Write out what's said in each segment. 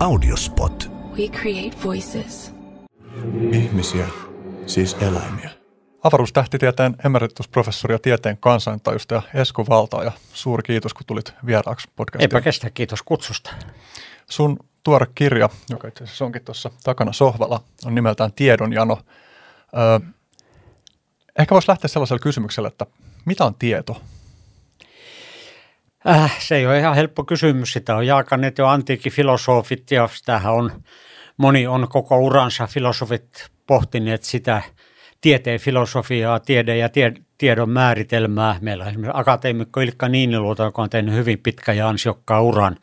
Audiospot. We create voices. Ihmisiä, siis eläimiä. Avaruustähtitieteen emeritusprofessori ja tieteen kansantajustaja Esko Valta ja suuri kiitos, kun tulit vieraaksi podcastiin. Eipä kestä, kiitos kutsusta. Sun tuore kirja, joka itse asiassa onkin tuossa takana sohvalla, on nimeltään Tiedonjano. Öö, ehkä voisi lähteä sellaisella kysymyksellä, että mitä on tieto? Äh, se ei ole ihan helppo kysymys. Sitä on jaakaneet jo antiikin filosofit ja sitähän on, moni on koko uransa filosofit pohtineet sitä tieteen filosofiaa, tiede ja tie, tiedon määritelmää. Meillä on esimerkiksi akateemikko Ilkka Niiniluoto, joka on tehnyt hyvin pitkä ja ansiokkaan uran,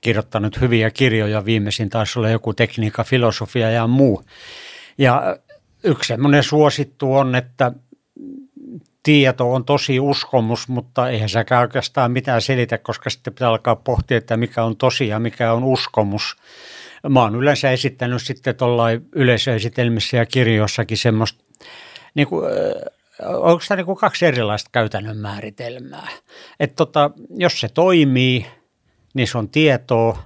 kirjoittanut hyviä kirjoja. Viimeisin taisi olla joku tekniikka, filosofia ja muu. Ja yksi semmoinen suosittu on, että tieto on tosi uskomus, mutta eihän sekään oikeastaan mitään selitä, koska sitten pitää alkaa pohtia, että mikä on tosi ja mikä on uskomus. Mä oon yleensä esittänyt sitten tuollain yleisöesitelmissä ja kirjoissakin semmoista, niin kuin, onko tämä niin kaksi erilaista käytännön määritelmää. Että tota, jos se toimii, niin se on tietoa,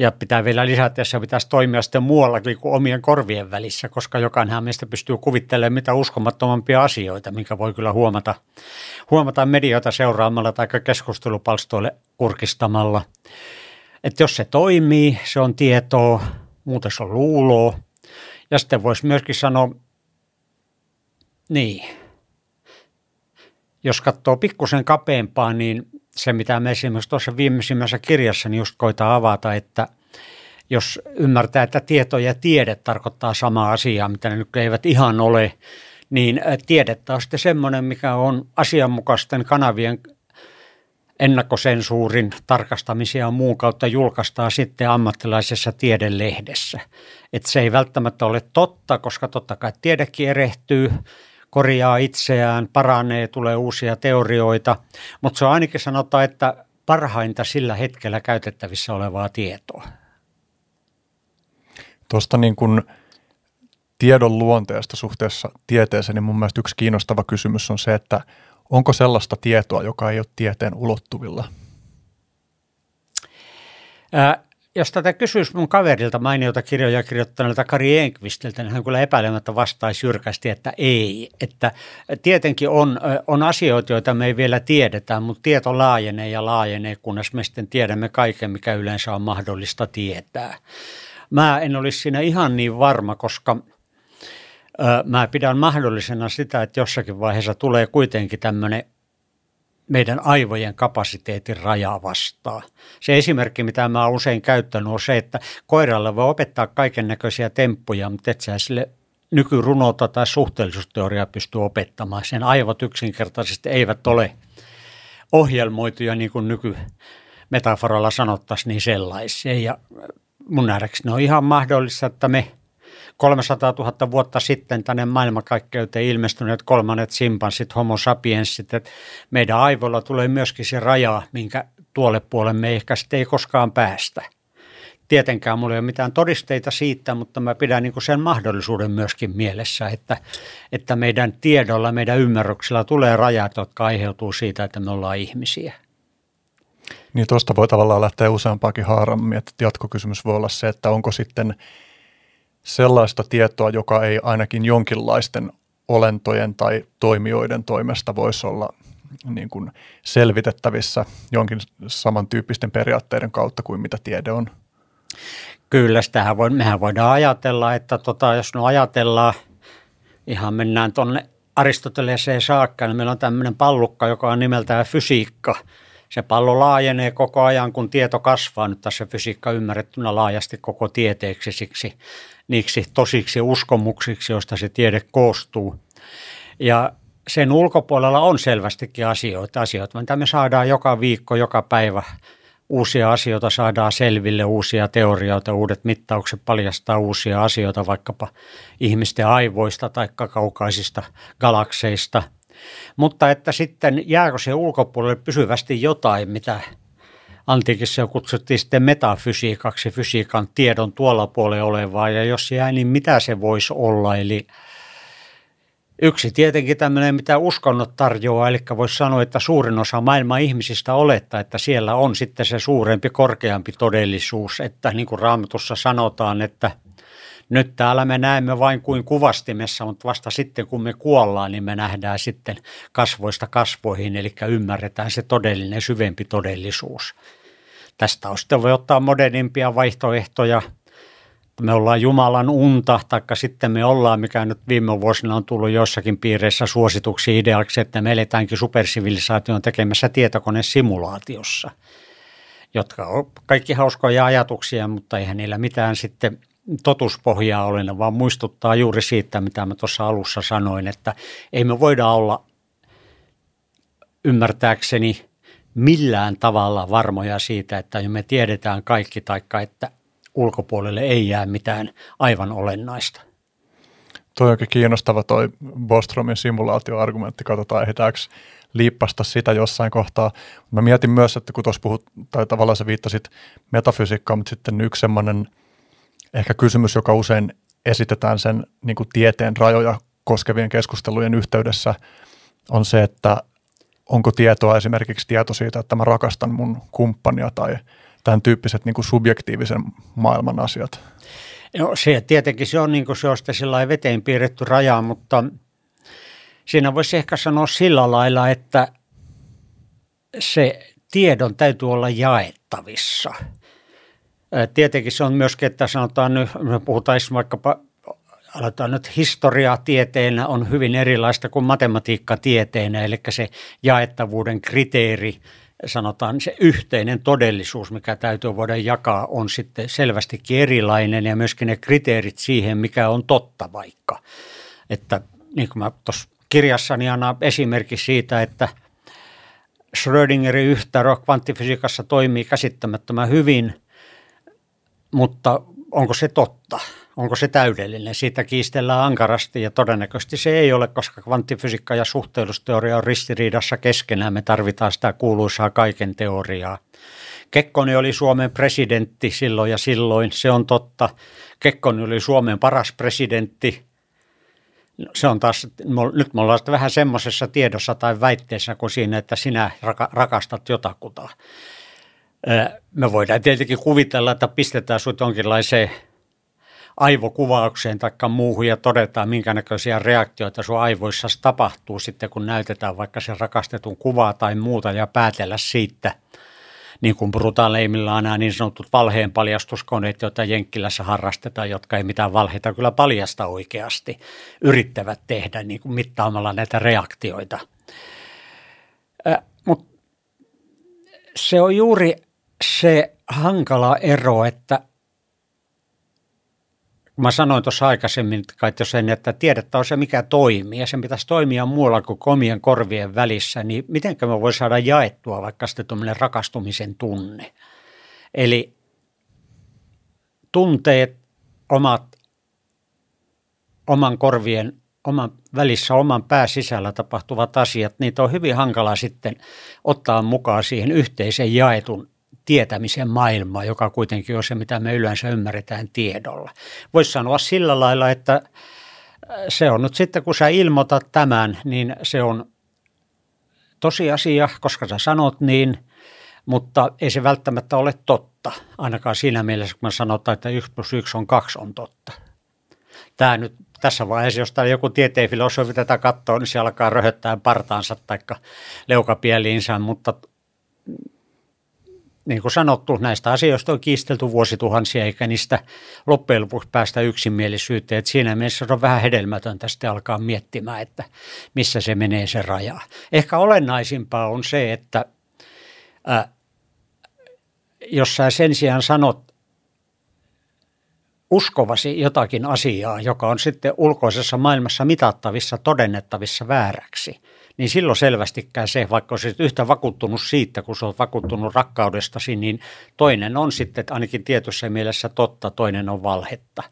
ja pitää vielä lisätä, että se pitäisi toimia sitten muuallakin kuin omien korvien välissä, koska jokainen meistä pystyy kuvittelemaan mitä uskomattomampia asioita, minkä voi kyllä huomata, huomata medioita seuraamalla tai keskustelupalstoille kurkistamalla. Että jos se toimii, se on tietoa, muuten se on luuloa. Ja sitten voisi myöskin sanoa, niin, jos katsoo pikkusen kapeampaa, niin se, mitä me esimerkiksi tuossa viimeisimmässä kirjassa niin just koitaan avata, että jos ymmärtää, että tieto ja tiede tarkoittaa samaa asiaa, mitä ne nyt eivät ihan ole, niin tiedettä on sitten semmoinen, mikä on asianmukaisten kanavien ennakkosensuurin tarkastamisia ja muun kautta julkaistaan sitten ammattilaisessa tiedelehdessä. Että se ei välttämättä ole totta, koska totta kai tiedekin erehtyy, korjaa itseään, paranee, tulee uusia teorioita, mutta se on ainakin sanotaan, että parhainta sillä hetkellä käytettävissä olevaa tietoa. Tuosta niin kuin tiedon luonteesta suhteessa tieteeseen, niin mun mielestä yksi kiinnostava kysymys on se, että onko sellaista tietoa, joka ei ole tieteen ulottuvilla? Ää, jos tätä kysyisi mun kaverilta mainiota kirjoja kirjoittaneelta Kari Enqvistiltä, niin hän kyllä epäilemättä vastaisi jyrkästi, että ei. Että tietenkin on, on asioita, joita me ei vielä tiedetä, mutta tieto laajenee ja laajenee, kunnes me sitten tiedämme kaiken, mikä yleensä on mahdollista tietää. Mä en olisi siinä ihan niin varma, koska mä pidän mahdollisena sitä, että jossakin vaiheessa tulee kuitenkin tämmöinen meidän aivojen kapasiteetin raja vastaa. Se esimerkki, mitä mä oon usein käyttänyt, on se, että koiralle voi opettaa kaiken näköisiä temppuja, mutta et sä sille nykyrunota tai suhteellisuusteoriaa pysty opettamaan. Sen aivot yksinkertaisesti eivät ole ohjelmoituja, niin kuin nykymetaforalla sanottaisiin, niin sellaisia. Ja mun nähdäkseni on ihan mahdollista, että me 300 000 vuotta sitten tänne maailmankaikkeuteen ilmestyneet kolmannet simpanssit, homo sapiensit, että meidän aivoilla tulee myöskin se raja, minkä tuolle puolelle me ehkä sitten ei koskaan päästä. Tietenkään mulla ei ole mitään todisteita siitä, mutta mä pidän niin sen mahdollisuuden myöskin mielessä, että, että meidän tiedolla, meidän ymmärryksellä tulee rajat, jotka aiheutuu siitä, että me ollaan ihmisiä. Niin tuosta voi tavallaan lähteä useampaakin haarammin, että jatkokysymys voi olla se, että onko sitten sellaista tietoa, joka ei ainakin jonkinlaisten olentojen tai toimijoiden toimesta voisi olla niin kuin selvitettävissä jonkin samantyyppisten periaatteiden kautta kuin mitä tiede on. Kyllä, sitähän voi, mehän voidaan ajatella, että tota, jos no ajatellaan, ihan mennään tuonne Aristoteleeseen saakka, niin meillä on tämmöinen pallukka, joka on nimeltään fysiikka – se pallo laajenee koko ajan, kun tieto kasvaa. Nyt tässä fysiikka ymmärrettynä laajasti koko tieteeksi siksi niiksi tosiksi uskomuksiksi, joista se tiede koostuu. Ja sen ulkopuolella on selvästikin asioita, asioita, mitä me saadaan joka viikko, joka päivä. Uusia asioita saadaan selville, uusia teorioita, uudet mittaukset paljastaa uusia asioita vaikkapa ihmisten aivoista tai kaukaisista galakseista – mutta että sitten jääkö se ulkopuolelle pysyvästi jotain, mitä antiikissa kutsuttiin sitten metafysiikaksi, fysiikan tiedon tuolla puolella olevaa, ja jos jää, niin mitä se voisi olla, eli Yksi tietenkin tämmöinen, mitä uskonnot tarjoaa, eli voisi sanoa, että suurin osa maailman ihmisistä olettaa, että siellä on sitten se suurempi, korkeampi todellisuus, että niin kuin Raamatussa sanotaan, että nyt täällä me näemme vain kuin kuvastimessa, mutta vasta sitten kun me kuollaan, niin me nähdään sitten kasvoista kasvoihin, eli ymmärretään se todellinen, syvempi todellisuus. Tästä on voi ottaa modernimpia vaihtoehtoja – me ollaan Jumalan unta, taikka sitten me ollaan, mikä nyt viime vuosina on tullut joissakin piireissä suosituksi ideaksi, että me eletäänkin supersivilisaation tekemässä tietokonesimulaatiossa, jotka on kaikki hauskoja ajatuksia, mutta eihän niillä mitään sitten totuspohjaa ole, vaan muistuttaa juuri siitä, mitä mä tuossa alussa sanoin, että ei me voida olla ymmärtääkseni millään tavalla varmoja siitä, että me tiedetään kaikki, taikka että ulkopuolelle ei jää mitään aivan olennaista. Toi onkin kiinnostava toi Bostromin simulaatioargumentti. Katsotaan, ehditäänkö liippasta sitä jossain kohtaa. Mä mietin myös, että kun tuossa puhut, tai tavallaan sä viittasit metafysiikkaan, mutta sitten yksi semmoinen ehkä kysymys, joka usein esitetään sen niin tieteen rajoja koskevien keskustelujen yhteydessä, on se, että onko tietoa esimerkiksi tieto siitä, että mä rakastan mun kumppania tai – tämän tyyppiset niin kuin subjektiivisen maailman asiat? No se tietenkin se on niin kuin se on sillä veteen piirretty raja, mutta siinä voisi ehkä sanoa sillä lailla, että se tiedon täytyy olla jaettavissa. Tietenkin se on myöskin, että sanotaan nyt, me puhutaan vaikkapa aletaan nyt historiaa tieteenä on hyvin erilaista kuin matematiikka tieteenä, eli se jaettavuuden kriteeri sanotaan se yhteinen todellisuus, mikä täytyy voida jakaa, on sitten selvästikin erilainen ja myöskin ne kriteerit siihen, mikä on totta vaikka. Että niin kuin mä tuossa kirjassani annan esimerkki siitä, että Schrödingerin yhtälö kvanttifysiikassa toimii käsittämättömän hyvin, mutta onko se totta? Onko se täydellinen? Siitä kiistellään ankarasti ja todennäköisesti se ei ole, koska kvanttifysiikka ja suhteellisuusteoria on ristiriidassa keskenään. Me tarvitaan sitä kuuluisaa kaiken teoriaa. Kekkonen oli Suomen presidentti silloin ja silloin, se on totta. Kekkonen oli Suomen paras presidentti. Se on taas, nyt me ollaan vähän semmoisessa tiedossa tai väitteessä kuin siinä, että sinä rakastat jotakuta. Me voidaan tietenkin kuvitella, että pistetään sinut jonkinlaiseen aivokuvaukseen tai muuhun ja todetaan, minkä näköisiä reaktioita sun aivoissa tapahtuu sitten, kun näytetään vaikka sen rakastetun kuvaa tai muuta ja päätellä siitä, niin kuin brutaaleimmillaan nämä niin sanotut valheen paljastuskoneet, joita Jenkkilässä harrastetaan, jotka ei mitään valheita kyllä paljasta oikeasti, yrittävät tehdä niin kuin mittaamalla näitä reaktioita. Äh, Mutta se on juuri se hankala ero, että Mä sanoin tuossa aikaisemmin, kai sen, että tiedettä on se, mikä toimii ja sen pitäisi toimia muualla kuin komien korvien välissä, niin miten me voi saada jaettua vaikka sitten tuommoinen rakastumisen tunne. Eli tunteet, omat, oman korvien, oman välissä, oman pääsisällä tapahtuvat asiat, niitä on hyvin hankala sitten ottaa mukaan siihen yhteisen jaetun tietämisen maailmaa, joka kuitenkin on se, mitä me yleensä ymmärretään tiedolla. Voisi sanoa sillä lailla, että äh, se on nyt sitten, kun sä ilmoitat tämän, niin se on tosiasia, koska sä sanot niin, mutta ei se välttämättä ole totta. Ainakaan siinä mielessä, kun me sanotaan, että 1 plus 1 on 2 on totta. Tämä nyt tässä vaiheessa, jos täällä joku filosofi tätä katsoo, niin se alkaa röhöttää partaansa tai leukapieliinsä, mutta niin kuin sanottu, näistä asioista on kiistelty vuosituhansia, eikä niistä loppujen lopuksi päästä yksimielisyyteen. Että siinä mielessä on vähän hedelmätöntä sitten alkaa miettimään, että missä se menee se raja. Ehkä olennaisimpaa on se, että ää, jos sä sen sijaan sanot uskovasi jotakin asiaa, joka on sitten ulkoisessa maailmassa mitattavissa, todennettavissa vääräksi – niin silloin selvästikään se, vaikka olisit yhtä vakuuttunut siitä, kun olet vakuuttunut rakkaudestasi, niin toinen on sitten ainakin tietyssä mielessä totta, toinen on valhetta.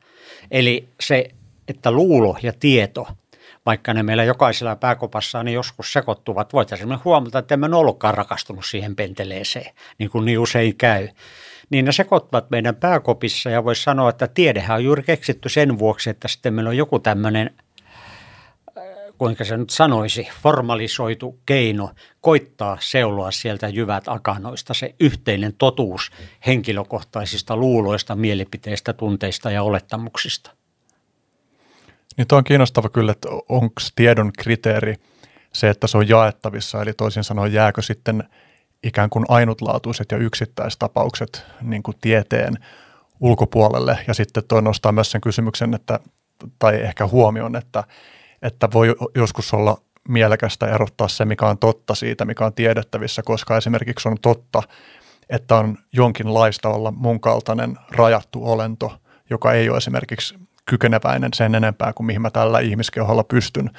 Eli se, että luulo ja tieto, vaikka ne meillä jokaisella pääkopassa niin joskus sekoittuvat, voitaisiin huomata, että emme ollutkaan rakastunut siihen penteleeseen, niin kuin niin usein käy niin ne sekoittuvat meidän pääkopissa ja voisi sanoa, että tiedehän on juuri keksitty sen vuoksi, että sitten meillä on joku tämmöinen kuinka se nyt sanoisi, formalisoitu keino koittaa seuloa sieltä jyvät akanoista se yhteinen totuus henkilökohtaisista luuloista, mielipiteistä, tunteista ja olettamuksista. Niin tuo on kiinnostava kyllä, että onko tiedon kriteeri se, että se on jaettavissa, eli toisin sanoen jääkö sitten ikään kuin ainutlaatuiset ja yksittäistapaukset niin kuin tieteen ulkopuolelle. Ja sitten tuo nostaa myös sen kysymyksen, että, tai ehkä huomion, että, että voi joskus olla mielekästä erottaa se, mikä on totta siitä, mikä on tiedettävissä, koska esimerkiksi on totta, että on jonkinlaista olla mun kaltainen rajattu olento, joka ei ole esimerkiksi kykeneväinen sen enempää kuin mihin mä tällä ihmiskeholla pystyn.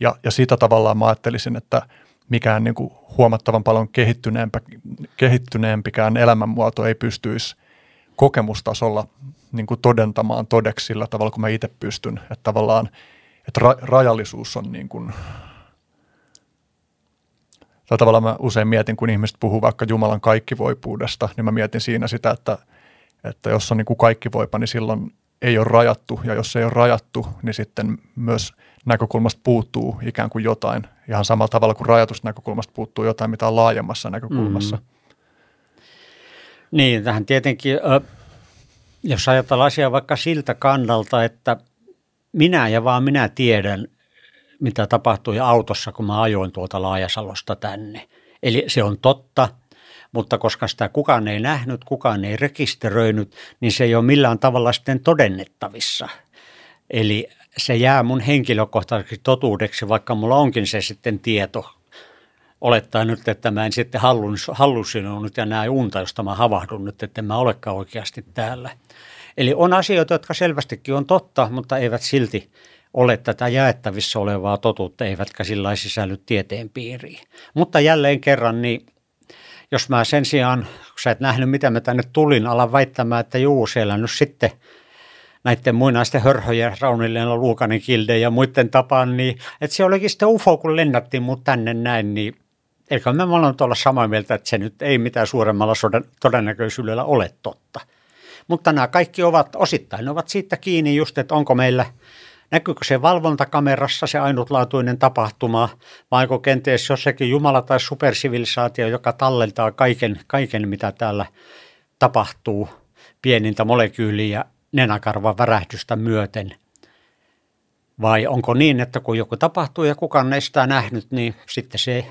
Ja, ja sitä tavallaan mä ajattelisin, että mikään niin kuin huomattavan paljon kehittyneempikään elämänmuoto ei pystyisi kokemustasolla niin kuin todentamaan todeksi sillä tavalla, kun mä itse pystyn. Että tavallaan että ra- rajallisuus on niin kuin, Tällä tavalla mä usein mietin, kun ihmiset puhuu vaikka Jumalan kaikkivoipuudesta, niin mä mietin siinä sitä, että, että jos on niin kuin kaikkivoipa, niin silloin ei ole rajattu, ja jos ei ole rajattu, niin sitten myös näkökulmasta puuttuu ikään kuin jotain, ihan samalla tavalla kuin rajatusta näkökulmasta puuttuu jotain, mitä on laajemmassa näkökulmassa. Mm. Niin, tähän tietenkin, jos ajatellaan asiaa vaikka siltä kannalta, että minä ja vaan minä tiedän, mitä tapahtui autossa, kun mä ajoin tuolta Laajasalosta tänne. Eli se on totta, mutta koska sitä kukaan ei nähnyt, kukaan ei rekisteröinyt, niin se ei ole millään tavalla sitten todennettavissa. Eli se jää mun henkilökohtaiseksi totuudeksi, vaikka mulla onkin se sitten tieto. Olettaa nyt, että mä en sitten hallusinoinut ja näe unta, josta mä havahdun nyt, että en mä olekaan oikeasti täällä. Eli on asioita, jotka selvästikin on totta, mutta eivät silti ole tätä jaettavissa olevaa totuutta, eivätkä sillä sisälly tieteen piiriin. Mutta jälleen kerran, niin jos mä sen sijaan, kun sä et nähnyt mitä mä tänne tulin, alan väittämään, että juu, siellä nyt sitten näiden muinaisten hörhöjen, Raunilleen, Luukanen, Kilde ja muiden tapaan, niin että se olikin sitten UFO, kun lennättiin mut tänne näin, niin eikä me olla olla samaa mieltä, että se nyt ei mitään suuremmalla todennäköisyydellä ole totta. Mutta nämä kaikki ovat osittain, ne ovat siitä kiinni just, että onko meillä – Näkyykö se valvontakamerassa se ainutlaatuinen tapahtuma, vai onko kenties jossakin Jumala tai supersivilisaatio, joka tallentaa kaiken, kaiken mitä täällä tapahtuu pienintä molekyyliä nenäkarvan värähdystä myöten? Vai onko niin, että kun joku tapahtuu ja kukaan ei sitä nähnyt, niin sitten se,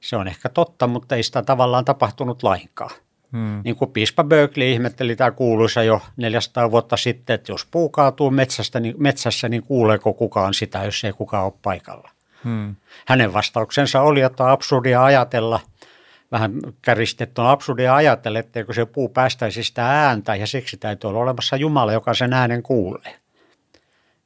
se on ehkä totta, mutta ei sitä tavallaan tapahtunut lainkaan. Hmm. Niin kuin piispa Berkeley ihmetteli tämä kuuluisa jo 400 vuotta sitten, että jos puu kaatuu metsästä, niin, metsässä, niin kuuleeko kukaan sitä, jos ei kukaan ole paikalla. Hmm. Hänen vastauksensa oli, että on absurdia ajatella, vähän käristetty on absurdia ajatella, etteikö se puu päästäisi sitä ääntä ja siksi täytyy olla olemassa Jumala, joka sen äänen kuulee.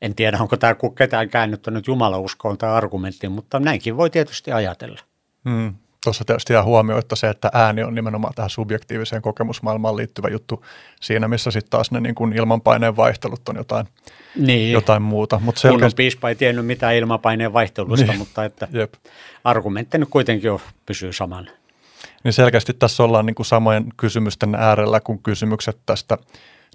En tiedä, onko tämä ketään käännyttänyt Jumalauskoon tai argumenttiin, mutta näinkin voi tietysti ajatella. Hmm. Tuossa tietysti jää huomioita se, että ääni on nimenomaan tähän subjektiiviseen kokemusmaailmaan liittyvä juttu siinä, missä sitten taas ne niin kuin ilmanpaineen vaihtelut on jotain, niin. jotain muuta. Mut selkeästi... piispa ei tiennyt mitään ilmanpaineen vaihtelusta, niin. mutta että Jep. argumentti nyt kuitenkin jo pysyy saman. Niin selkeästi tässä ollaan niin kuin samojen kysymysten äärellä kuin kysymykset tästä –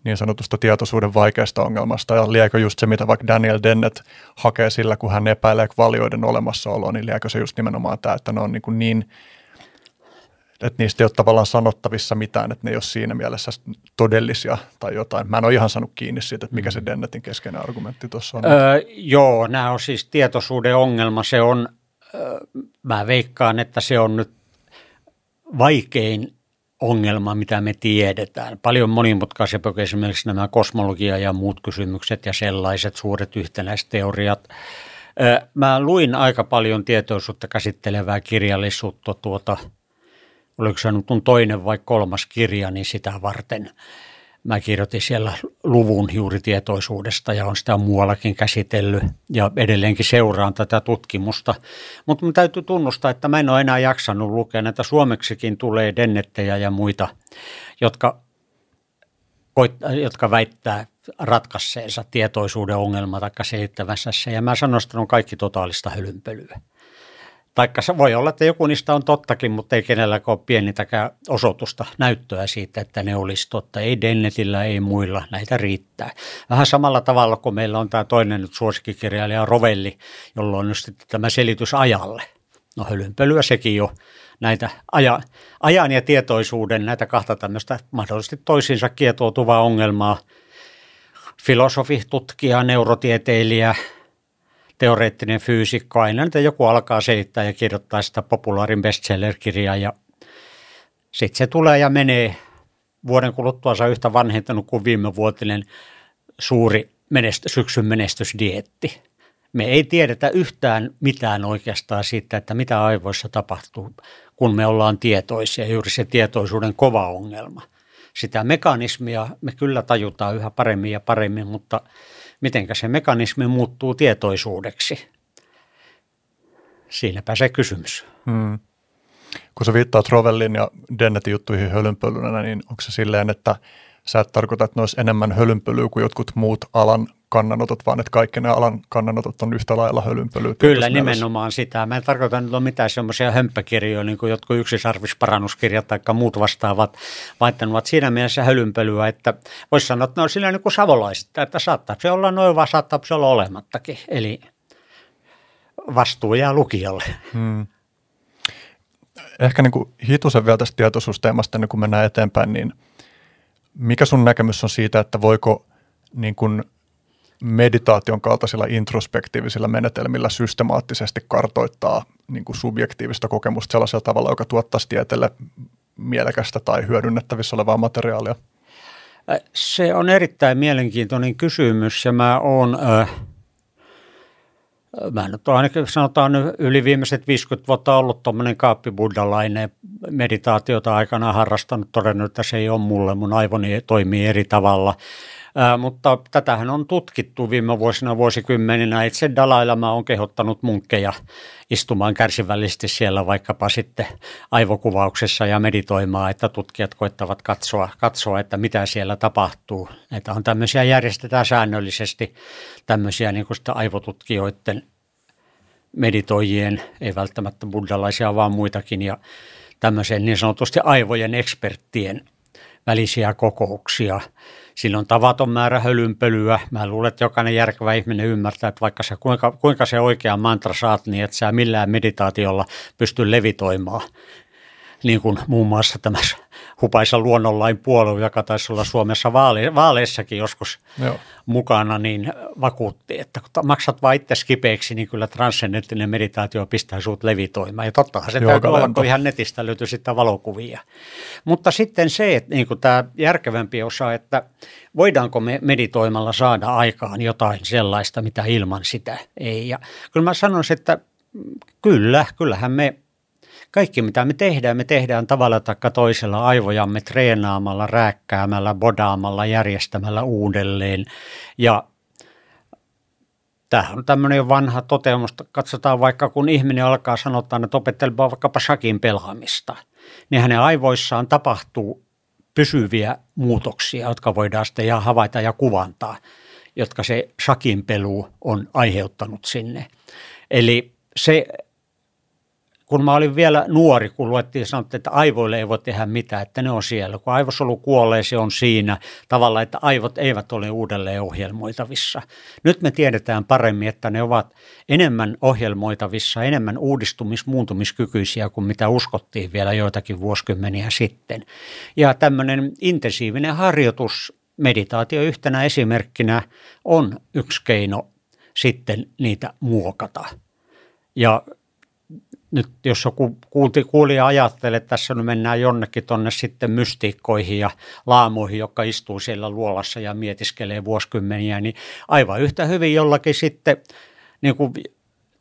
niin sanotusta tietoisuuden vaikeasta ongelmasta. Ja liekö just se, mitä vaikka Daniel Dennett hakee sillä, kun hän epäilee valioiden olemassaoloa, niin liekö se just nimenomaan tämä, että ne on niin, kuin niin että niistä ei ole tavallaan sanottavissa mitään, että ne ei ole siinä mielessä todellisia tai jotain. Mä en ole ihan saanut kiinni siitä, että mikä se mm. Dennettin keskeinen argumentti tuossa on. Öö, joo, nämä on siis tietoisuuden ongelma. Se on, öö, mä veikkaan, että se on nyt vaikein ongelma, mitä me tiedetään. Paljon monimutkaisempi kuin esimerkiksi nämä kosmologia ja muut kysymykset ja sellaiset suuret yhtenäisteoriat. Mä luin aika paljon tietoisuutta käsittelevää kirjallisuutta tuota, oliko se nyt toinen vai kolmas kirja, niin sitä varten – Mä kirjoitin siellä luvun juuri tietoisuudesta ja on sitä muuallakin käsitellyt ja edelleenkin seuraan tätä tutkimusta. Mutta mun täytyy tunnustaa, että mä en ole enää jaksanut lukea näitä. Suomeksikin tulee dennettejä ja muita, jotka, jotka väittää ratkaisseensa tietoisuuden ongelma tai selittävässä se. Ja mä sanon, että on kaikki totaalista hölynpölyä Taikka se voi olla, että joku niistä on tottakin, mutta ei kenelläkään ole pienintäkään osoitusta, näyttöä siitä, että ne olisi totta. Ei Dennetillä, ei muilla, näitä riittää. Vähän samalla tavalla kuin meillä on tämä toinen nyt suosikkikirjailija Rovelli, jolla on just tämä selitys ajalle. No hölynpölyä sekin jo näitä aja, ajan ja tietoisuuden, näitä kahta tämmöistä mahdollisesti toisiinsa kietoutuvaa ongelmaa. Filosofi, tutkija, neurotieteilijä, teoreettinen fyysikko, aina että joku alkaa selittää ja kirjoittaa sitä populaarin bestseller-kirjaa ja sitten se tulee ja menee vuoden kuluttua saa yhtä vanhentunut kuin viime vuotinen suuri menesty, syksyn menestysdietti. Me ei tiedetä yhtään mitään oikeastaan siitä, että mitä aivoissa tapahtuu, kun me ollaan tietoisia, juuri se tietoisuuden kova ongelma. Sitä mekanismia me kyllä tajutaan yhä paremmin ja paremmin, mutta miten se mekanismi muuttuu tietoisuudeksi? Siinäpä se kysymys. Hmm. Kun sä viittaat Rovellin ja Dennetin juttuihin hölynpölynä, niin onko se silleen, että sä et tarkoita, että ne olisi enemmän hölynpölyä kuin jotkut muut alan kannanotot, vaan että kaikki ne alan kannanotot on yhtä lailla hölynpölyä. Kyllä, nimenomaan sitä. Mä en tarkoita nyt on mitään semmoisia hömppäkirjoja, niin kuin jotkut yksisarvisparannuskirjat tai muut vastaavat, vaan että ne ovat siinä mielessä hölynpölyä, että voisi sanoa, että ne on sillä niin kuin savolaiset, että saattaa se olla noin, vaan saattaa se olla olemattakin. Eli vastuu jää lukijalle. Hmm. Ehkä niin kuin hitusen vielä tästä tietoisuusteemasta, niin kun mennään eteenpäin, niin mikä sun näkemys on siitä, että voiko niin kuin meditaation kaltaisilla introspektiivisilla menetelmillä systemaattisesti kartoittaa niin kuin subjektiivista kokemusta sellaisella tavalla, joka tuottaisi tieteelle mielekästä tai hyödynnettävissä olevaa materiaalia? Se on erittäin mielenkiintoinen kysymys ja mä oon, äh, mä nyt olen ainakin sanotaan yli viimeiset 50 vuotta ollut tuommoinen kaappibuddalainen meditaatiota aikana harrastanut, todennut, että se ei ole mulle, mun aivoni toimii eri tavalla – Mutta tätähän on tutkittu viime vuosina vuosikymmeninä. Itse Dalai Lama on kehottanut munkkeja istumaan kärsivällisesti siellä vaikkapa sitten aivokuvauksessa ja meditoimaan, että tutkijat koittavat katsoa, katsoa, että mitä siellä tapahtuu. Näitä on tämmöisiä, järjestetään säännöllisesti tämmöisiä niin kuin aivotutkijoiden meditoijien, ei välttämättä buddhalaisia, vaan muitakin, ja tämmöisen niin sanotusti aivojen eksperttien välisiä kokouksia – Siinä on tavaton määrä hölynpölyä. Mä luulen, että jokainen järkevä ihminen ymmärtää, että vaikka se, kuinka, kuinka se oikea mantra saat, niin että sä millään meditaatiolla pysty levitoimaan niin kuin muun muassa tämä hupaisa luonnonlain puolue, joka taisi olla Suomessa vaale- vaaleissakin joskus Joo. mukana, niin vakuutti, että kun maksat vain itse kipeäksi, niin kyllä transcendenttinen meditaatio pistää suut levitoimaan. Ja tottahan se täytyy olla, kun ihan netistä löytyy sitten valokuvia. Mutta sitten se, että niin kuin tämä järkevämpi osa, että voidaanko me meditoimalla saada aikaan jotain sellaista, mitä ilman sitä ei. Ja kyllä mä sanoisin, että kyllä, kyllähän me kaikki mitä me tehdään, me tehdään tavalla tai toisella aivojamme treenaamalla, rääkkäämällä, bodaamalla, järjestämällä uudelleen. Ja Tämä on tämmöinen vanha toteamus. Katsotaan vaikka, kun ihminen alkaa sanotaan, että opettelemaan vaikkapa shakin pelaamista, niin hänen aivoissaan tapahtuu pysyviä muutoksia, jotka voidaan sitten havaita ja kuvantaa, jotka se shakin pelu on aiheuttanut sinne. Eli se kun mä olin vielä nuori, kun luettiin sanottiin, että aivoille ei voi tehdä mitään, että ne on siellä. Kun aivosolu kuolee, se on siinä tavalla, että aivot eivät ole uudelleen ohjelmoitavissa. Nyt me tiedetään paremmin, että ne ovat enemmän ohjelmoitavissa, enemmän uudistumis- muuntumiskykyisiä kuin mitä uskottiin vielä joitakin vuosikymmeniä sitten. Ja tämmöinen intensiivinen harjoitus, meditaatio yhtenä esimerkkinä, on yksi keino sitten niitä muokata. Ja nyt jos joku kuulti, kuulija ajattelee, että tässä nyt mennään jonnekin tuonne sitten mystiikkoihin ja laamuihin, jotka istuu siellä luolassa ja mietiskelee vuosikymmeniä, niin aivan yhtä hyvin jollakin sitten niin kuin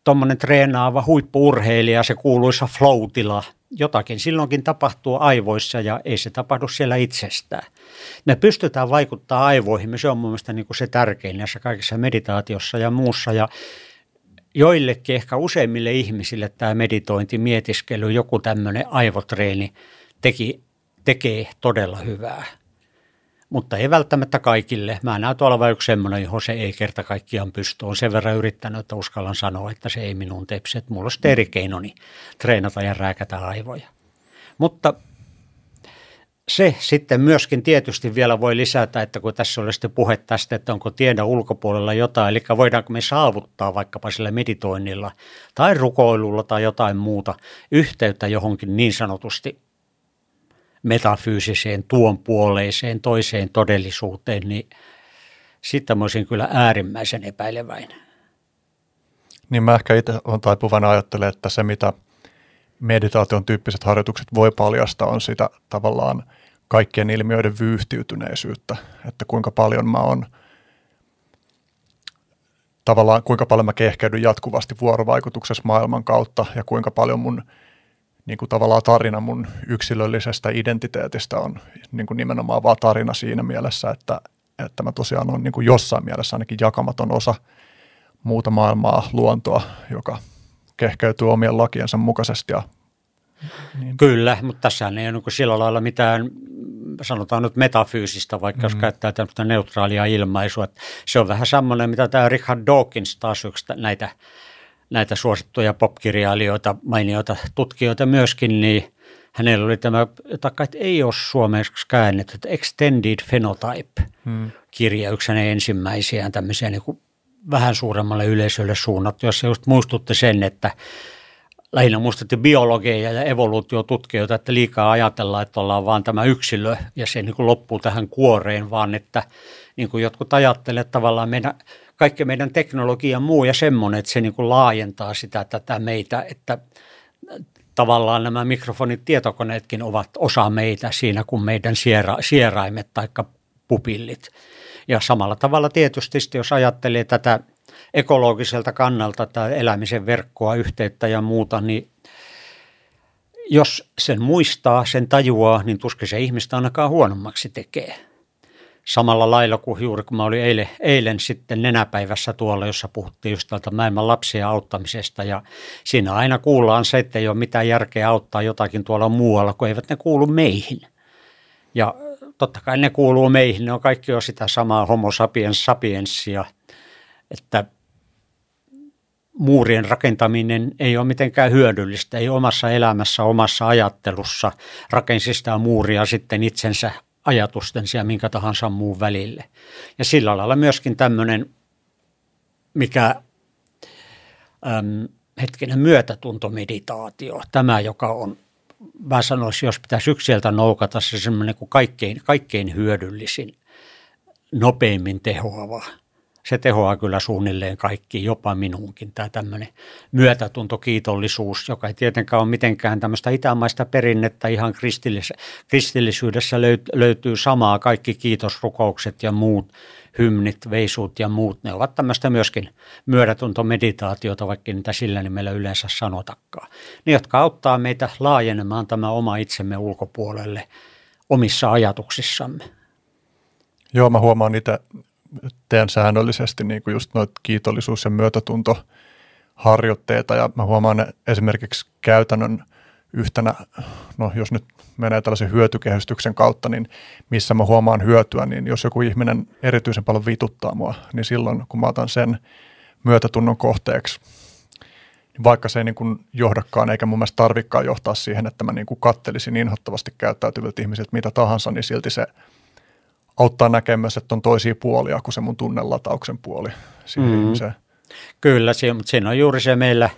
tuommoinen treenaava huippuurheilija, se kuuluisa floatila, jotakin silloinkin tapahtuu aivoissa ja ei se tapahdu siellä itsestään. Me pystytään vaikuttaa aivoihin, se on mun mielestä niin kuin se tärkein näissä kaikissa meditaatiossa ja muussa ja joillekin, ehkä useimmille ihmisille tämä meditointi, mietiskely, joku tämmöinen aivotreeni teki, tekee todella hyvää. mutta ei välttämättä kaikille. Mä näytän olevan yksi semmoinen, johon se ei kerta kaikkiaan pysty. On sen verran yrittänyt, että uskallan sanoa, että se ei minun tepsi. Että mulla on eri keinoni treenata ja rääkätä aivoja. Mutta se sitten myöskin tietysti vielä voi lisätä, että kun tässä oli sitten puhe tästä, että onko tiedon ulkopuolella jotain, eli voidaanko me saavuttaa vaikkapa sillä meditoinnilla tai rukoilulla tai jotain muuta yhteyttä johonkin niin sanotusti metafyysiseen, tuon puoleiseen, toiseen todellisuuteen, niin sitten mä olisin kyllä äärimmäisen epäileväinen. Niin mä ehkä itse olen taipuvana ajattelemaan, että se mitä meditaation tyyppiset harjoitukset voi paljastaa on sitä tavallaan kaikkien ilmiöiden vyyhtiytyneisyyttä, että kuinka paljon mä on tavallaan kuinka paljon mä kehkeydyn jatkuvasti vuorovaikutuksessa maailman kautta ja kuinka paljon mun niin kuin tavallaan tarina mun yksilöllisestä identiteetistä on niin kuin nimenomaan vaan tarina siinä mielessä, että, että mä tosiaan on niin kuin jossain mielessä ainakin jakamaton osa muuta maailmaa, luontoa, joka kehkeytyy omien lakiensa mukaisesti ja niin. Kyllä, mutta tässä ei ole niin sillä lailla mitään, sanotaan nyt metafyysistä, vaikka mm. jos käyttää tämmöistä neutraalia ilmaisua. Että se on vähän semmoinen, mitä tämä Richard Dawkins taas yksi näitä näitä suosittuja popkirjailijoita, mainioita tutkijoita myöskin, niin hänellä oli tämä, jota ei ole suomeksi käännetty, Extended Phenotype-kirja, hmm. yksi hänen ensimmäisiään tämmöisiä niin kuin vähän suuremmalle yleisölle suunnattu, jossa just muistutti sen, että lähinnä muistutti biologeja ja evoluutiotutkijoita, että liikaa ajatellaan, että ollaan vaan tämä yksilö ja se niin kuin loppuu tähän kuoreen, vaan että niin kuin jotkut ajattelevat tavallaan meidän – kaikki meidän teknologia muu ja semmoinen, että se niin kuin laajentaa sitä tätä meitä, että tavallaan nämä mikrofonit, tietokoneetkin ovat osa meitä siinä kuin meidän siera, sieraimet tai pupillit. Ja samalla tavalla tietysti, jos ajattelee tätä ekologiselta kannalta tai elämisen verkkoa, yhteyttä ja muuta, niin jos sen muistaa, sen tajuaa, niin tuskin se ihmistä ainakaan huonommaksi tekee samalla lailla kuin juuri kun mä olin eilen, eilen sitten nenäpäivässä tuolla, jossa puhuttiin just tältä maailman lapsien auttamisesta ja siinä aina kuullaan se, että ei ole mitään järkeä auttaa jotakin tuolla muualla, kun eivät ne kuulu meihin. Ja totta kai ne kuuluu meihin, ne on kaikki jo sitä samaa homo sapiens sapienssia, että muurien rakentaminen ei ole mitenkään hyödyllistä, ei omassa elämässä, omassa ajattelussa rakensi sitä muuria sitten itsensä ajatusten ja minkä tahansa muun välille. Ja sillä lailla myöskin tämmöinen, mikä äm, hetkinen myötätuntomeditaatio, tämä joka on, mä sanoisin, jos pitäisi yksiltä noukata se semmoinen kuin kaikkein, kaikkein hyödyllisin, nopeimmin tehoava – se tehoaa kyllä suunnilleen kaikki, jopa minuunkin, tämä tämmöinen myötätuntokiitollisuus, joka ei tietenkään ole mitenkään tämmöistä itämaista perinnettä, ihan kristillis- kristillisyydessä löytyy samaa, kaikki kiitosrukoukset ja muut, hymnit, veisut ja muut, ne ovat tämmöistä myöskin myötätuntomeditaatiota, vaikka niitä sillä nimellä yleensä sanotakaan. Ne, jotka auttaa meitä laajenemaan tämä oma itsemme ulkopuolelle omissa ajatuksissamme. Joo, mä huomaan niitä teen säännöllisesti niin kuin just noita kiitollisuus- ja myötätuntoharjoitteita ja mä huomaan esimerkiksi käytännön yhtenä, no jos nyt menee tällaisen hyötykehystyksen kautta, niin missä mä huomaan hyötyä, niin jos joku ihminen erityisen paljon vituttaa mua, niin silloin kun mä otan sen myötätunnon kohteeksi, niin vaikka se ei niin kuin johdakaan eikä mun mielestä tarvikaan johtaa siihen, että mä niin kuin kattelisin inhottavasti käyttäytyviltä ihmisiltä mitä tahansa, niin silti se – auttaa näkemään myös, että on toisia puolia kuin se mun tunnelatauksen puoli siihen mm. ihmiseen. Kyllä, mutta siinä on juuri se meillä,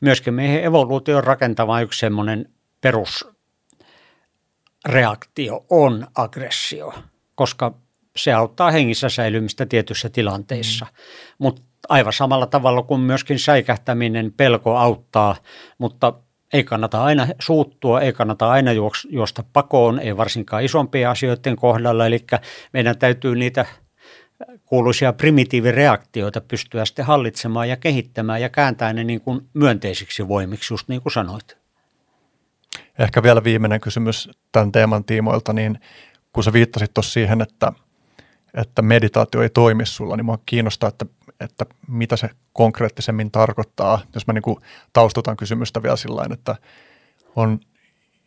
myöskin meidän evoluution rakentava yksi semmoinen perusreaktio on aggressio, koska se auttaa hengissä säilymistä tietyissä tilanteissa. Mm. Mutta aivan samalla tavalla kuin myöskin säikähtäminen, pelko auttaa, mutta ei kannata aina suuttua, ei kannata aina juosta pakoon, ei varsinkaan isompien asioiden kohdalla. Eli meidän täytyy niitä kuuluisia primitiivireaktioita pystyä sitten hallitsemaan ja kehittämään ja kääntää ne niin kuin myönteisiksi voimiksi, just niin kuin sanoit. Ehkä vielä viimeinen kysymys tämän teeman tiimoilta, niin kun sä viittasit tuossa siihen, että, että meditaatio ei toimi sulla, niin mua kiinnostaa, että että mitä se konkreettisemmin tarkoittaa. Jos mä niin kuin taustutan kysymystä vielä sillä että on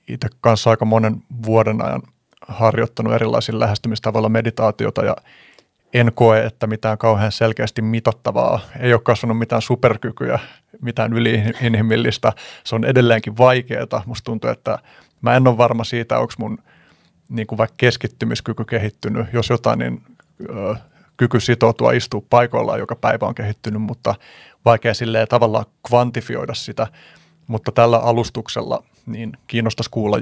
itse kanssa aika monen vuoden ajan harjoittanut erilaisilla lähestymistavoilla meditaatiota ja en koe, että mitään kauhean selkeästi mitattavaa. Ei ole kasvanut mitään superkykyä, mitään yliinhimillistä. Se on edelleenkin vaikeaa. Musta tuntuu, että mä en ole varma siitä, onko mun niin kuin vaikka keskittymiskyky kehittynyt. Jos jotain, niin ö, kyky sitoutua istua paikoillaan joka päivä on kehittynyt, mutta vaikea silleen tavallaan kvantifioida sitä. Mutta tällä alustuksella niin kiinnostaisi kuulla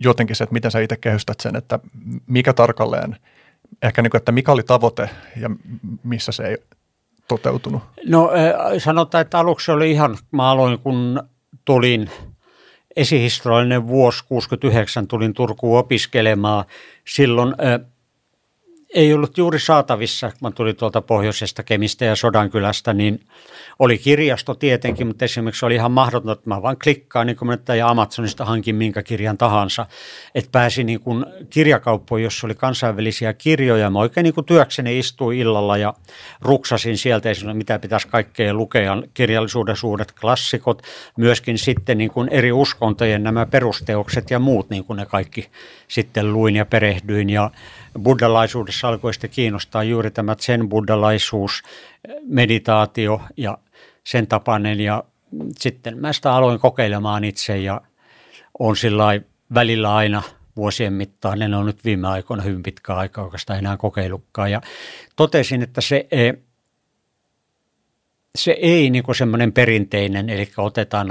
jotenkin se, että miten sä itse kehystät sen, että mikä tarkalleen, ehkä niin kuin, että mikä oli tavoite ja missä se ei toteutunut? No sanotaan, että aluksi oli ihan, mä aloin kun tulin esihistoriallinen vuosi 69 tulin Turkuun opiskelemaan. Silloin ei ollut juuri saatavissa, kun mä tulin tuolta pohjoisesta Kemistä ja Sodankylästä, niin oli kirjasto tietenkin, mutta esimerkiksi oli ihan mahdotonta, että mä vaan klikkaan niin kuin ja Amazonista hankin minkä kirjan tahansa, että pääsi niin kuin kirjakauppoon, jossa oli kansainvälisiä kirjoja. Mä oikein niin kuin työkseni istuin illalla ja ruksasin sieltä esimerkiksi, mitä pitäisi kaikkea lukea, kirjallisuuden suuret klassikot, myöskin sitten niin kuin eri uskontojen nämä perusteokset ja muut, niin kuin ne kaikki sitten luin ja perehdyin. Ja buddhalaisuudessa alkoi sitten kiinnostaa juuri tämä zen-buddhalaisuus, meditaatio ja sen tapainen. Ja sitten mä sitä aloin kokeilemaan itse ja on sillä välillä aina vuosien mittaan, en ole nyt viime aikoina hyvin pitkä aikaa oikeastaan enää kokeillutkaan. Ja totesin, että se e, se ei niin kuin semmoinen perinteinen, eli otetaan,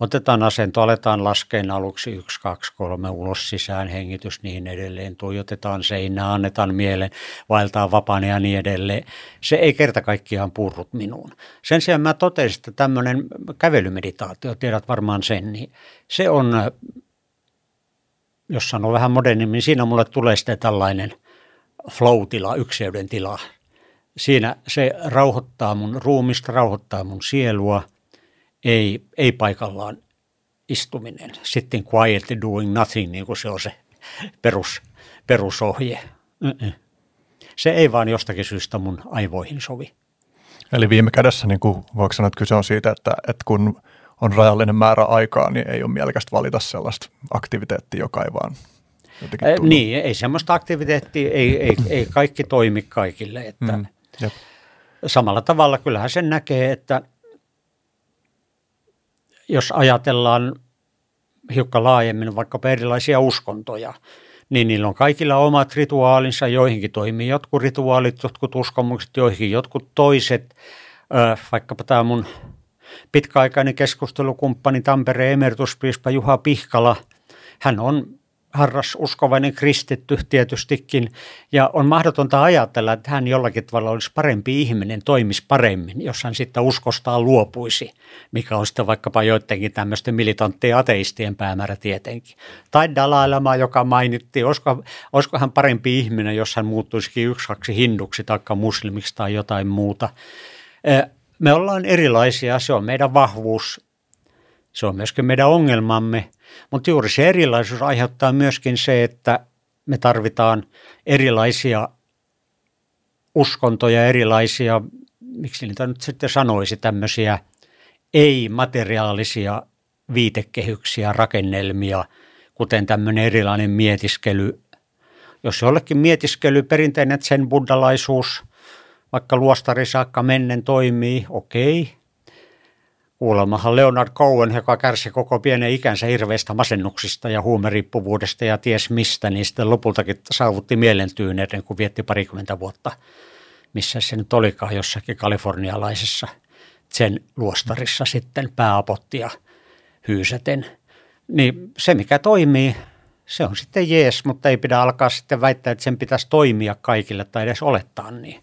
otetaan asento, aletaan laskeen aluksi yksi, kaksi, kolme ulos sisään, hengitys niin edelleen, tuijotetaan seinää, annetaan mielen, vaeltaa vapaana ja niin edelleen. Se ei kerta kaikkiaan purrut minuun. Sen sijaan mä totesin, että tämmöinen kävelymeditaatio, tiedät varmaan sen, niin se on, jos sanoo vähän modernimmin, siinä mulle tulee sitten tällainen flow-tila, ykseyden tila, siinä se rauhoittaa mun ruumista, rauhoittaa mun sielua, ei, ei paikallaan istuminen. Sitten quietly doing nothing, niin kuin se on se perus, perusohje. Se ei vaan jostakin syystä mun aivoihin sovi. Eli viime kädessä niin kuin voiko sanoa, että kyse on siitä, että, että kun on rajallinen määrä aikaa, niin ei ole mielekästä valita sellaista aktiviteettia, joka ei vaan jotenkin tunnu. Niin, ei semmoista aktiviteettia, ei, ei, ei kaikki toimi kaikille. Että mm. Jep. Samalla tavalla kyllähän sen näkee, että jos ajatellaan hiukan laajemmin vaikka erilaisia uskontoja, niin niillä on kaikilla omat rituaalinsa, joihinkin toimii jotkut rituaalit, jotkut uskomukset, joihinkin jotkut toiset. Vaikkapa tämä mun pitkäaikainen keskustelukumppani Tampereen emerituspiispa Juha Pihkala, hän on harras uskovainen kristitty tietystikin, ja on mahdotonta ajatella, että hän jollakin tavalla olisi parempi ihminen, toimisi paremmin, jos hän sitten uskostaan luopuisi, mikä on sitten vaikkapa joidenkin tämmöisten militanttien ateistien päämäärä tietenkin. Tai Dalai joka mainittiin, olisiko, olisiko hän parempi ihminen, jos hän muuttuisikin yksi kaksi hinduksi tai muslimiksi tai jotain muuta. Me ollaan erilaisia, se on meidän vahvuus, se on myöskin meidän ongelmamme, mutta juuri se erilaisuus aiheuttaa myöskin se, että me tarvitaan erilaisia uskontoja, erilaisia, miksi niitä nyt sitten sanoisi, tämmöisiä ei-materiaalisia viitekehyksiä, rakennelmia, kuten tämmöinen erilainen mietiskely. Jos jollekin mietiskely, perinteinen sen buddhalaisuus, vaikka luostari saakka mennen toimii, okei, Kuulemmahan Leonard Cohen, joka kärsi koko pienen ikänsä hirveistä masennuksista ja huumeriippuvuudesta ja ties mistä, niin sitten lopultakin saavutti mielentyyneyden, kun vietti parikymmentä vuotta, missä se nyt olikaan jossakin kalifornialaisessa sen luostarissa sitten pääapottia hyysäten. Niin se, mikä toimii, se on sitten jees, mutta ei pidä alkaa sitten väittää, että sen pitäisi toimia kaikille tai edes olettaa niin.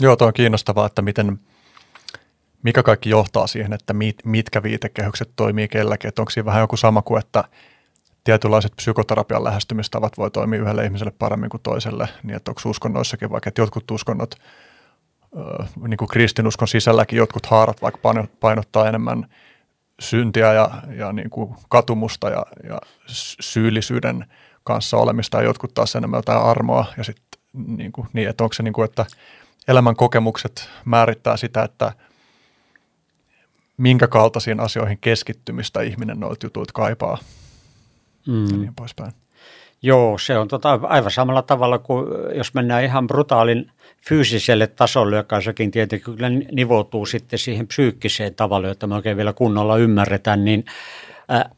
Joo, tuo on kiinnostavaa, että miten – mikä kaikki johtaa siihen, että mit, mitkä viitekehykset toimii kelläkin. Että onko siinä vähän joku sama kuin, että tietynlaiset psykoterapian lähestymistavat voi toimia yhdelle ihmiselle paremmin kuin toiselle, niin että onko uskonnoissakin vaikka, että jotkut uskonnot, niin kuin kristinuskon sisälläkin jotkut haarat vaikka painottaa enemmän syntiä ja, ja niin kuin katumusta ja, ja syyllisyyden kanssa olemista ja jotkut taas enemmän jotain armoa ja sitten niin, kuin, niin että onko se niin kuin, että elämän kokemukset määrittää sitä, että – minkä kaltaisiin asioihin keskittymistä ihminen noilta jutuilta kaipaa mm. ja niin poispäin. Joo, se on tota, aivan samalla tavalla kuin jos mennään ihan brutaalin fyysiselle tasolle, joka sekin tietenkin kyllä nivoutuu sitten siihen psyykkiseen tavalla, jota me oikein vielä kunnolla ymmärretään, niin ää,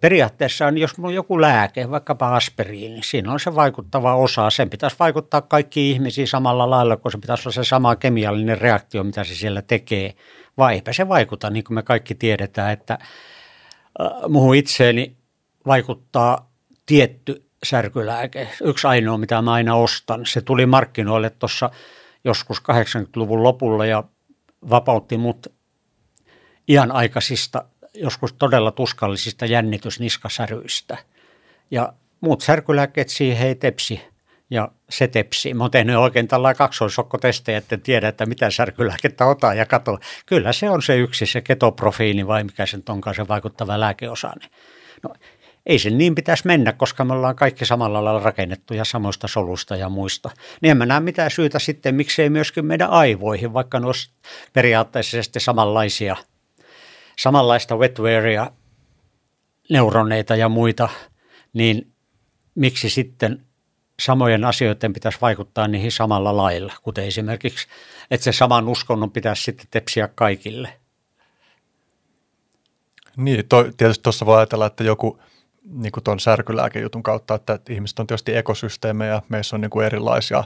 periaatteessa on, jos minulla on joku lääke, vaikkapa aspiriini, niin siinä on se vaikuttava osa. Sen pitäisi vaikuttaa kaikki ihmisiin samalla lailla, kun se pitäisi olla se sama kemiallinen reaktio, mitä se siellä tekee. Vai eipä se vaikuta, niin kuin me kaikki tiedetään, että äh, muuhun itseeni vaikuttaa tietty särkylääke. Yksi ainoa, mitä mä aina ostan. Se tuli markkinoille tuossa joskus 80-luvun lopulla ja vapautti mut iän aikaisista joskus todella tuskallisista jännitysniskasäryistä. Ja muut särkylääkkeet siihen ei tepsi ja se tepsi. Mä oon tehnyt oikein tällainen kaksoisokkotestejä, että tiedä, että mitä särkylääkettä otan ja katso. Kyllä se on se yksi, se ketoprofiini vai mikä sen onkaan se vaikuttava lääkeosainen. No, ei sen niin pitäisi mennä, koska me ollaan kaikki samalla lailla rakennettuja samoista solusta ja muista. Niin en mä näe mitään syytä sitten, miksei myöskin meidän aivoihin, vaikka ne olisi periaatteessa samanlaisia – samanlaista wetwarea, neuroneita ja muita, niin miksi sitten samojen asioiden pitäisi vaikuttaa niihin samalla lailla, kuten esimerkiksi, että se saman uskonnon pitäisi sitten tepsiä kaikille. Niin, to, tietysti tuossa voi ajatella, että joku niin kuin tuon särkylääkejutun kautta, että ihmiset on tietysti ekosysteemejä, meissä on niin kuin erilaisia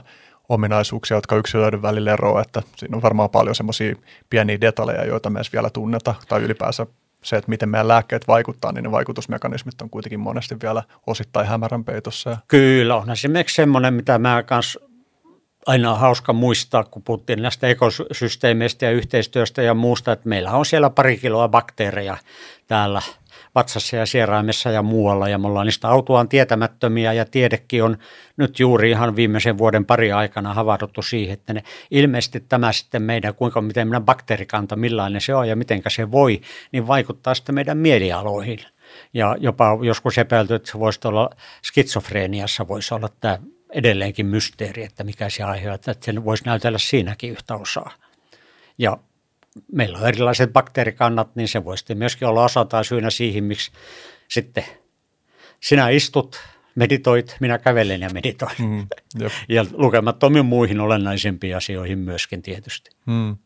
ominaisuuksia, jotka yksilöiden välillä eroavat, että siinä on varmaan paljon semmoisia pieniä detaljeja, joita me edes vielä tunneta, tai ylipäänsä se, että miten meidän lääkkeet vaikuttaa, niin ne vaikutusmekanismit on kuitenkin monesti vielä osittain hämärän peitossa. Kyllä, on esimerkiksi semmoinen, mitä mä kanssa aina on hauska muistaa, kun puhuttiin näistä ekosysteemeistä ja yhteistyöstä ja muusta, että meillä on siellä pari kiloa bakteereja täällä vatsassa ja sieraimessa ja muualla, ja me ollaan niistä autuaan tietämättömiä, ja tiedekin on nyt juuri ihan viimeisen vuoden pari aikana havahduttu siihen, että ne ilmeisesti tämä sitten meidän, kuinka miten meidän bakteerikanta, millainen se on ja miten se voi, niin vaikuttaa sitten meidän mielialoihin. Ja jopa joskus epäilty, että se voisi olla skitsofreeniassa, voisi olla tämä edelleenkin mysteeri, että mikä se aiheuttaa, että sen voisi näytellä siinäkin yhtä osaa. Ja meillä on erilaiset bakteerikannat, niin se voi sitten myöskin olla osaltaan syynä siihen, miksi sitten sinä istut, meditoit, minä kävelen ja meditoin. Mm, ja lukemattomiin muihin olennaisempiin asioihin myöskin tietysti. Mm.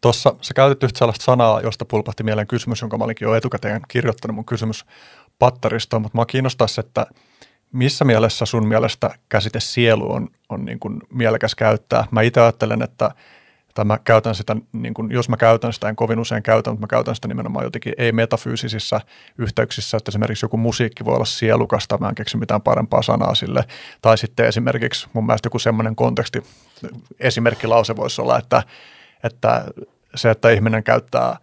Tuossa sä käytit yhtä sellaista sanaa, josta pulpahti mieleen kysymys, jonka mä olinkin jo etukäteen kirjoittanut mun kysymys pattaristoon, mutta mä kiinnostaisi, että missä mielessä sun mielestä käsite sielu on, on niin kuin mielekäs käyttää? Mä itse ajattelen, että tai mä käytän sitä, niin kuin, jos mä käytän sitä, en kovin usein käytä, mutta mä käytän sitä nimenomaan jotenkin ei-metafyysisissä yhteyksissä, että esimerkiksi joku musiikki voi olla sielukasta, mä en keksi mitään parempaa sanaa sille, tai sitten esimerkiksi mun mielestä joku semmoinen konteksti, esimerkkilause voisi olla, että, että se, että ihminen käyttää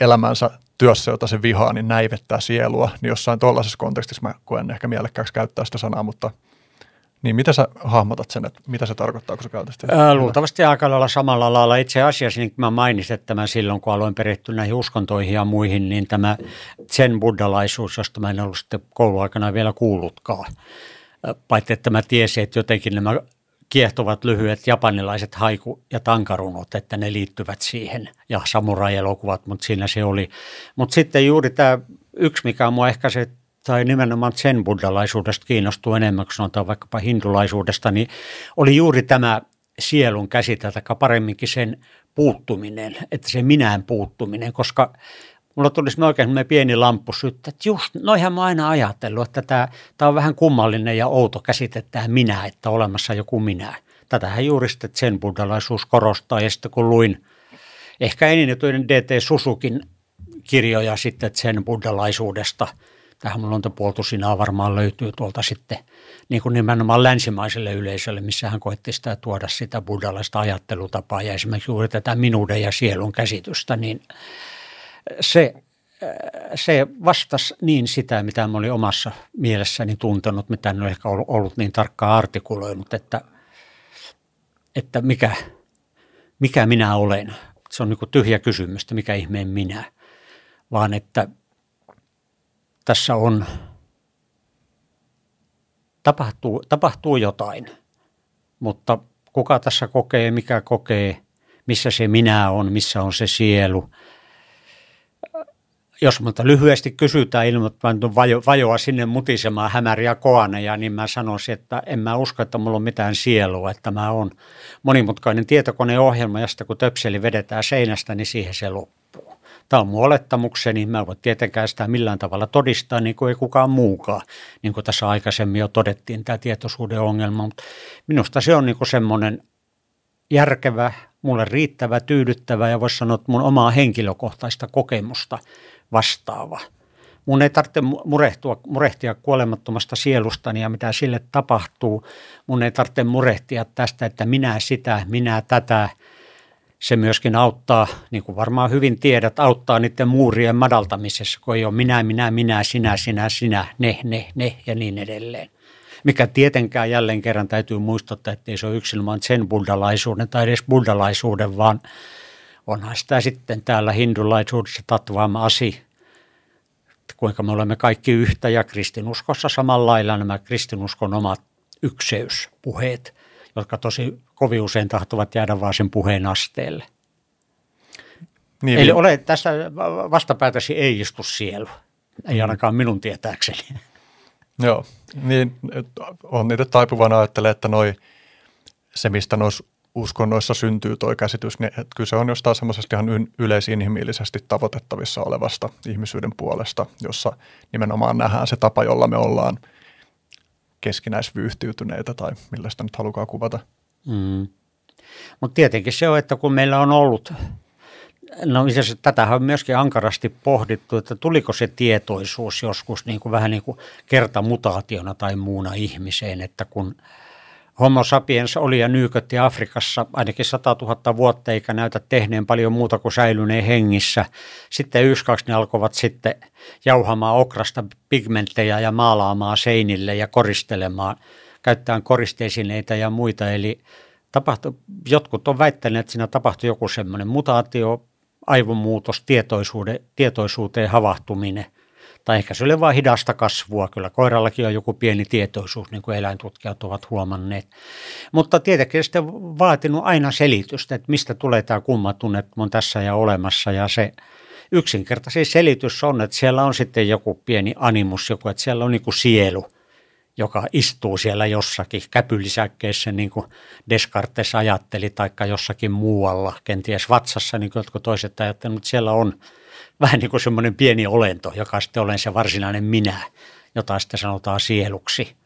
elämänsä työssä, jota se vihaa, niin näivettää sielua, niin jossain tuollaisessa kontekstissa mä koen ehkä mielekkääksi käyttää sitä sanaa, mutta – niin mitä sä hahmotat sen, että mitä se tarkoittaa, kun sä käytät sitä? Ää, luultavasti aika lailla samalla lailla. Itse asiassa, niin kuin mä mainitsin tämän silloin, kun aloin perehtyä näihin uskontoihin ja muihin, niin tämä zen buddhalaisuus, josta mä en ollut sitten kouluaikana vielä kuullutkaan. Paitsi että mä tiesin, että jotenkin nämä kiehtovat lyhyet japanilaiset haiku- ja tankarunot, että ne liittyvät siihen, ja samurai-elokuvat, mutta siinä se oli. Mutta sitten juuri tämä yksi, mikä on mua ehkä se tai nimenomaan sen buddhalaisuudesta kiinnostuu enemmän kuin sanotaan vaikkapa hindulaisuudesta, niin oli juuri tämä sielun käsite, tai paremminkin sen puuttuminen, että se minään puuttuminen, koska mulla tulisi oikein pieni lamppu syttä, että just, noihän mä aina ajatellut, että tämä, tämä on vähän kummallinen ja outo käsite tämä minä, että olemassa joku minä. Tätähän juuri sitten sen buddhalaisuus korostaa, ja sitten kun luin ehkä eniten DT Susukin kirjoja sitten sen buddhalaisuudesta – tähän luontopuoltusinaa varmaan löytyy tuolta sitten niin kuin nimenomaan länsimaiselle yleisölle, missä hän koetti sitä tuoda sitä buddhalaista ajattelutapaa ja esimerkiksi juuri tätä minuuden ja sielun käsitystä, niin se, se vastasi niin sitä, mitä mä olin omassa mielessäni tuntenut, mitä en ole ehkä ollut niin tarkkaan artikuloinut, että, että mikä, mikä minä olen. Se on niin tyhjä kysymys, että mikä ihmeen minä, vaan että – tässä on, tapahtuu, tapahtuu jotain, mutta kuka tässä kokee, mikä kokee, missä se minä on, missä on se sielu. jos mutta lyhyesti kysytään ilman, että vajo, vajoa sinne mutisemaan hämäriä koaneja, niin mä sanoisin, että en mä usko, että mulla on mitään sielua, että mä oon monimutkainen tietokoneohjelma, josta kun töpseli vedetään seinästä, niin siihen se loppuu. Tämä on mun olettamukseni, mä en voi tietenkään sitä millään tavalla todistaa, niin kuin ei kukaan muukaan, niin kuin tässä aikaisemmin jo todettiin, tämä tietoisuuden ongelma, mutta minusta se on niin kuin semmoinen järkevä, mulle riittävä, tyydyttävä ja voisi sanoa, että mun omaa henkilökohtaista kokemusta vastaava. Mun ei tarvitse murehtua, murehtia kuolemattomasta sielustani ja mitä sille tapahtuu. Mun ei tarvitse murehtia tästä, että minä sitä, minä tätä. Se myöskin auttaa, niin kuin varmaan hyvin tiedät, auttaa niiden muurien madaltamisessa, kun ei ole minä, minä, minä, sinä, sinä, sinä, ne, ne, ne ja niin edelleen. Mikä tietenkään jälleen kerran täytyy muistuttaa, että ei se ole yksilman sen buddhalaisuuden tai edes buddhalaisuuden, vaan onhan sitä sitten täällä hindulaisuudessa tatvaama asi, kuinka me olemme kaikki yhtä ja kristinuskossa samalla lailla nämä kristinuskon omat ykseyspuheet, jotka tosi kovin usein tahtovat jäädä vaan sen puheen asteelle. Niin, Eli niin. ole tässä vastapäätäsi ei istu sielu, ei ainakaan minun tietääkseni. Joo, niin on niitä taipuvana ajattelee, että noi, se mistä noissa uskonnoissa syntyy tuo käsitys, niin että kyse on jostain semmoisesta ihan yleisinhimillisesti tavoitettavissa olevasta ihmisyyden puolesta, jossa nimenomaan nähdään se tapa, jolla me ollaan keskinäisvyyhtiytyneitä tai millä sitä nyt halukaa kuvata. Mm. Mutta tietenkin se on, että kun meillä on ollut No itse asiassa tätähän on myöskin ankarasti pohdittu, että tuliko se tietoisuus joskus niin kuin vähän niin kuin kertamutaationa tai muuna ihmiseen, että kun Homo sapiens oli ja nyykötti Afrikassa ainakin 100 000 vuotta eikä näytä tehneen paljon muuta kuin säilyneen hengissä. Sitten yksi, ne alkoivat sitten jauhamaan okrasta pigmenttejä ja maalaamaan seinille ja koristelemaan, käyttämään koristeisineitä ja muita. Eli tapahtui, jotkut on väittäneet, että siinä tapahtui joku semmoinen mutaatio, aivomuutos, tietoisuuteen havahtuminen. Tai ehkä se oli vain hidasta kasvua. Kyllä koirallakin on joku pieni tietoisuus, niin kuin eläintutkijat ovat huomanneet. Mutta tietenkin sitten vaatinut aina selitystä, että mistä tulee tämä kumma tunne, että on tässä ja olemassa. Ja se yksinkertaisin selitys on, että siellä on sitten joku pieni animus, joku, että siellä on niin kuin sielu – joka istuu siellä jossakin käpylisäkkeessä, niin kuin Descartes ajatteli, taikka jossakin muualla, kenties vatsassa, niin kuin jotkut toiset ajattelivat, mutta siellä on vähän niin kuin semmoinen pieni olento, joka sitten olen se varsinainen minä, jota sitten sanotaan sieluksi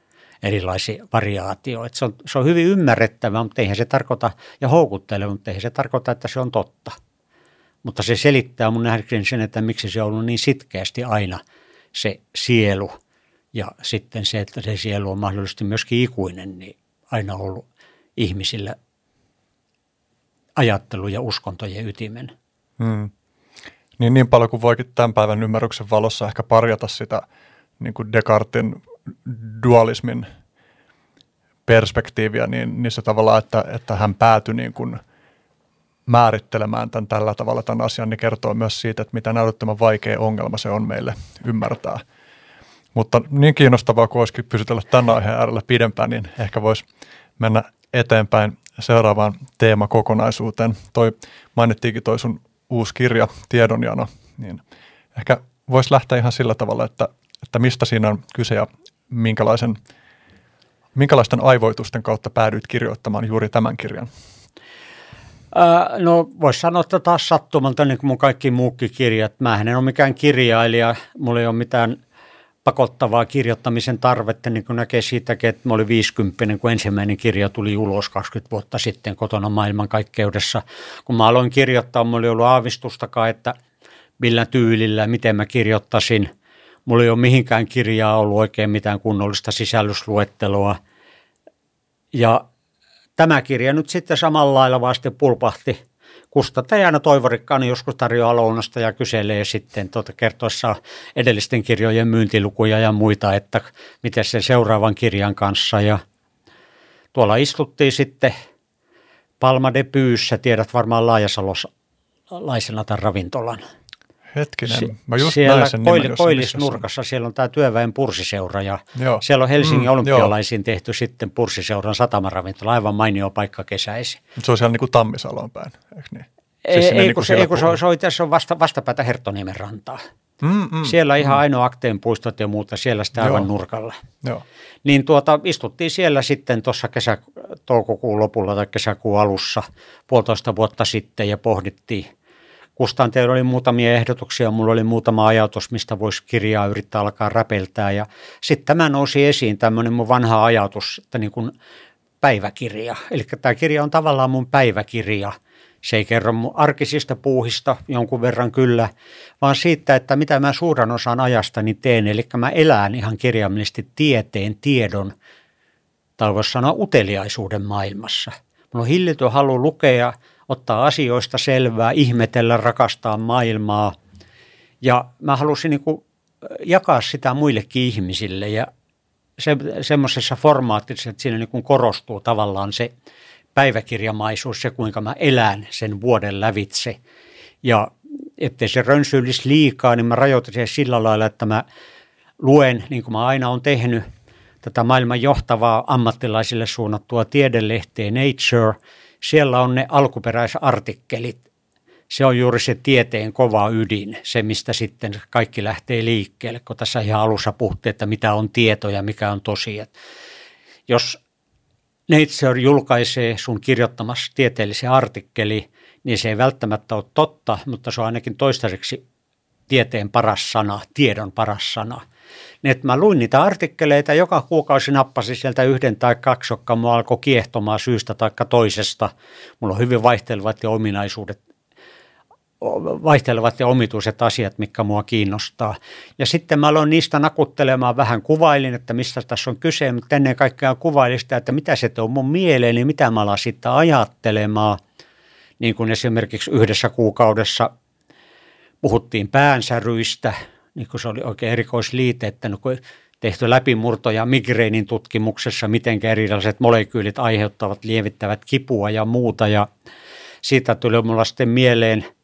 erilaisia variaatioita. Se on, se on hyvin ymmärrettävä, mutta eihän se tarkoita, ja houkutteleva, mutta eihän se tarkoita, että se on totta. Mutta se selittää mun nähdäkseni sen, että miksi se on ollut niin sitkeästi aina se sielu – ja sitten se, että se sielu on mahdollisesti myöskin ikuinen, niin aina ollut ihmisillä ajattelu ja uskontojen ytimen. Hmm. Niin, niin paljon kuin voikin tämän päivän ymmärryksen valossa ehkä parjata sitä niin kuin Descartin dualismin perspektiiviä, niin, niin se tavallaan, että, että hän päätyi niin kuin määrittelemään tämän tällä tavalla tämän asian, niin kertoo myös siitä, että mitä näyttämään vaikea ongelma se on meille ymmärtää – mutta niin kiinnostavaa kuin olisikin pysytellä tämän aiheen äärellä pidempään, niin ehkä voisi mennä eteenpäin seuraavaan teemakokonaisuuteen. Toi mainittiinkin toi sun uusi kirja, Tiedonjano, niin ehkä voisi lähteä ihan sillä tavalla, että, että mistä siinä on kyse ja minkälaisen, minkälaisten aivoitusten kautta päädyit kirjoittamaan juuri tämän kirjan? no voisi sanoa, että taas sattumalta niin kuin mun kaikki muukin kirjat. Mä en ole mikään kirjailija, mulla ei ole mitään – pakottavaa kirjoittamisen tarvetta, niin kuin näkee siitäkin, että mä olin 50, kun ensimmäinen kirja tuli ulos 20 vuotta sitten kotona maailmankaikkeudessa. Kun mä aloin kirjoittaa, mulla ei ollut aavistustakaan, että millä tyylillä, miten mä kirjoittasin. Mulla ei ole mihinkään kirjaa ollut oikein mitään kunnollista sisällysluetteloa. Ja tämä kirja nyt sitten samalla lailla sitten pulpahti kustantajana Toivorikkaani joskus tarjoaa lounasta ja kyselee sitten tuota kertoessa edellisten kirjojen myyntilukuja ja muita, että miten se seuraavan kirjan kanssa. Ja tuolla istuttiin sitten Palma de Pyyssä, tiedät varmaan Laajasalossa tämän ravintolan. Hetkinen, mä just siellä näin sen koil, Koillisnurkassa siellä on tämä työväen pursiseura ja joo. siellä on Helsingin mm, olympialaisiin tehty sitten pursiseuran satamaravintola, aivan mainio paikka kesäisi. Se on siellä niin kuin Tammisalon päin, eikö niin? Siis ei, ei, niin kun se, ei kun se, on, se on itse asiassa vasta, vastapäätä Herttoniemen rantaa. Mm, mm, siellä ihan mm. ainoa akteen puistot ja muuta, siellä sitä aivan Joo. nurkalla. Joo. Niin tuota, istuttiin siellä sitten tuossa kesä, toukokuun lopulla tai kesäkuun alussa puolitoista vuotta sitten ja pohdittiin. Kustanteella oli muutamia ehdotuksia, mulla oli muutama ajatus, mistä voisi kirjaa yrittää alkaa räpeltää. Ja sitten tämä nousi esiin, tämmöinen mun vanha ajatus, että niin kuin päiväkirja. Eli tämä kirja on tavallaan mun päiväkirja – se ei kerro mun arkisista puuhista jonkun verran kyllä, vaan siitä, että mitä mä suuran osan ajastani teen. Eli mä elän ihan kirjaimellisesti tieteen, tiedon, tai voisi sanoa uteliaisuuden maailmassa. Mulla on hillitön halu lukea, ottaa asioista selvää, ihmetellä, rakastaa maailmaa. Ja mä halusin niin jakaa sitä muillekin ihmisille ja se, semmoisessa formaatissa, että siinä niin korostuu tavallaan se – päiväkirjamaisuus, se kuinka mä elän sen vuoden lävitse. Ja ettei se rönsyylisi liikaa, niin mä rajoitin sen sillä lailla, että mä luen, niin kuin mä aina olen tehnyt, tätä maailman johtavaa ammattilaisille suunnattua tiedelehteä Nature. Siellä on ne alkuperäisartikkelit. Se on juuri se tieteen kova ydin, se mistä sitten kaikki lähtee liikkeelle, kun tässä ihan alussa puhuttiin, että mitä on tieto ja mikä on tosi. Jos Nature julkaisee sun kirjoittamassa tieteellisen artikkeli, niin se ei välttämättä ole totta, mutta se on ainakin toistaiseksi tieteen paras sana, tiedon paras sana. Niin, että mä luin niitä artikkeleita, joka kuukausi nappasin sieltä yhden tai kaksi, jotka mua alkoi kiehtomaan syystä tai toisesta. Mulla on hyvin vaihtelevat ja ominaisuudet vaihtelevat ja omituiset asiat, mikä mua kiinnostaa. Ja sitten mä aloin niistä nakuttelemaan vähän, kuvailin, että mistä tässä on kyse, mutta ennen kaikkea kuvailin sitä, että mitä se on mun mieleeni, mitä mä alan sitten ajattelemaan. Niin kuin esimerkiksi yhdessä kuukaudessa puhuttiin päänsäryistä, niin kuin se oli oikein erikoisliite, että no kun tehty läpimurtoja migreenin tutkimuksessa, miten erilaiset molekyylit aiheuttavat, lievittävät kipua ja muuta. Ja siitä tuli mulla sitten mieleen –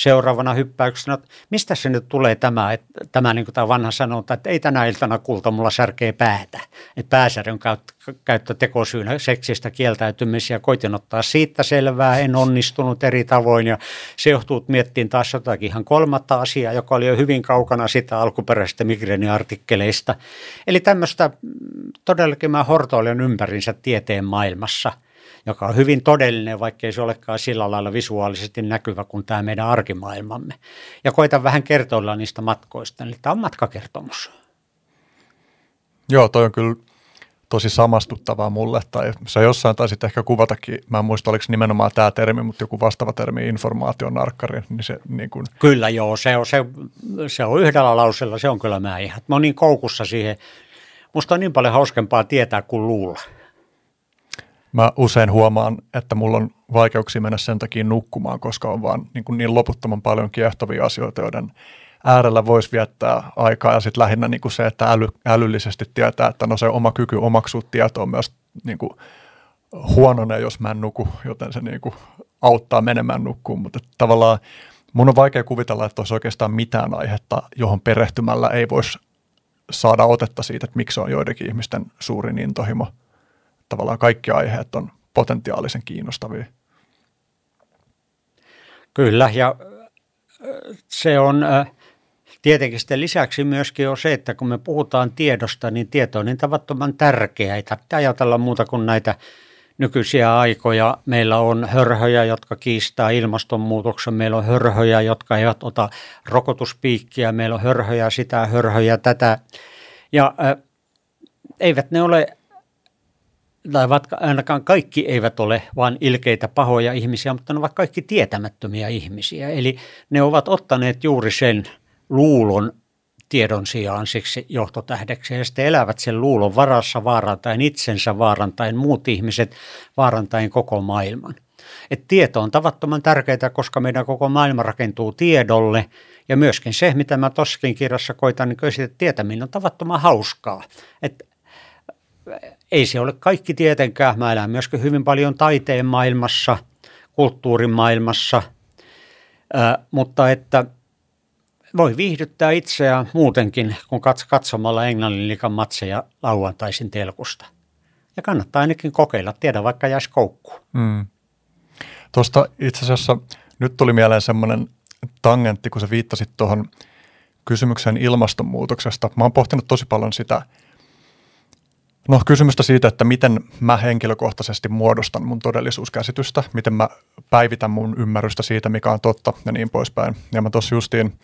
seuraavana hyppäyksenä, että mistä se nyt tulee tämä, että, tämä niin kuin tämä vanha sanonta, että ei tänä iltana kulta mulla särkee päätä. Että pääsäryn käyttö tekosyynä seksistä kieltäytymisiä, koitin ottaa siitä selvää, en onnistunut eri tavoin ja se johtuu miettiin taas jotakin ihan kolmatta asiaa, joka oli jo hyvin kaukana sitä alkuperäisestä migreeniartikkeleista. Eli tämmöistä mm, todellakin mä hortoilen ympärinsä tieteen maailmassa – joka on hyvin todellinen, vaikkei se olekaan sillä lailla visuaalisesti näkyvä kuin tämä meidän arkimaailmamme. Ja koitan vähän kertoilla niistä matkoista, eli tämä on matkakertomus. Joo, toi on kyllä tosi samastuttavaa mulle, tai sä jossain taisit ehkä kuvatakin, mä en muista oliko nimenomaan tämä termi, mutta joku vastaava termi, informaationarkkari, niin se niin kuin... Kyllä joo, se on, se, se on yhdellä lauseella, se on kyllä mä ihan, mä oon niin koukussa siihen, musta on niin paljon hauskempaa tietää kuin luulla. Mä usein huomaan, että mulla on vaikeuksia mennä sen takia nukkumaan, koska on vaan niin, kuin niin loputtoman paljon kiehtovia asioita, joiden äärellä voisi viettää aikaa. Ja sitten lähinnä niin kuin se, että äly, älyllisesti tietää, että no se oma kyky omaksua tietoa myös niin kuin huonone, jos mä en nuku, joten se niin kuin auttaa menemään nukkuun. Mutta tavallaan mun on vaikea kuvitella, että olisi oikeastaan mitään aihetta, johon perehtymällä ei voisi saada otetta siitä, että miksi on joidenkin ihmisten suurin intohimo – tavallaan kaikki aiheet on potentiaalisen kiinnostavia. Kyllä, ja se on tietenkin sitten lisäksi myöskin on se, että kun me puhutaan tiedosta, niin tieto on niin tavattoman tärkeää. Ei tarvitse ajatella muuta kuin näitä nykyisiä aikoja. Meillä on hörhöjä, jotka kiistää ilmastonmuutoksen. Meillä on hörhöjä, jotka eivät ota rokotuspiikkiä. Meillä on hörhöjä sitä, hörhöjä tätä. Ja äh, eivät ne ole tai vaikka ainakaan kaikki eivät ole vain ilkeitä pahoja ihmisiä, mutta ne ovat kaikki tietämättömiä ihmisiä. Eli ne ovat ottaneet juuri sen luulon tiedon sijaan siksi johtotähdeksi ja sitten elävät sen luulon varassa vaarantain itsensä, vaarantain muut ihmiset, vaarantain koko maailman. Et tieto on tavattoman tärkeää, koska meidän koko maailma rakentuu tiedolle ja myöskin se, mitä mä tossakin kirjassa koitan, niin kyllä tietäminen on tavattoman hauskaa. Et ei se ole kaikki tietenkään. Mä elän myöskin hyvin paljon taiteen maailmassa, kulttuurin maailmassa, äh, mutta että voi viihdyttää itseään muutenkin kuin katsomalla Englannin liikan matseja lauantaisin telkusta. Ja kannattaa ainakin kokeilla, tiedä vaikka jäisi koukkuun. Mm. Tuosta itse asiassa nyt tuli mieleen semmoinen tangentti, kun sä viittasit tuohon kysymykseen ilmastonmuutoksesta. Mä oon pohtinut tosi paljon sitä, no kysymystä siitä, että miten mä henkilökohtaisesti muodostan mun todellisuuskäsitystä, miten mä päivitän mun ymmärrystä siitä, mikä on totta ja niin poispäin. Ja mä tuossa justiin,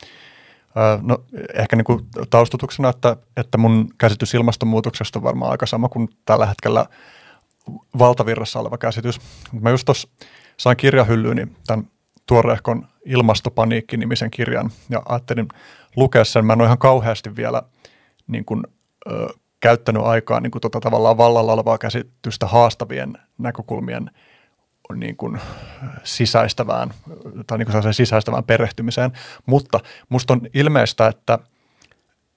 no ehkä niin kuin taustutuksena, että, että mun käsitys ilmastonmuutoksesta on varmaan aika sama kuin tällä hetkellä valtavirrassa oleva käsitys. Mä just tuossa sain kirjahyllyyni tämän tuoreehkon Ilmastopaniikki-nimisen kirjan ja ajattelin lukea sen. Mä en ole ihan kauheasti vielä niin kuin, käyttänyt aikaa niin kuin tota tavallaan vallalla olevaa käsitystä haastavien näkökulmien niin kuin sisäistävään tai niin kuin sisäistävään perehtymiseen, mutta musta on ilmeistä, että –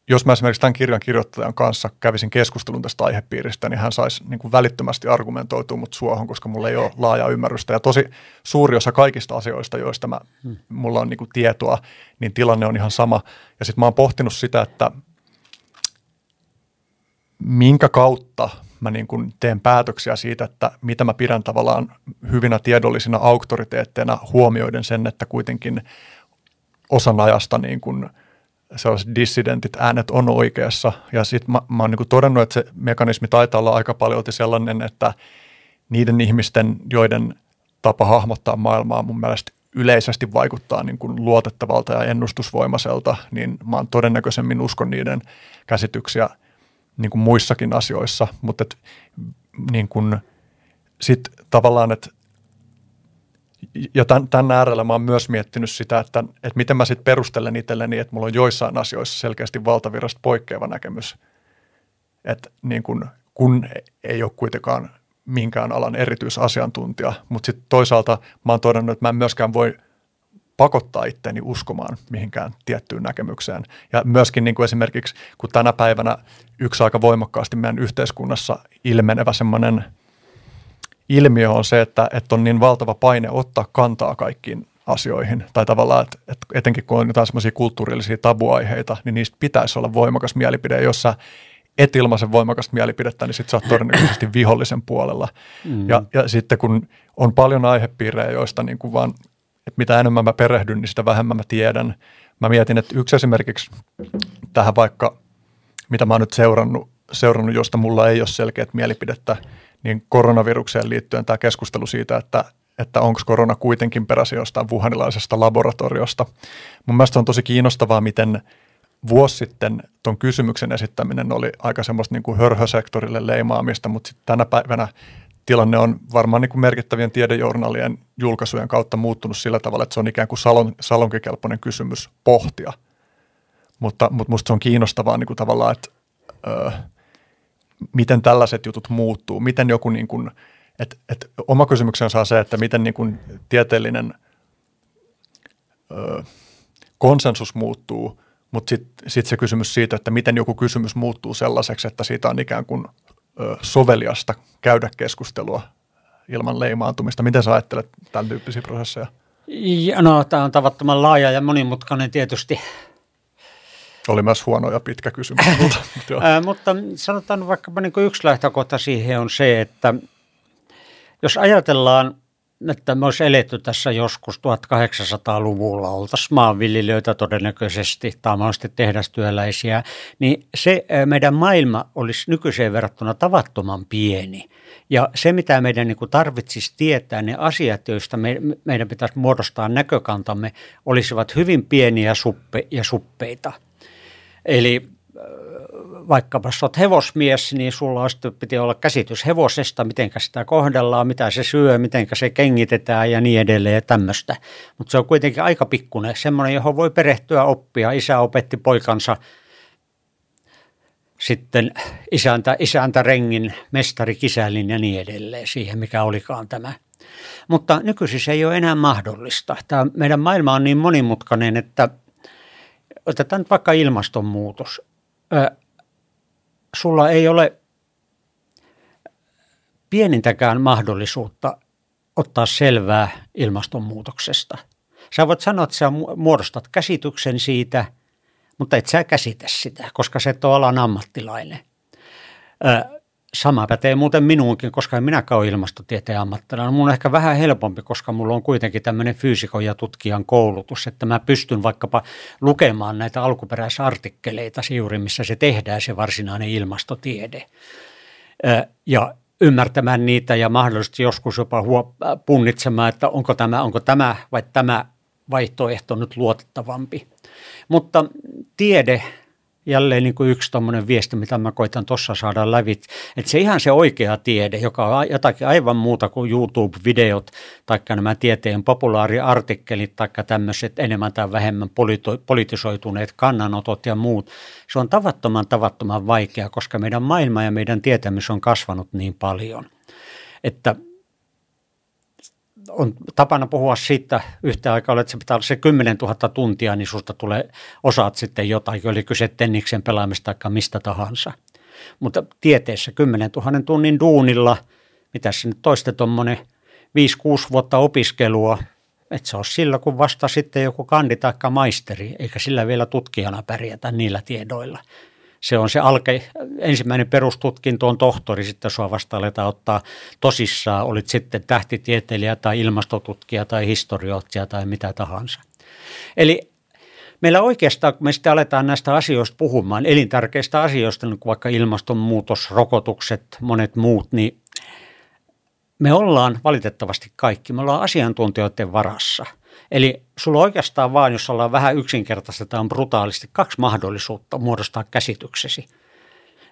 jos mä esimerkiksi tämän kirjan kirjoittajan kanssa kävisin keskustelun tästä aihepiiristä, niin hän saisi niin kuin välittömästi argumentoitua mut suohon, koska mulla ei ole laajaa ymmärrystä. Ja tosi suuri osa kaikista asioista, joista mä, hmm. mulla on niin kuin tietoa, niin tilanne on ihan sama. Ja sitten mä oon pohtinut sitä, että minkä kautta mä niin kuin teen päätöksiä siitä, että mitä mä pidän tavallaan hyvinä tiedollisina auktoriteetteina huomioiden sen, että kuitenkin osan ajasta niin kuin – sellaiset dissidentit äänet on oikeassa. Ja sitten mä, mä oon niin todennut, että se mekanismi taitaa olla aika paljon sellainen, että niiden ihmisten, joiden tapa hahmottaa maailmaa mun mielestä yleisesti vaikuttaa niin kuin luotettavalta ja ennustusvoimaiselta, niin mä oon todennäköisemmin uskon niiden käsityksiä niin kuin muissakin asioissa, mutta et, niin kuin, sit tavallaan, että ja tämän, tämän äärellä mä oon myös miettinyt sitä, että, että miten mä sitten perustelen itselleni, että mulla on joissain asioissa selkeästi valtavirrasta poikkeava näkemys. Että niin kun, kun ei ole kuitenkaan minkään alan erityisasiantuntija, mutta sitten toisaalta mä oon todennut, että mä en myöskään voi pakottaa itteeni uskomaan mihinkään tiettyyn näkemykseen. Ja myöskin niin kuin esimerkiksi, kun tänä päivänä yksi aika voimakkaasti meidän yhteiskunnassa ilmenevä semmoinen – ilmiö on se, että, että on niin valtava paine ottaa kantaa kaikkiin asioihin. Tai tavallaan, että, että etenkin kun on jotain semmoisia kulttuurillisia tabuaiheita, niin niistä pitäisi olla voimakas mielipide. Jos sä et ilmaisen voimakasta mielipidettä, niin sitten sä oot todennäköisesti vihollisen puolella. Mm. Ja, ja sitten kun on paljon aihepiirejä, joista niin kuin vaan, että mitä enemmän mä perehdyn, niin sitä vähemmän mä tiedän. Mä mietin, että yksi esimerkiksi tähän vaikka, mitä mä oon nyt seurannut, seurannut josta mulla ei ole selkeät mielipidettä – niin koronavirukseen liittyen tämä keskustelu siitä, että, että onko korona kuitenkin peräisin jostain wuhanilaisesta laboratoriosta. Mun mielestä on tosi kiinnostavaa, miten vuosi sitten tuon kysymyksen esittäminen oli aika semmoista niin kuin hörhösektorille leimaamista, mutta sitten tänä päivänä tilanne on varmaan niin kuin merkittävien tiedejournaalien julkaisujen kautta muuttunut sillä tavalla, että se on ikään kuin salon, salonkikelpoinen kysymys pohtia. Mutta, mutta musta se on kiinnostavaa niin kuin tavallaan, että öö, miten tällaiset jutut muuttuu, miten joku niin kuin, että, että oma kysymyksensä on se, että miten niin kuin tieteellinen ö, konsensus muuttuu, mutta sitten sit se kysymys siitä, että miten joku kysymys muuttuu sellaiseksi, että siitä on ikään kuin ö, soveliasta käydä keskustelua ilman leimaantumista. Miten sä ajattelet tämän tyyppisiä prosesseja? Ja, no, tämä on tavattoman laaja ja monimutkainen tietysti oli myös huono ja pitkä kysymys. mutta, mutta sanotaan vaikkapa niin yksi lähtökohta siihen on se, että jos ajatellaan, että me olisi eletty tässä joskus 1800-luvulla, oltaisiin maanviljelijöitä todennäköisesti tai mahdollisesti tehdastyöläisiä, niin se meidän maailma olisi nykyiseen verrattuna tavattoman pieni. Ja se, mitä meidän niin kuin tarvitsisi tietää, ne asiat, joista me, meidän pitäisi muodostaa näkökantamme, olisivat hyvin pieniä suppe ja suppeita – Eli vaikkapa sä oot hevosmies, niin sulla olisi, piti olla käsitys hevosesta, miten sitä kohdellaan, mitä se syö, miten se kengitetään ja niin edelleen ja tämmöistä. Mutta se on kuitenkin aika pikkuinen, semmoinen, johon voi perehtyä oppia. Isä opetti poikansa sitten isäntä, isäntä rengin, mestari kisällin ja niin edelleen siihen, mikä olikaan tämä. Mutta nykyisin se ei ole enää mahdollista. Tämä meidän maailma on niin monimutkainen, että – otetaan nyt vaikka ilmastonmuutos. Sulla ei ole pienintäkään mahdollisuutta ottaa selvää ilmastonmuutoksesta. Sä voit sanoa, että sä muodostat käsityksen siitä, mutta et sä käsitä sitä, koska se et ole alan ammattilainen. Sama pätee muuten minuunkin, koska en minäkään ole ilmastotieteen ammattilainen. Mun on ehkä vähän helpompi, koska mulla on kuitenkin tämmöinen fyysikon ja tutkijan koulutus, että mä pystyn vaikkapa lukemaan näitä alkuperäisartikkeleita juuri, missä se tehdään se varsinainen ilmastotiede. Ja ymmärtämään niitä ja mahdollisesti joskus jopa punnitsemaan, että onko tämä, onko tämä vai tämä vaihtoehto nyt luotettavampi. Mutta tiede jälleen niin kuin yksi tuommoinen viesti, mitä mä koitan tuossa saada lävit, että se ihan se oikea tiede, joka on jotakin aivan muuta kuin YouTube-videot tai nämä tieteen populaariartikkelit tai tämmöiset enemmän tai vähemmän polito- politisoituneet kannanotot ja muut, se on tavattoman tavattoman vaikea, koska meidän maailma ja meidän tietämys on kasvanut niin paljon, että on tapana puhua siitä yhtä aikaa, että se pitää olla se 10 000 tuntia, niin susta tulee, osaat sitten jotain, oli kyse tenniksen pelaamista tai mistä tahansa. Mutta tieteessä 10 000 tunnin duunilla, mitä se nyt toiste tuommoinen 5-6 vuotta opiskelua, että se on sillä, kun vasta sitten joku kandi tai maisteri, eikä sillä vielä tutkijana pärjätä niillä tiedoilla se on se alke, ensimmäinen perustutkinto on tohtori, sitten sua vasta aletaan ottaa tosissaan, olit sitten tähtitieteilijä tai ilmastotutkija tai historioitsija tai mitä tahansa. Eli meillä oikeastaan, kun me sitten aletaan näistä asioista puhumaan, elintärkeistä asioista, niin kuin vaikka ilmastonmuutos, rokotukset, monet muut, niin me ollaan valitettavasti kaikki, me ollaan asiantuntijoiden varassa – Eli sulla oikeastaan vaan, jos ollaan vähän yksinkertaistetaan brutaalisti, kaksi mahdollisuutta muodostaa käsityksesi.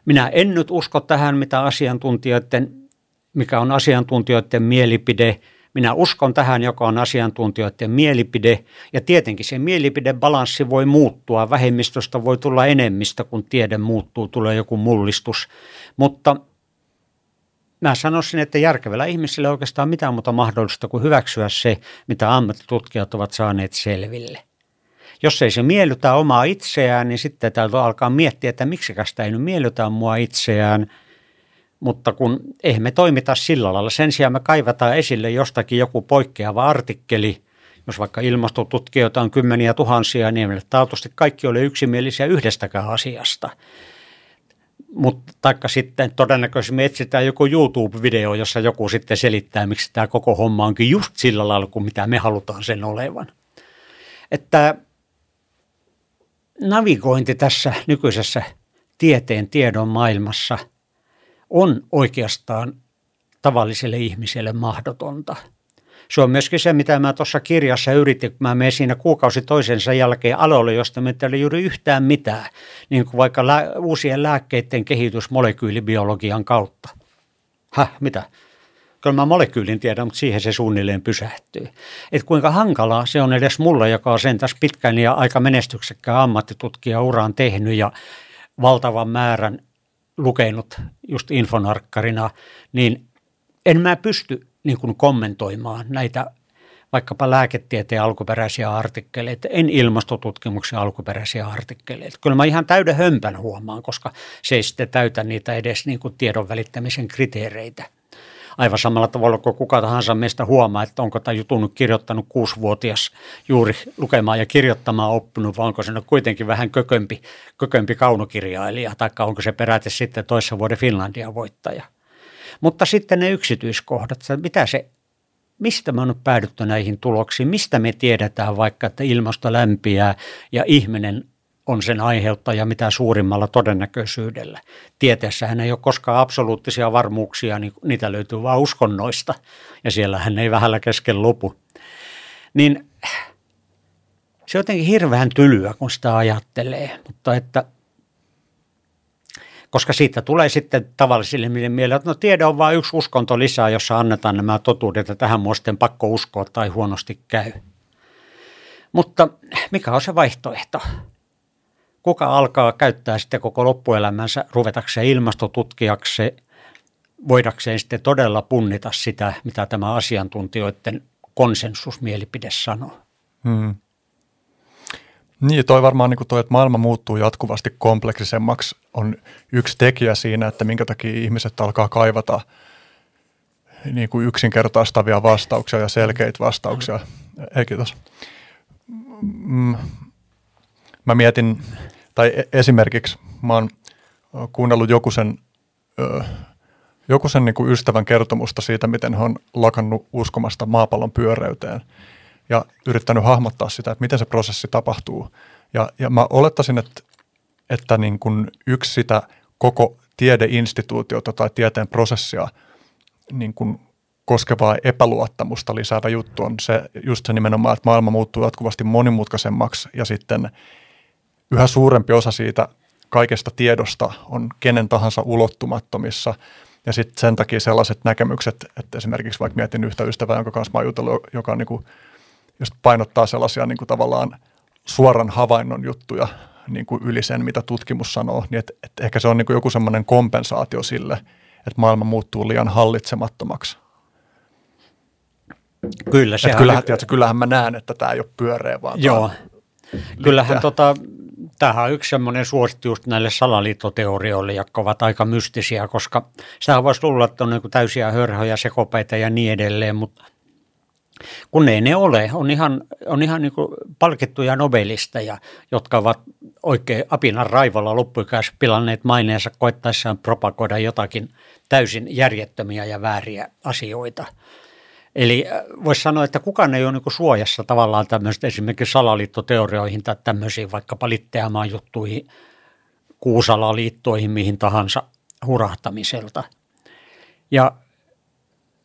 Minä en nyt usko tähän, mitä asiantuntijoiden, mikä on asiantuntijoiden mielipide. Minä uskon tähän, joka on asiantuntijoiden mielipide. Ja tietenkin se mielipidebalanssi voi muuttua. Vähemmistöstä voi tulla enemmistä, kun tiede muuttuu, tulee joku mullistus. Mutta Mä sanoisin, että järkevällä ihmisillä ei oikeastaan mitään muuta mahdollista kuin hyväksyä se, mitä ammattitutkijat ovat saaneet selville. Jos ei se miellytä omaa itseään, niin sitten täytyy alkaa miettiä, että miksi sitä ei nyt miellytä mua itseään. Mutta kun eihän me toimita sillä lailla, sen sijaan me kaivataan esille jostakin joku poikkeava artikkeli, jos vaikka ilmastotutkijoita on kymmeniä tuhansia, niin taatusti kaikki ole yksimielisiä yhdestäkään asiasta – mutta taikka sitten todennäköisesti me etsitään joku YouTube-video, jossa joku sitten selittää, miksi tämä koko homma onkin just sillä lailla kuin mitä me halutaan sen olevan. Että navigointi tässä nykyisessä tieteen tiedon maailmassa on oikeastaan tavalliselle ihmiselle mahdotonta – se on myöskin se, mitä mä tuossa kirjassa yritin, kun mä menen siinä kuukausi toisensa jälkeen aloille, josta me ei juuri yhtään mitään, niin kuin vaikka lä- uusien lääkkeiden kehitys molekyylibiologian kautta. Häh, mitä? Kyllä mä molekyylin tiedän, mutta siihen se suunnilleen pysähtyy. Et kuinka hankalaa se on edes mulla, joka on sen tässä pitkän ja aika menestyksekkään ammattitutkija uraan tehnyt ja valtavan määrän lukenut just infonarkkarina, niin en mä pysty niin kuin kommentoimaan näitä vaikkapa lääketieteen alkuperäisiä artikkeleita, en ilmastotutkimuksen alkuperäisiä artikkeleita. Kyllä mä ihan täyden hömpän huomaan, koska se ei sitten täytä niitä edes niin kuin tiedon välittämisen kriteereitä. Aivan samalla tavalla kuin kuka tahansa meistä huomaa, että onko tämä jutun kirjoittanut kuusivuotias juuri lukemaan ja kirjoittamaan oppinut, vai onko se kuitenkin vähän kökömpi, kökömpi kaunokirjailija, tai onko se peräti sitten toissa vuoden Finlandia voittaja – mutta sitten ne yksityiskohdat, mitä se, mistä me on päädytty näihin tuloksiin, mistä me tiedetään vaikka, että ilmasto lämpiää ja ihminen on sen aiheuttaja mitä suurimmalla todennäköisyydellä. Tieteessähän ei ole koskaan absoluuttisia varmuuksia, niin niitä löytyy vain uskonnoista ja siellähän ei vähällä kesken lopu. Niin se on jotenkin hirveän tylyä, kun sitä ajattelee, mutta että koska siitä tulee sitten tavallisille mieleen, että no tiede on vain yksi uskonto lisää, jossa annetaan nämä totuudet, ja tähän mua sitten pakko uskoa tai huonosti käy. Mutta mikä on se vaihtoehto? Kuka alkaa käyttää sitten koko loppuelämänsä ruvetakseen ilmastotutkijaksi, voidakseen sitten todella punnita sitä, mitä tämä asiantuntijoiden konsensusmielipide sanoo? Hmm. Niin, toi varmaan niin toi, että maailma muuttuu jatkuvasti kompleksisemmaksi, on yksi tekijä siinä, että minkä takia ihmiset alkaa kaivata niin kuin yksinkertaistavia vastauksia ja selkeitä vastauksia. Ei kiitos. Mm, mä mietin, tai e- esimerkiksi mä oon kuunnellut joku sen joku sen niin kuin ystävän kertomusta siitä, miten he on lakannut uskomasta maapallon pyöreyteen ja yrittänyt hahmottaa sitä, että miten se prosessi tapahtuu. Ja, ja mä olettaisin, että, että niin kuin yksi sitä koko tiedeinstituutiota tai tieteen prosessia niin kuin koskevaa epäluottamusta lisäävä juttu on se, just se nimenomaan, että maailma muuttuu jatkuvasti monimutkaisemmaksi ja sitten yhä suurempi osa siitä kaikesta tiedosta on kenen tahansa ulottumattomissa. Ja sitten sen takia sellaiset näkemykset, että esimerkiksi vaikka mietin yhtä ystävää, jonka kanssa mä jutellut, joka on niin kuin, just painottaa sellaisia niin kuin tavallaan suoran havainnon juttuja niin kuin yli sen, mitä tutkimus sanoo, niin että, että ehkä se on niin kuin joku semmoinen kompensaatio sille, että maailma muuttuu liian hallitsemattomaksi. Kyllä, se kyllähän, tiedätkö, kyllähän mä näen, että tämä ei ole pyöreä, vaan Joo. Kyllähän tota, tämähän on yksi semmoinen suosittu just näille salaliittoteorioille, jotka ovat aika mystisiä, koska sitä voisi luulla, että on niin täysiä hörhöjä, sekopäitä ja niin edelleen, mutta kun ei ne ole, on ihan, on ihan niin palkittuja nobelisteja, jotka ovat oikein apinan raivolla loppuikäis pilanneet maineensa koettaessaan propagoida jotakin täysin järjettömiä ja vääriä asioita. Eli äh, voisi sanoa, että kukaan ei ole niin suojassa tavallaan tämmöistä esimerkiksi salaliittoteorioihin tai tämmöisiin vaikkapa litteämaan juttuihin, kuusalaliittoihin, mihin tahansa hurahtamiselta. Ja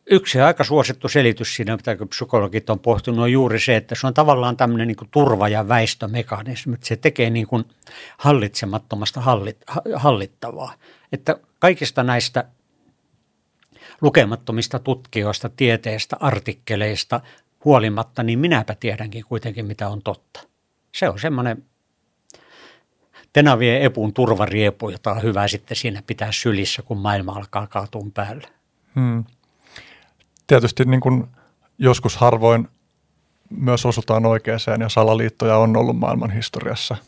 yksi aika suosittu selitys siinä, mitä psykologit on pohtunut, on juuri se, että se on tavallaan tämmöinen niin turva- ja väistömekanismi. Se tekee niin kuin hallitsemattomasta hallit, hallittavaa. Että kaikista näistä lukemattomista tutkijoista, tieteestä, artikkeleista huolimatta, niin minäpä tiedänkin kuitenkin, mitä on totta. Se on semmoinen tenavien epun turvariepu, jota on hyvä sitten siinä pitää sylissä, kun maailma alkaa kaatua päälle. Hmm. Tietysti niin kuin joskus harvoin myös osutaan oikeaan ja salaliittoja on ollut maailman historiassa –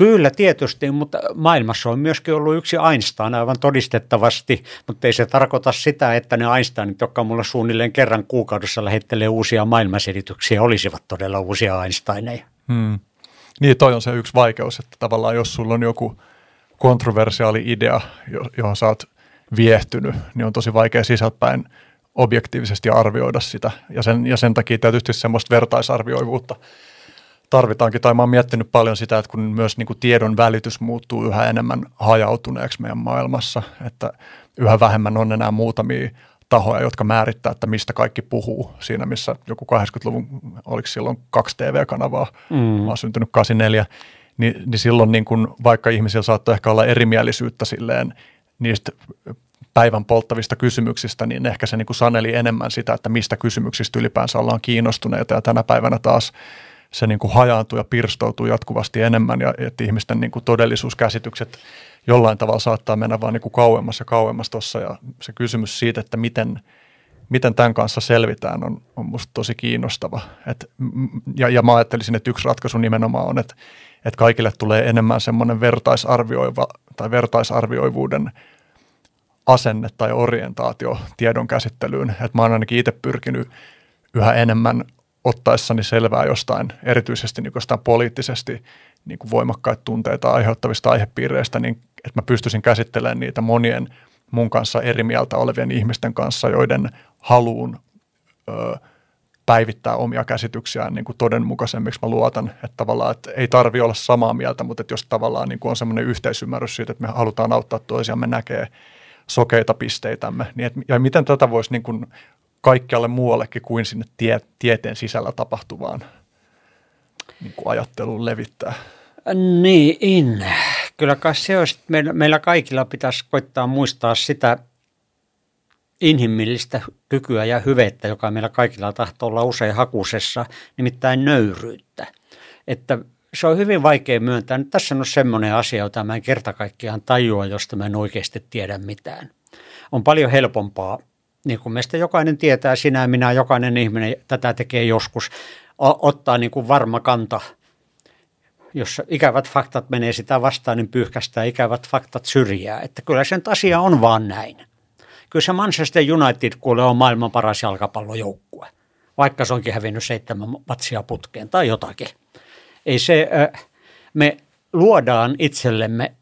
Kyllä tietysti, mutta maailmassa on myöskin ollut yksi Einstein aivan todistettavasti, mutta ei se tarkoita sitä, että ne Einsteinit, jotka mulle suunnilleen kerran kuukaudessa lähettelee uusia maailmanselityksiä, olisivat todella uusia Einsteineja. Hmm. Niin, toi on se yksi vaikeus, että tavallaan jos sulla on joku kontroversiaali idea, johon sä oot viehtynyt, niin on tosi vaikea sisältäpäin objektiivisesti arvioida sitä. Ja sen, ja sen takia tietysti semmoista vertaisarvioivuutta – tarvitaankin, tai mä oon miettinyt paljon sitä, että kun myös niin kuin tiedon välitys muuttuu yhä enemmän hajautuneeksi meidän maailmassa, että yhä vähemmän on enää muutamia tahoja, jotka määrittää, että mistä kaikki puhuu. Siinä, missä joku 80-luvun, oliko silloin kaksi TV-kanavaa, mm. mä oon syntynyt 84, niin, niin silloin niin kun, vaikka ihmisillä saattoi ehkä olla erimielisyyttä silleen niistä päivän polttavista kysymyksistä, niin ehkä se niin kuin saneli enemmän sitä, että mistä kysymyksistä ylipäänsä ollaan kiinnostuneita. Ja tänä päivänä taas se niin kuin hajaantuu ja pirstoutuu jatkuvasti enemmän ja että ihmisten niin kuin todellisuuskäsitykset jollain tavalla saattaa mennä vaan niin kuin kauemmas ja kauemmas tuossa ja se kysymys siitä, että miten, miten tämän kanssa selvitään on, on musta tosi kiinnostava. Et, ja, ja mä ajattelisin, että yksi ratkaisu nimenomaan on, että, että kaikille tulee enemmän semmoinen vertaisarvioiva tai vertaisarvioivuuden asenne tai orientaatio tiedon käsittelyyn. Että mä oon ainakin itse pyrkinyt yhä enemmän ottaessani selvää jostain, erityisesti niin jostain poliittisesti niin kuin voimakkaita tunteita aiheuttavista aihepiireistä, niin että mä pystyisin käsittelemään niitä monien mun kanssa eri mieltä olevien ihmisten kanssa, joiden haluun ö, päivittää omia käsityksiään niin kuin todenmukaisemmiksi mä luotan. Että tavallaan, että ei tarvi olla samaa mieltä, mutta että jos tavallaan niin kuin on semmoinen yhteisymmärrys siitä, että me halutaan auttaa toisiamme näkee sokeita pisteitämme, niin et, ja miten tätä voisi niin kuin kaikkialle muuallekin kuin sinne tie, tieteen sisällä tapahtuvaan niin kuin ajatteluun levittää. Niin, kyllä kai se olisi, meillä, meillä kaikilla pitäisi koittaa muistaa sitä inhimillistä kykyä ja hyvettä, joka meillä kaikilla tahtoo olla usein hakusessa, nimittäin nöyryyttä. Että se on hyvin vaikea myöntää. Nyt tässä on semmoinen asia, jota mä en kerta kaikkiaan tajua, josta mä en oikeasti tiedä mitään. On paljon helpompaa niin kuin meistä jokainen tietää, sinä minä, jokainen ihminen tätä tekee joskus, ottaa niin kuin varma kanta. Jos ikävät faktat menee sitä vastaan, niin pyyhkästää ikävät faktat syrjää. Että kyllä sen asia on vaan näin. Kyllä se Manchester United kuule on maailman paras jalkapallojoukkue, vaikka se onkin hävinnyt seitsemän matsia putkeen tai jotakin. Ei se, me luodaan itsellemme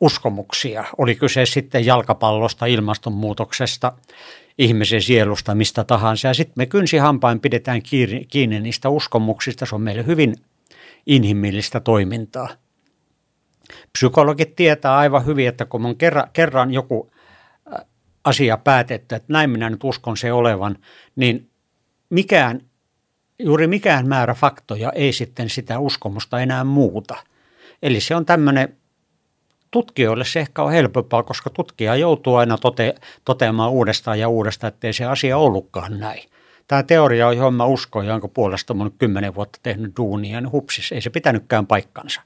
uskomuksia. Oli kyse sitten jalkapallosta, ilmastonmuutoksesta, ihmisen sielusta, mistä tahansa. Ja sitten me kynsihampain pidetään kiinni, kiinni niistä uskomuksista. Se on meille hyvin inhimillistä toimintaa. Psykologit tietää aivan hyvin, että kun on kerran, kerran joku asia päätetty, että näin minä nyt uskon se olevan, niin mikään, juuri mikään määrä faktoja ei sitten sitä uskomusta enää muuta. Eli se on tämmöinen, tutkijoille se ehkä on helpompaa, koska tutkija joutuu aina tote, toteamaan uudestaan ja uudestaan, ettei se asia ollutkaan näin. Tämä teoria, johon mä uskon, jonka puolesta mun kymmenen vuotta tehnyt duunia, niin hupsis, ei se pitänytkään paikkansa.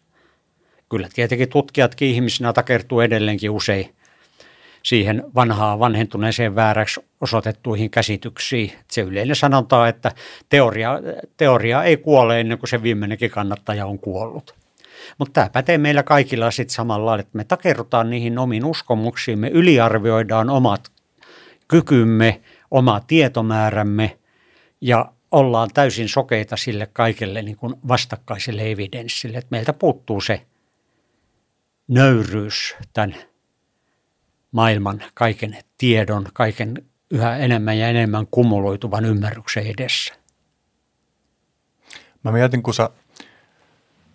Kyllä tietenkin tutkijatkin ihmisinä takertuu edelleenkin usein siihen vanhaan vanhentuneeseen vääräksi osoitettuihin käsityksiin. Se yleinen sanonta, että teoria, teoria ei kuole ennen kuin se viimeinenkin kannattaja on kuollut. Mutta tämä pätee meillä kaikilla sitten samalla että me takerrutaan niihin omiin uskomuksiin, me yliarvioidaan omat kykymme, oma tietomäärämme ja ollaan täysin sokeita sille kaikelle niin kuin vastakkaiselle evidenssille, että meiltä puuttuu se nöyryys tämän maailman kaiken tiedon, kaiken yhä enemmän ja enemmän kumuloituvan ymmärryksen edessä. Mä mietin, kun sä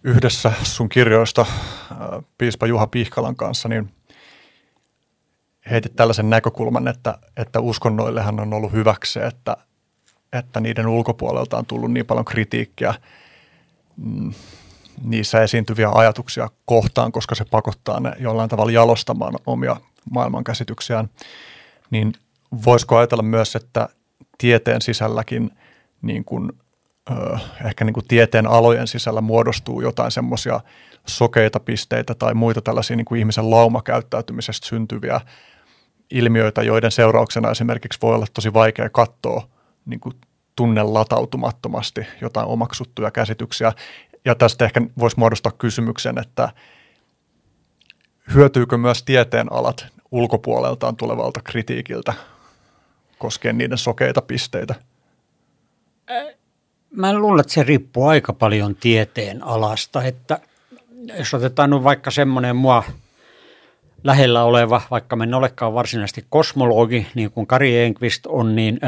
yhdessä sun kirjoista äh, piispa Juha Pihkalan kanssa, niin heitit tällaisen näkökulman, että, että uskonnoillehan on ollut hyväksi, että, että niiden ulkopuolelta on tullut niin paljon kritiikkiä mm, niissä esiintyviä ajatuksia kohtaan, koska se pakottaa ne jollain tavalla jalostamaan omia maailmankäsityksiään, niin voisiko ajatella myös, että tieteen sisälläkin niin kuin, ö, ehkä niin kuin tieteen alojen sisällä muodostuu jotain semmoisia sokeita pisteitä tai muita tällaisia niin kuin ihmisen laumakäyttäytymisestä syntyviä ilmiöitä, joiden seurauksena esimerkiksi voi olla tosi vaikea katsoa niin kuin tunne latautumattomasti jotain omaksuttuja käsityksiä. Ja tästä ehkä voisi muodostaa kysymyksen, että hyötyykö myös tieteen alat ulkopuoleltaan tulevalta kritiikiltä koskien niiden sokeita pisteitä? Mä luulen, että se riippuu aika paljon tieteen alasta, että jos otetaan nyt vaikka semmoinen mua lähellä oleva, vaikka me en olekaan varsinaisesti kosmologi, niin kuin Kari Enqvist on, niin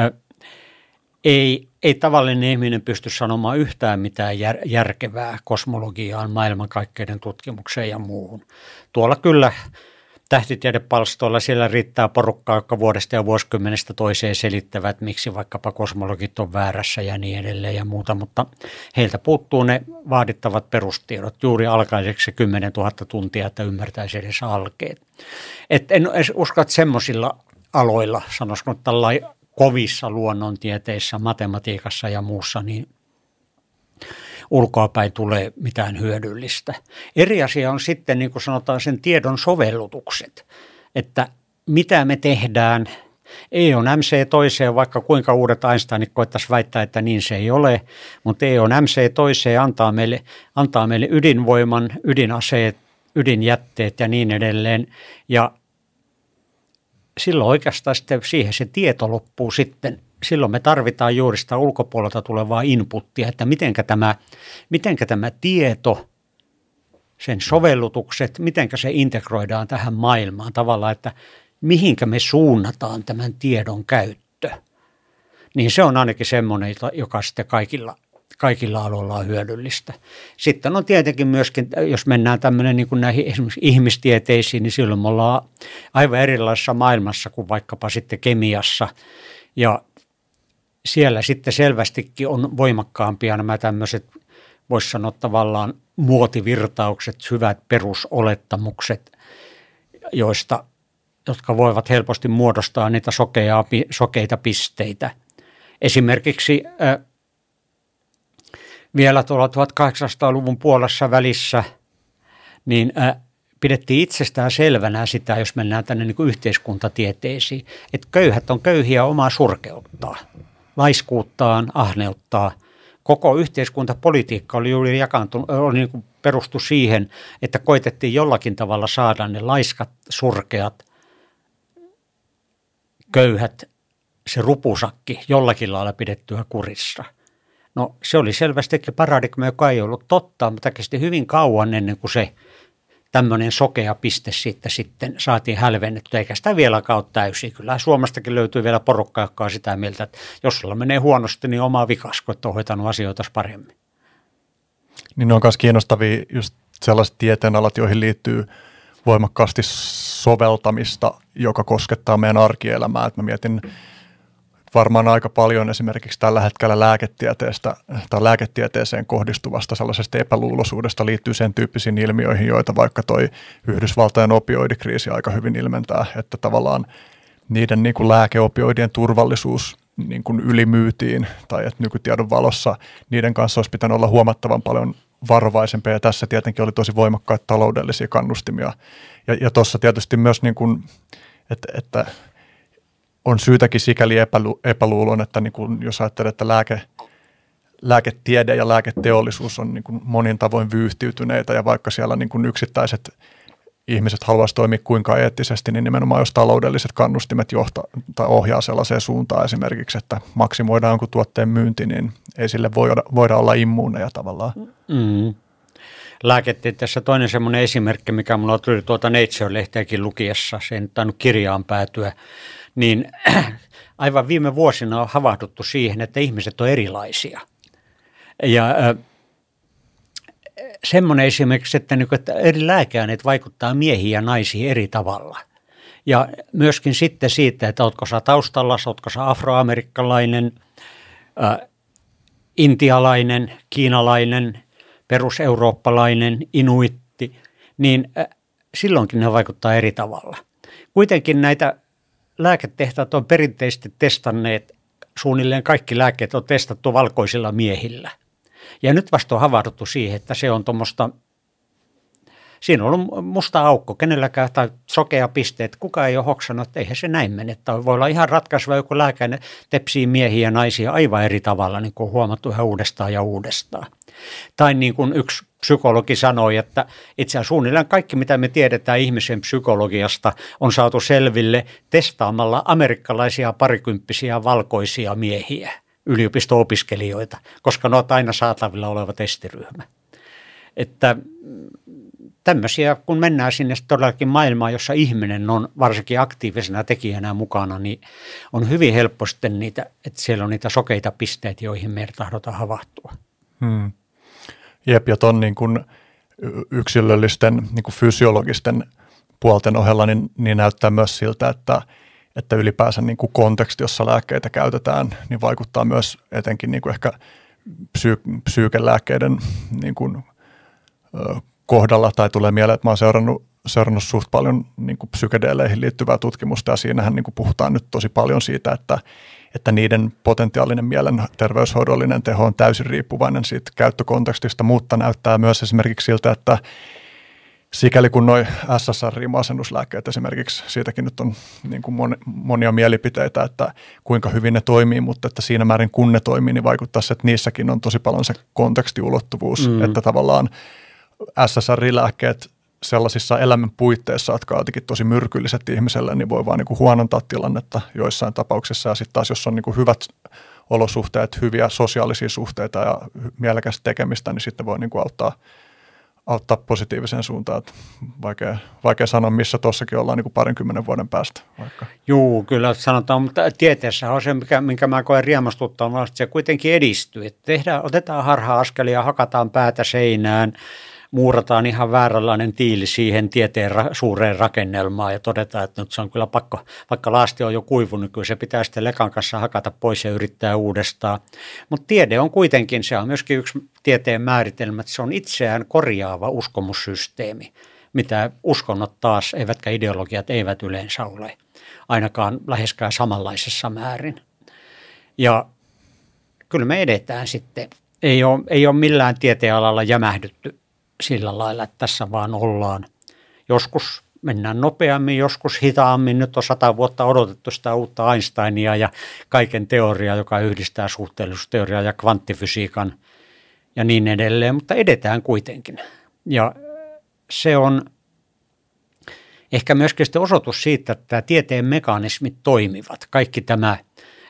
ei, ei tavallinen ihminen pysty sanomaan yhtään mitään jär, järkevää kosmologiaan, maailmankaikkeuden tutkimukseen ja muuhun. Tuolla kyllä tähtitiedepalstoilla siellä riittää porukkaa, jotka vuodesta ja vuosikymmenestä toiseen selittävät, miksi vaikkapa kosmologit on väärässä ja niin edelleen ja muuta, mutta heiltä puuttuu ne vaadittavat perustiedot juuri alkaiseksi 10 000 tuntia, että ymmärtäisi edes alkeet. Et en usko, että semmoisilla aloilla, sanoisiko tällainen kovissa luonnontieteissä, matematiikassa ja muussa, niin ulkoapäin tulee mitään hyödyllistä. Eri asia on sitten, niin kuin sanotaan, sen tiedon sovellutukset, että mitä me tehdään. Ei on MC toiseen, vaikka kuinka uudet Einsteinit koettaisiin väittää, että niin se ei ole, mutta ei on MC toiseen antaa meille, antaa meille ydinvoiman, ydinaseet, ydinjätteet ja niin edelleen. Ja silloin oikeastaan sitten siihen se tieto loppuu sitten. Silloin me tarvitaan juuri sitä ulkopuolelta tulevaa inputtia, että mitenkä tämä, mitenkä tämä tieto, sen sovellutukset, mitenkä se integroidaan tähän maailmaan tavallaan, että mihinkä me suunnataan tämän tiedon käyttö. Niin se on ainakin semmoinen, joka sitten kaikilla kaikilla aloilla on hyödyllistä. Sitten on tietenkin myöskin, jos mennään tämmöinen niin kuin näihin esimerkiksi ihmistieteisiin, niin silloin me ollaan aivan erilaisessa maailmassa kuin vaikkapa sitten kemiassa. Ja siellä sitten selvästikin on voimakkaampia nämä tämmöiset, voisi sanoa tavallaan muotivirtaukset, hyvät perusolettamukset, joista, jotka voivat helposti muodostaa niitä sokeita pisteitä. Esimerkiksi vielä tuolla 1800-luvun puolessa välissä, niin äh, pidettiin itsestään selvänä sitä, jos mennään tänne niin kuin yhteiskuntatieteisiin, että köyhät on köyhiä omaa surkeuttaa, laiskuuttaan, ahneuttaa. Koko yhteiskuntapolitiikka oli juuri jakantunut, oli niin kuin perustu siihen, että koitettiin jollakin tavalla saada ne laiskat, surkeat, köyhät, se rupusakki jollakin lailla pidettyä kurissa – No se oli selvästikin paradigma, joka ei ollut totta, mutta kesti hyvin kauan ennen kuin se tämmöinen sokea piste sitten, sitten saatiin hälvennettyä, eikä sitä vielä kautta täysin. Kyllä Suomestakin löytyy vielä porukka, joka on sitä mieltä, että jos sulla menee huonosti, niin oma vikas, kun ole hoitanut asioita paremmin. Niin ne on myös kiinnostavia just sellaiset tieteenalat, joihin liittyy voimakkaasti soveltamista, joka koskettaa meidän arkielämää. Et mä mietin varmaan aika paljon esimerkiksi tällä hetkellä lääketieteestä tai lääketieteeseen kohdistuvasta sellaisesta epäluuloisuudesta liittyy sen tyyppisiin ilmiöihin, joita vaikka toi Yhdysvaltain opioidikriisi aika hyvin ilmentää, että tavallaan niiden niin kuin lääkeopioidien turvallisuus niin kuin ylimyytiin tai että nykytiedon valossa niiden kanssa olisi pitänyt olla huomattavan paljon varovaisempia ja tässä tietenkin oli tosi voimakkaita taloudellisia kannustimia. Ja, ja tuossa tietysti myös, niin kuin, että, että on syytäkin sikäli epälu, epäluulon, että niin kuin, jos ajattelee, että lääke, lääketiede ja lääketeollisuus on niin kuin monin tavoin vyyhtiytyneitä ja vaikka siellä niin kuin yksittäiset ihmiset haluaisi toimia kuinka eettisesti, niin nimenomaan jos taloudelliset kannustimet johtaa tai ohjaa sellaiseen suuntaan esimerkiksi, että maksimoidaan jonkun tuotteen myynti, niin ei sille voida, voida olla immuuneja tavallaan. Mm. Lääketieteessä toinen semmoinen esimerkki, mikä mulla tuli tuota Nature-lehteäkin lukiessa, se ei nyt tainnut kirjaan päätyä, niin aivan viime vuosina on havahduttu siihen, että ihmiset on erilaisia. Ja semmoinen esimerkiksi, että, niin eri lääkeaineet vaikuttaa miehiin ja naisiin eri tavalla. Ja myöskin sitten siitä, että oletko sä taustalla, oletko sä afroamerikkalainen, intialainen, kiinalainen, peruseurooppalainen, inuitti, niin silloinkin ne vaikuttaa eri tavalla. Kuitenkin näitä lääketehtaat on perinteisesti testanneet, suunnilleen kaikki lääkkeet on testattu valkoisilla miehillä. Ja nyt vasta on havahduttu siihen, että se on tuommoista, siinä on ollut musta aukko, kenelläkään tai sokea piste, että kukaan ei ole hoksannut, että eihän se näin mene. Että voi olla ihan ratkaiseva joku lääke, tepsii miehiä ja naisia aivan eri tavalla, niin kuin huomattu ihan uudestaan ja uudestaan. Tai niin kuin yksi psykologi sanoi, että itse asiassa suunnilleen kaikki, mitä me tiedetään ihmisen psykologiasta, on saatu selville testaamalla amerikkalaisia parikymppisiä valkoisia miehiä, yliopisto-opiskelijoita, koska ne ovat aina saatavilla oleva testiryhmä. Että tämmöisiä, kun mennään sinne todellakin maailmaan, jossa ihminen on varsinkin aktiivisena tekijänä mukana, niin on hyvin helppo sitten niitä, että siellä on niitä sokeita pisteitä, joihin meidän tahdotaan havahtua. Hmm. Jep, ja ton niin yksilöllisten niin kuin fysiologisten puolten ohella niin, niin näyttää myös siltä, että, että ylipäänsä niin kuin konteksti, jossa lääkkeitä käytetään, niin vaikuttaa myös etenkin niin kuin ehkä psy- psyykelääkkeiden niin kuin, ö, kohdalla, tai tulee mieleen, että mä oon seurannut, seurannut suht paljon niin kuin psykedeeleihin liittyvää tutkimusta, ja siinähän niin kuin puhutaan nyt tosi paljon siitä, että että niiden potentiaalinen mielenterveyshoidollinen teho on täysin riippuvainen siitä käyttökontekstista, mutta näyttää myös esimerkiksi siltä, että sikäli kun noin SSRI-masennuslääkkeet esimerkiksi, siitäkin nyt on niin kuin monia mielipiteitä, että kuinka hyvin ne toimii, mutta että siinä määrin kun ne toimii, niin vaikuttaa se, että niissäkin on tosi paljon se kontekstiulottuvuus, mm. että tavallaan SSRI-lääkkeet sellaisissa elämän puitteissa, jotka ovat jotenkin tosi myrkylliset ihmiselle, niin voi vaan niin kuin huonontaa tilannetta joissain tapauksissa. Ja sitten taas, jos on niin kuin hyvät olosuhteet, hyviä sosiaalisia suhteita ja mielekästä tekemistä, niin sitten voi niin kuin auttaa, auttaa positiiviseen suuntaan. Että vaikea, vaikea sanoa, missä tuossakin ollaan niin kuin parinkymmenen vuoden päästä. Vaikka. Juu, kyllä sanotaan, mutta tieteessä on se, mikä, minkä mä koen riemastuttaa, että se kuitenkin edistyy. Että tehdään, otetaan harha-askelia, hakataan päätä seinään – muurataan ihan vääränlainen tiili siihen tieteen ra- suureen rakennelmaan ja todetaan, että nyt se on kyllä pakko, vaikka laasti on jo kuivunut, niin kyllä se pitää sitten lekan kanssa hakata pois ja yrittää uudestaan. Mutta tiede on kuitenkin, se on myöskin yksi tieteen määritelmä, että se on itseään korjaava uskomussysteemi, mitä uskonnot taas, eivätkä ideologiat eivät yleensä ole, ainakaan läheskään samanlaisessa määrin. Ja kyllä me edetään sitten. Ei ole, ei ole millään tieteenalalla jämähdytty sillä lailla, että tässä vaan ollaan. Joskus mennään nopeammin, joskus hitaammin. Nyt on sata vuotta odotettu sitä uutta Einsteinia ja kaiken teoriaa, joka yhdistää suhteellisuusteoriaa ja kvanttifysiikan ja niin edelleen, mutta edetään kuitenkin. Ja se on ehkä myöskin sitten osoitus siitä, että tieteen mekanismit toimivat. Kaikki tämä,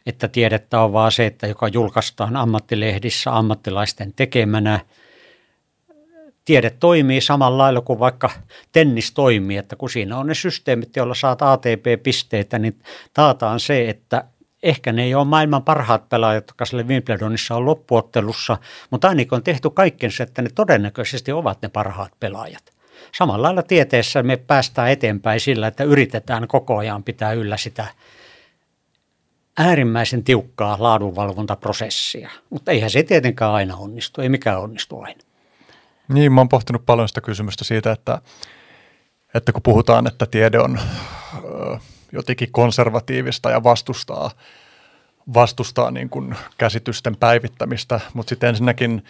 että tiedettä on vaan se, että joka julkaistaan ammattilehdissä ammattilaisten tekemänä – tiede toimii samalla lailla kuin vaikka tennis toimii, että kun siinä on ne systeemit, joilla saat ATP-pisteitä, niin taataan se, että ehkä ne ei ole maailman parhaat pelaajat, jotka sille Wimbledonissa on loppuottelussa, mutta ainakin on tehty kaikkensa, että ne todennäköisesti ovat ne parhaat pelaajat. Samalla lailla tieteessä me päästään eteenpäin sillä, että yritetään koko ajan pitää yllä sitä äärimmäisen tiukkaa laadunvalvontaprosessia. Mutta eihän se tietenkään aina onnistu, ei mikään onnistu aina. Niin, mä oon pohtinut paljon sitä kysymystä siitä, että, että kun puhutaan, että tiede on jotenkin konservatiivista ja vastustaa, vastustaa niin kuin käsitysten päivittämistä, mutta sitten ensinnäkin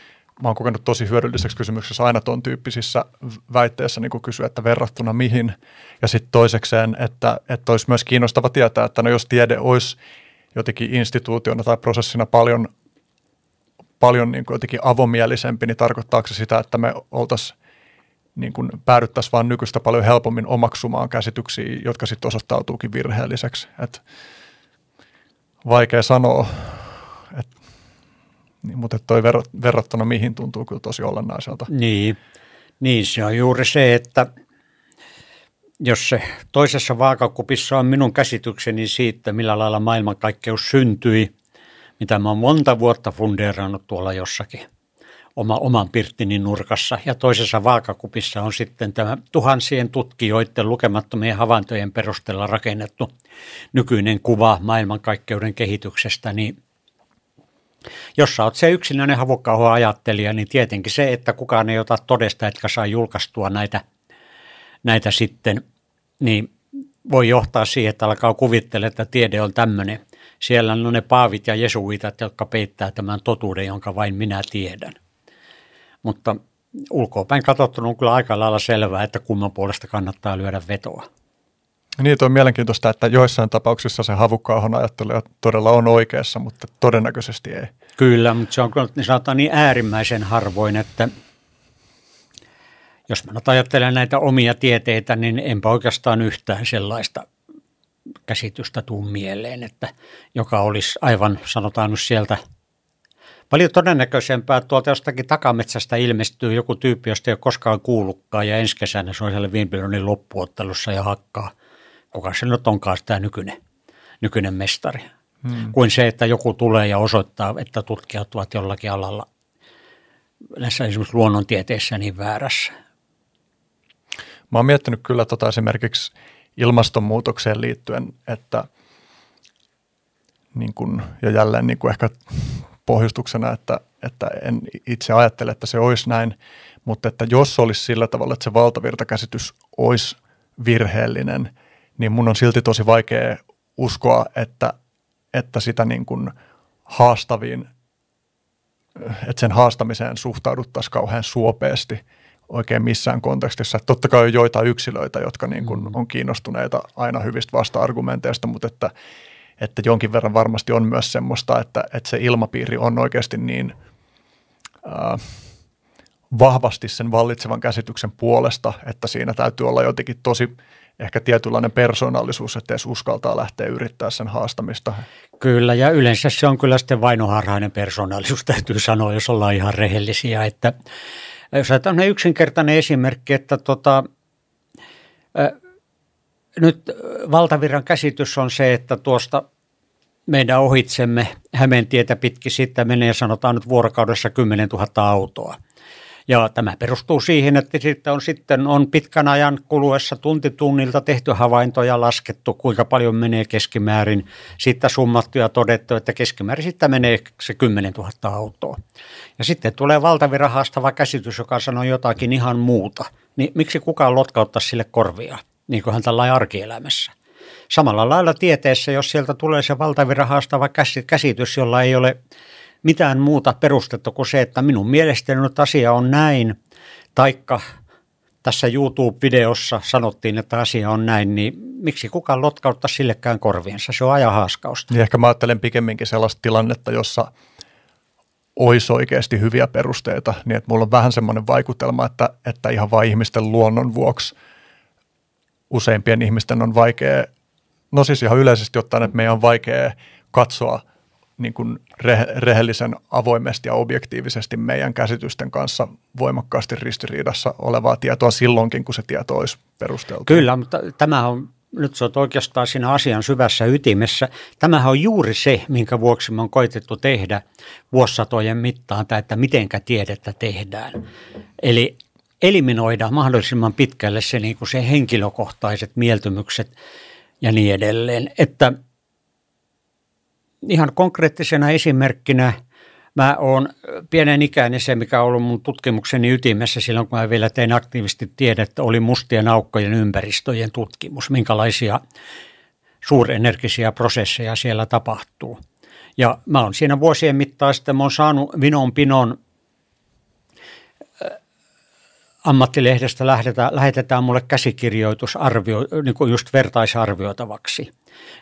mä oon kokenut tosi hyödylliseksi kysymyksessä aina tuon tyyppisissä väitteissä niin kysyä, että verrattuna mihin. Ja sitten toisekseen, että, että olisi myös kiinnostava tietää, että no jos tiede olisi jotenkin instituutiona tai prosessina paljon, paljon niin kuin jotenkin avomielisempi, niin tarkoittaako se sitä, että me oltaisiin niin päädyttäisiin vaan nykyistä paljon helpommin omaksumaan käsityksiä, jotka sitten osoittautuukin virheelliseksi. Et vaikea sanoa, et, niin, mutta toi verrattuna mihin tuntuu kyllä tosi olennaiselta. Niin, niin se on juuri se, että jos se toisessa vaakakupissa on minun käsitykseni siitä, millä lailla maailmankaikkeus syntyi, mitä mä oon monta vuotta fundeerannut tuolla jossakin oma, oman pirttini nurkassa. Ja toisessa vaakakupissa on sitten tämä tuhansien tutkijoiden lukemattomien havaintojen perusteella rakennettu nykyinen kuva maailmankaikkeuden kehityksestä, niin jos sä oot se yksinäinen havukkauho ajattelija, niin tietenkin se, että kukaan ei ota todesta, etkä saa julkaistua näitä – näitä sitten, niin voi johtaa siihen, että alkaa kuvittele, että tiede on tämmöinen. Siellä on ne paavit ja jesuitat, jotka peittää tämän totuuden, jonka vain minä tiedän. Mutta ulkoapäin katsottuna on kyllä aika lailla selvää, että kumman puolesta kannattaa lyödä vetoa. Niin, on mielenkiintoista, että joissain tapauksissa se havukkaahon ajattelija todella on oikeassa, mutta todennäköisesti ei. Kyllä, mutta se on niin sanotaan niin äärimmäisen harvoin, että – jos mä nyt ajattelen näitä omia tieteitä, niin enpä oikeastaan yhtään sellaista käsitystä tuu mieleen, että joka olisi aivan, sanotaan nyt sieltä, paljon todennäköisempää, että tuolta jostakin takametsästä ilmestyy joku tyyppi, josta ei ole koskaan kuullutkaan, ja ensi kesänä se on siellä Wimbledonin loppuottelussa ja hakkaa. Kuka se nyt onkaan tämä nykyinen, nykyinen mestari. Hmm. Kuin se, että joku tulee ja osoittaa, että tutkijat ovat jollakin alalla näissä esimerkiksi luonnontieteissä niin väärässä. Mä oon miettinyt kyllä tota esimerkiksi ilmastonmuutokseen liittyen, että niin kun, ja jälleen niin kuin ehkä pohjustuksena, että, että en itse ajattele, että se olisi näin, mutta että jos olisi sillä tavalla, että se valtavirtakäsitys olisi virheellinen, niin mun on silti tosi vaikea uskoa, että, että sitä niin kuin haastaviin, että sen haastamiseen suhtauduttaisiin kauhean suopeasti – oikein missään kontekstissa. Totta kai on joitain yksilöitä, jotka niin kuin mm. on kiinnostuneita aina hyvistä vasta-argumenteista, mutta että, että jonkin verran varmasti on myös semmoista, että, että se ilmapiiri on oikeasti niin äh, vahvasti sen vallitsevan käsityksen puolesta, että siinä täytyy olla jotenkin tosi ehkä tietynlainen persoonallisuus, että edes uskaltaa lähteä yrittää sen haastamista. Kyllä, ja yleensä se on kyllä sitten vainoharhainen persoonallisuus, täytyy sanoa, jos ollaan ihan rehellisiä, että jos on yksinkertainen esimerkki, että tota, nyt valtavirran käsitys on se, että tuosta meidän ohitsemme Hämeentietä pitkin sitten menee sanotaan nyt vuorokaudessa 10 000 autoa. Ja tämä perustuu siihen, että sitten on, sitten on pitkän ajan kuluessa tunti tunnilta tehty havaintoja, laskettu kuinka paljon menee keskimäärin, sitten summattu ja todettu, että keskimäärin sitten menee se 10 000 autoa. Ja sitten tulee valtavirran haastava käsitys, joka sanoo jotakin ihan muuta. Niin miksi kukaan lotkauttaa sille korvia, niin kuin hän tällä arkielämässä? Samalla lailla tieteessä, jos sieltä tulee se valtavirran haastava käsitys, jolla ei ole mitään muuta perustetta kuin se, että minun mielestäni nyt asia on näin, taikka tässä YouTube-videossa sanottiin, että asia on näin, niin miksi kukaan lotkauttaa sillekään korviensa? Se on ajan haaskausta. Niin ehkä mä ajattelen pikemminkin sellaista tilannetta, jossa olisi oikeasti hyviä perusteita, niin että mulla on vähän semmoinen vaikutelma, että, että ihan vain ihmisten luonnon vuoksi useimpien ihmisten on vaikea, no siis ihan yleisesti ottaen, että meidän on vaikea katsoa – niin kuin re- rehellisen avoimesti ja objektiivisesti meidän käsitysten kanssa voimakkaasti ristiriidassa olevaa tietoa silloinkin, kun se tieto olisi perusteltu. Kyllä, mutta tämä on nyt se on oikeastaan siinä asian syvässä ytimessä. Tämähän on juuri se, minkä vuoksi me on koitettu tehdä vuosisatojen mittaan, tai että mitenkä tiedettä tehdään. Eli eliminoida mahdollisimman pitkälle se, niin kuin se henkilökohtaiset mieltymykset ja niin edelleen. Että ihan konkreettisena esimerkkinä mä oon pienen ikäinen se, mikä on ollut mun tutkimukseni ytimessä silloin, kun mä vielä tein aktiivisesti tiedettä, oli mustien aukkojen ympäristöjen tutkimus, minkälaisia suurenergisiä prosesseja siellä tapahtuu. Ja mä oon siinä vuosien mittaan sitten, mä oon saanut vinon pinon ammattilehdestä lähetetään, lähetetään mulle käsikirjoitusarvio, niin kuin just vertaisarvioitavaksi.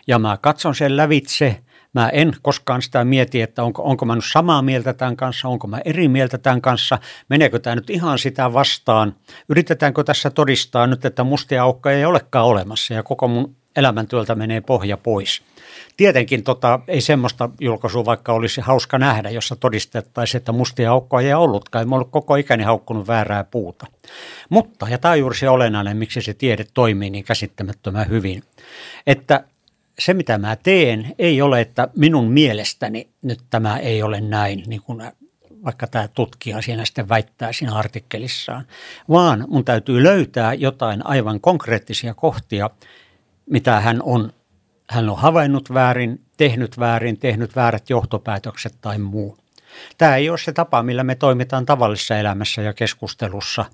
Ja mä katson sen lävitse, mä en koskaan sitä mieti, että onko, onko mä nyt samaa mieltä tämän kanssa, onko mä eri mieltä tämän kanssa, meneekö tämä nyt ihan sitä vastaan, yritetäänkö tässä todistaa nyt, että mustia aukkoja ei olekaan olemassa ja koko mun elämäntyöltä menee pohja pois. Tietenkin tota, ei semmoista julkaisua vaikka olisi hauska nähdä, jossa todistettaisiin, että mustia aukkoja ei ollutkaan. Ei ollut koko ikäni haukkunut väärää puuta. Mutta, ja tämä on juuri se olennainen, miksi se tiede toimii niin käsittämättömän hyvin, että se mitä mä teen ei ole, että minun mielestäni nyt tämä ei ole näin, niin kuin vaikka tämä tutkija siinä sitten väittää siinä artikkelissaan, vaan mun täytyy löytää jotain aivan konkreettisia kohtia, mitä hän on hän on havainnut väärin, tehnyt väärin, tehnyt väärät johtopäätökset tai muu. Tämä ei ole se tapa, millä me toimitaan tavallisessa elämässä ja keskustelussa,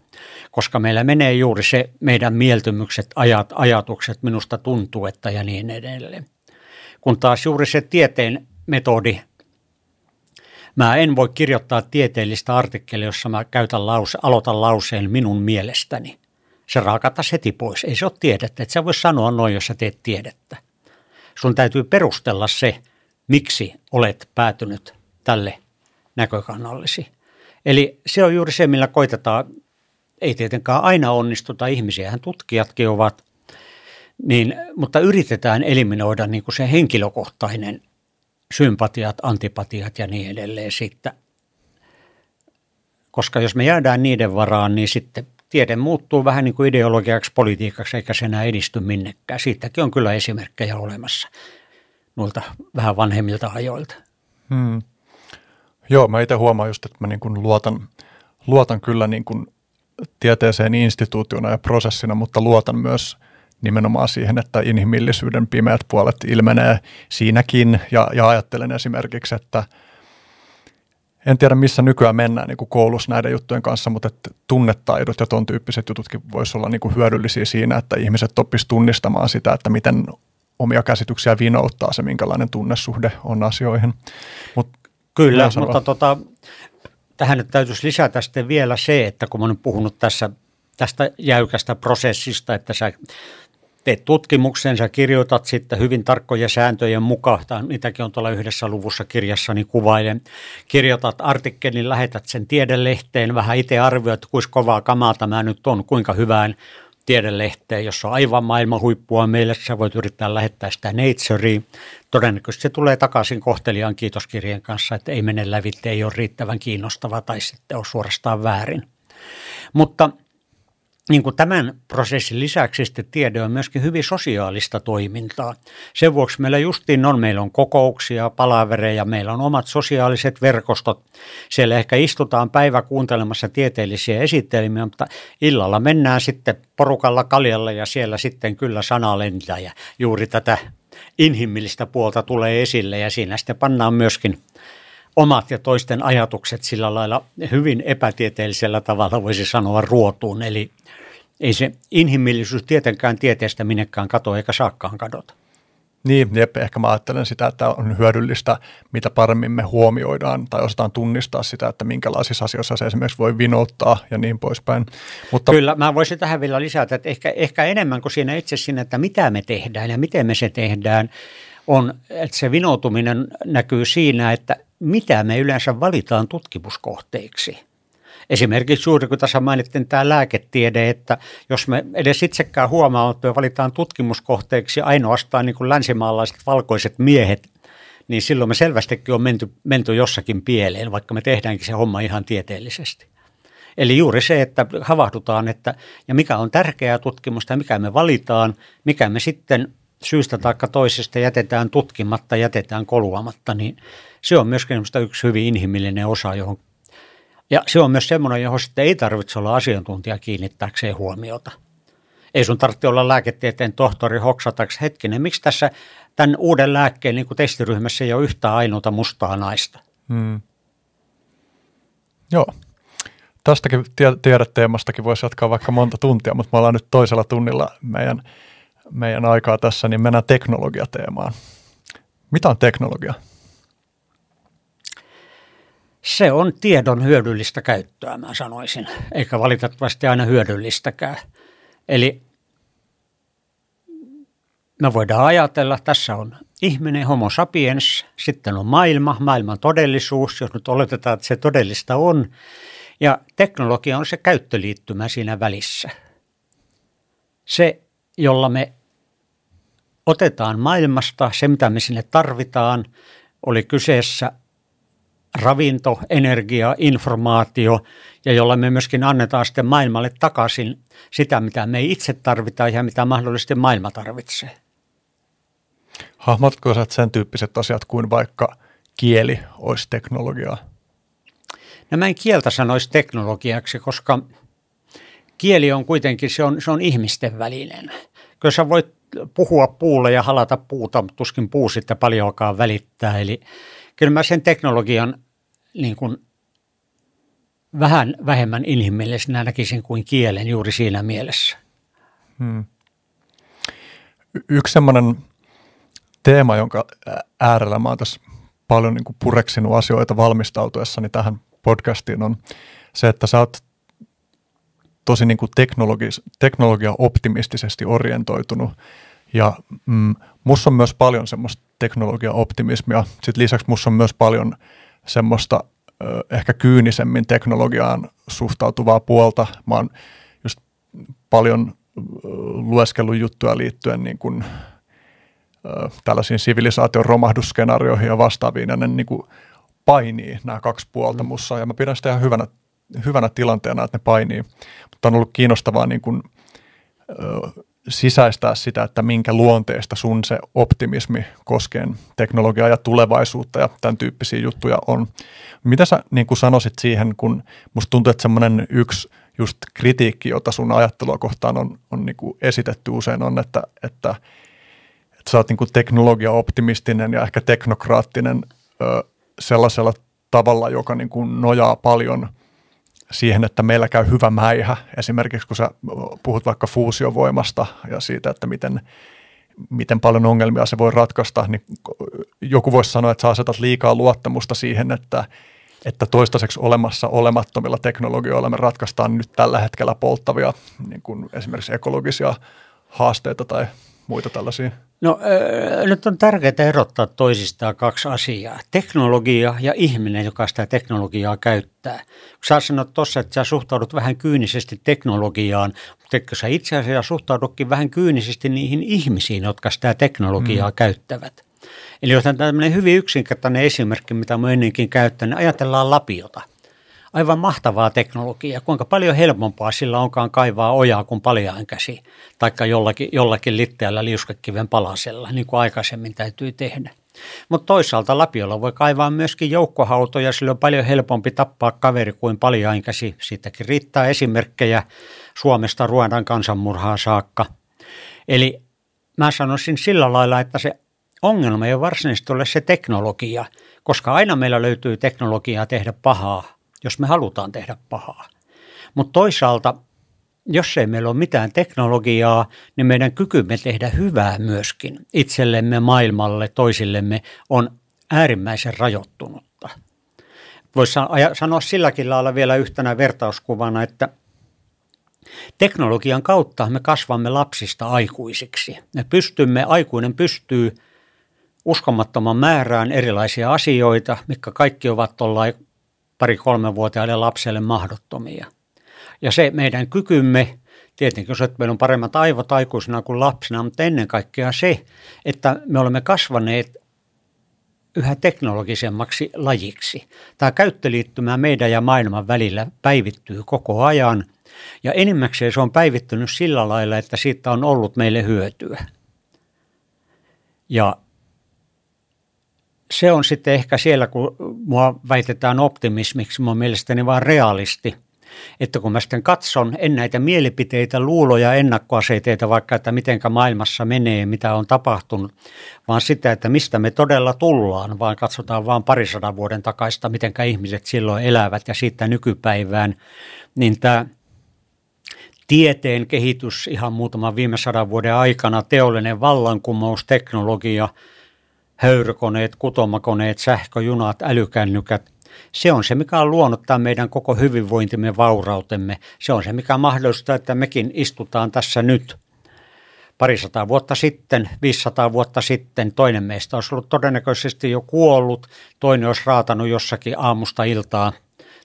koska meillä menee juuri se meidän mieltymykset, ajat, ajatukset, minusta tuntuu, että ja niin edelleen. Kun taas juuri se tieteen metodi, mä en voi kirjoittaa tieteellistä artikkelia, jossa mä käytän lause, aloitan lauseen minun mielestäni. Se raakattaisi heti pois. Ei se ole tiedettä. Et sä voi sanoa noin, jos sä teet tiedettä sun täytyy perustella se, miksi olet päätynyt tälle näkökannallesi. Eli se on juuri se, millä koitetaan, ei tietenkään aina onnistuta, ihmisiähän tutkijatkin ovat, niin, mutta yritetään eliminoida niin kuin se henkilökohtainen sympatiat, antipatiat ja niin edelleen sitten. Koska jos me jäädään niiden varaan, niin sitten tiede muuttuu vähän niin kuin ideologiaksi, politiikaksi, eikä se enää edisty minnekään. Siitäkin on kyllä esimerkkejä olemassa noilta vähän vanhemmilta ajoilta. Hmm. Joo, mä itse huomaan just, että mä niin kuin luotan, luotan kyllä niin kuin tieteeseen instituutiona ja prosessina, mutta luotan myös nimenomaan siihen, että inhimillisyyden pimeät puolet ilmenee siinäkin. Ja, ja ajattelen esimerkiksi, että – en tiedä missä nykyään mennään niin kuin koulussa näiden juttujen kanssa, mutta että tunnetaidot ja tuon tyyppiset jututkin voisi olla niin kuin hyödyllisiä siinä, että ihmiset oppisivat tunnistamaan sitä, että miten omia käsityksiä vinouttaa se, minkälainen tunnesuhde on asioihin. Mut Kyllä, mutta tota, tähän nyt täytyisi lisätä sitten vielä se, että kun olen puhunut tässä tästä jäykästä prosessista, että sä teet tutkimuksen, sä kirjoitat sitten hyvin tarkkoja sääntöjen mukaan, tai niitäkin on tuolla yhdessä luvussa kirjassani kuvailen, kirjoitat artikkelin, lähetät sen tiedelehteen, vähän itse arvioit, kuinka kovaa kamaa tämä nyt on, kuinka hyvään tiedelehteen, jossa on aivan maailman huippua meille, sä voit yrittää lähettää sitä Natureen. Todennäköisesti se tulee takaisin kohteliaan kiitoskirjeen kanssa, että ei mene lävitte, ei ole riittävän kiinnostava tai sitten on suorastaan väärin. Mutta – niin kuin tämän prosessin lisäksi sitten tiede on myöskin hyvin sosiaalista toimintaa. Sen vuoksi meillä justiin on, meillä on kokouksia, palavereja, meillä on omat sosiaaliset verkostot. Siellä ehkä istutaan päivä kuuntelemassa tieteellisiä esittelmiä, mutta illalla mennään sitten porukalla kaljalle ja siellä sitten kyllä sana lentää ja juuri tätä inhimillistä puolta tulee esille ja siinä sitten pannaan myöskin omat ja toisten ajatukset sillä lailla hyvin epätieteellisellä tavalla voisi sanoa ruotuun. Eli ei se inhimillisyys tietenkään tieteestä minnekään katoa eikä saakkaan kadota. Niin, jep, ehkä mä ajattelen sitä, että on hyödyllistä, mitä paremmin me huomioidaan tai osataan tunnistaa sitä, että minkälaisissa asioissa se esimerkiksi voi vinouttaa ja niin poispäin. Mutta, Kyllä, mä voisin tähän vielä lisätä, että ehkä, ehkä enemmän kuin siinä itse siinä, että mitä me tehdään ja miten me se tehdään, on, että se vinoutuminen näkyy siinä, että mitä me yleensä valitaan tutkimuskohteiksi – Esimerkiksi juuri kun tässä mainittiin tämä lääketiede, että jos me edes itsekään huomaa, että me valitaan tutkimuskohteeksi ainoastaan niin kuin länsimaalaiset valkoiset miehet, niin silloin me selvästikin on menty, menty jossakin pieleen, vaikka me tehdäänkin se homma ihan tieteellisesti. Eli juuri se, että havahdutaan, että ja mikä on tärkeää tutkimusta mikä me valitaan, mikä me sitten syystä tai toisesta jätetään tutkimatta, jätetään koluamatta, niin se on myöskin yksi hyvin inhimillinen osa, johon ja se on myös semmoinen, johon sitten ei tarvitse olla asiantuntija kiinnittääkseen huomiota. Ei sun tarvitse olla lääketieteen tohtori hoksataksi hetkinen. Miksi tässä tämän uuden lääkkeen niin testiryhmässä ei ole yhtään ainoata mustaa naista? Hmm. Joo. Tästäkin tiedeteemastakin voisi jatkaa vaikka monta tuntia, mutta me ollaan nyt toisella tunnilla meidän, meidän aikaa tässä, niin mennään teknologiateemaan. Mitä on teknologia? Se on tiedon hyödyllistä käyttöä, mä sanoisin, eikä valitettavasti aina hyödyllistäkään. Eli me voidaan ajatella, tässä on ihminen, homo sapiens, sitten on maailma, maailman todellisuus, jos nyt oletetaan, että se todellista on, ja teknologia on se käyttöliittymä siinä välissä. Se, jolla me otetaan maailmasta se, mitä me sinne tarvitaan, oli kyseessä ravinto, energia, informaatio ja jolla me myöskin annetaan sitten maailmalle takaisin sitä, mitä me itse tarvitaan ja mitä mahdollisesti maailma tarvitsee. Hahmotko sä sen tyyppiset asiat kuin vaikka kieli olisi teknologiaa? No mä en kieltä sanoisi teknologiaksi, koska kieli on kuitenkin, se on, se on ihmisten välinen. Kyllä sä voit puhua puulle ja halata puuta, mutta tuskin puu sitten paljonkaan välittää. Eli kyllä mä sen teknologian niin kuin vähän vähemmän inhimillisenä näkisin kuin kielen juuri siinä mielessä. Hmm. Y- yksi sellainen teema, jonka äärellä mä oon tässä paljon niin kuin pureksinut asioita valmistautuessani tähän podcastiin on se, että sä oot tosi niin kuin teknologi- teknologia optimistisesti orientoitunut ja mm, musta on myös paljon semmoista teknologia-optimismia. Sitten lisäksi musta on myös paljon semmoista ö, ehkä kyynisemmin teknologiaan suhtautuvaa puolta. Mä oon just paljon lueskellut juttuja liittyen niin kuin, ö, tällaisiin sivilisaation romahdusskenaarioihin ja vastaaviin, ja ne niin kuin painii nämä kaksi puolta mm. mussa, ja mä pidän sitä ihan hyvänä, hyvänä tilanteena, että ne painii. Mutta on ollut kiinnostavaa niin kuin, ö, sisäistää sitä, että minkä luonteesta sun se optimismi koskien teknologiaa ja tulevaisuutta ja tämän tyyppisiä juttuja on. Mitä sä niin kuin sanoisit siihen, kun musta tuntuu, että semmoinen yksi just kritiikki, jota sun ajattelua kohtaan on, on niin kuin esitetty usein on, että, että, että sä oot niin kuin teknologia-optimistinen ja ehkä teknokraattinen ö, sellaisella tavalla, joka niin kuin nojaa paljon – siihen, että meillä käy hyvä mäihä. Esimerkiksi kun sä puhut vaikka fuusiovoimasta ja siitä, että miten, miten paljon ongelmia se voi ratkaista, niin joku voisi sanoa, että sä asetat liikaa luottamusta siihen, että, että toistaiseksi olemassa olemattomilla teknologioilla me ratkaistaan nyt tällä hetkellä polttavia niin kuin esimerkiksi ekologisia haasteita tai muita tällaisia. No nyt on tärkeää erottaa toisistaan kaksi asiaa. Teknologia ja ihminen, joka sitä teknologiaa käyttää. Kun sä sanot tuossa, että sä suhtaudut vähän kyynisesti teknologiaan, mutta eikö sä itse asiassa suhtaudutkin vähän kyynisesti niihin ihmisiin, jotka sitä teknologiaa mm. käyttävät. Eli jos on tämmöinen hyvin yksinkertainen esimerkki, mitä mä ennenkin käyttänyt, niin ajatellaan lapiota aivan mahtavaa teknologiaa. Kuinka paljon helpompaa sillä onkaan kaivaa ojaa kuin paljaan käsi, taikka jollakin, jollakin litteällä liuskakiven palasella, niin kuin aikaisemmin täytyy tehdä. Mutta toisaalta lapiolla voi kaivaa myöskin joukkohautoja, sillä on paljon helpompi tappaa kaveri kuin paljainkäsi. Siitäkin riittää esimerkkejä Suomesta Ruandan kansanmurhaa saakka. Eli mä sanoisin sillä lailla, että se ongelma ei varsinaisesti ole se teknologia, koska aina meillä löytyy teknologiaa tehdä pahaa jos me halutaan tehdä pahaa. Mutta toisaalta, jos ei meillä ole mitään teknologiaa, niin meidän kykymme tehdä hyvää myöskin itsellemme, maailmalle, toisillemme on äärimmäisen rajoittunutta. Voisi sanoa silläkin lailla vielä yhtenä vertauskuvana, että teknologian kautta me kasvamme lapsista aikuisiksi. Me pystymme, aikuinen pystyy uskomattoman määrään erilaisia asioita, mitkä kaikki ovat tuollain pari-kolmenvuotiaille lapselle mahdottomia. Ja se meidän kykymme, tietenkin se, että meillä on paremmat aivot aikuisena kuin lapsena, mutta ennen kaikkea se, että me olemme kasvaneet yhä teknologisemmaksi lajiksi. Tämä käyttöliittymä meidän ja maailman välillä päivittyy koko ajan ja enimmäkseen se on päivittynyt sillä lailla, että siitä on ollut meille hyötyä. Ja se on sitten ehkä siellä, kun mua väitetään optimismiksi, mun mielestäni vaan realisti – että kun mä sitten katson, en näitä mielipiteitä, luuloja, ennakkoaseteita vaikka, että mitenkä maailmassa menee, mitä on tapahtunut, vaan sitä, että mistä me todella tullaan, vaan katsotaan vaan parisadan vuoden takaista, mitenkä ihmiset silloin elävät ja siitä nykypäivään, niin tämä tieteen kehitys ihan muutaman viime sadan vuoden aikana, teollinen vallankumous, teknologia, höyrykoneet, kutomakoneet, sähköjunat, älykännykät – se on se, mikä on luonut tämän meidän koko hyvinvointimme, vaurautemme. Se on se, mikä mahdollistaa, että mekin istutaan tässä nyt. Parisataa vuotta sitten, 500 vuotta sitten, toinen meistä olisi ollut todennäköisesti jo kuollut, toinen olisi raatanut jossakin aamusta iltaa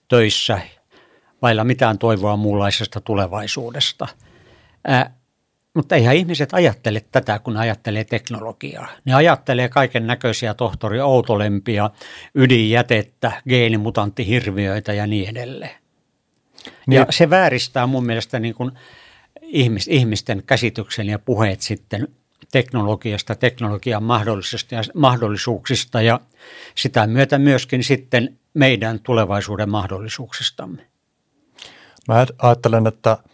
töissä, vailla mitään toivoa muunlaisesta tulevaisuudesta. Ää, mutta eihän ihmiset ajattele tätä, kun ajattelee teknologiaa. Ne ajattelee kaiken näköisiä tohtori Outolempia, ydinjätettä, geenimutanttihirviöitä ja niin edelleen. Niin. Ja se vääristää mun mielestä niin kuin ihmis, ihmisten käsityksen ja puheet sitten teknologiasta, teknologian mahdollisista ja mahdollisuuksista ja sitä myötä myöskin sitten meidän tulevaisuuden mahdollisuuksistamme. Mä ajattelen, että –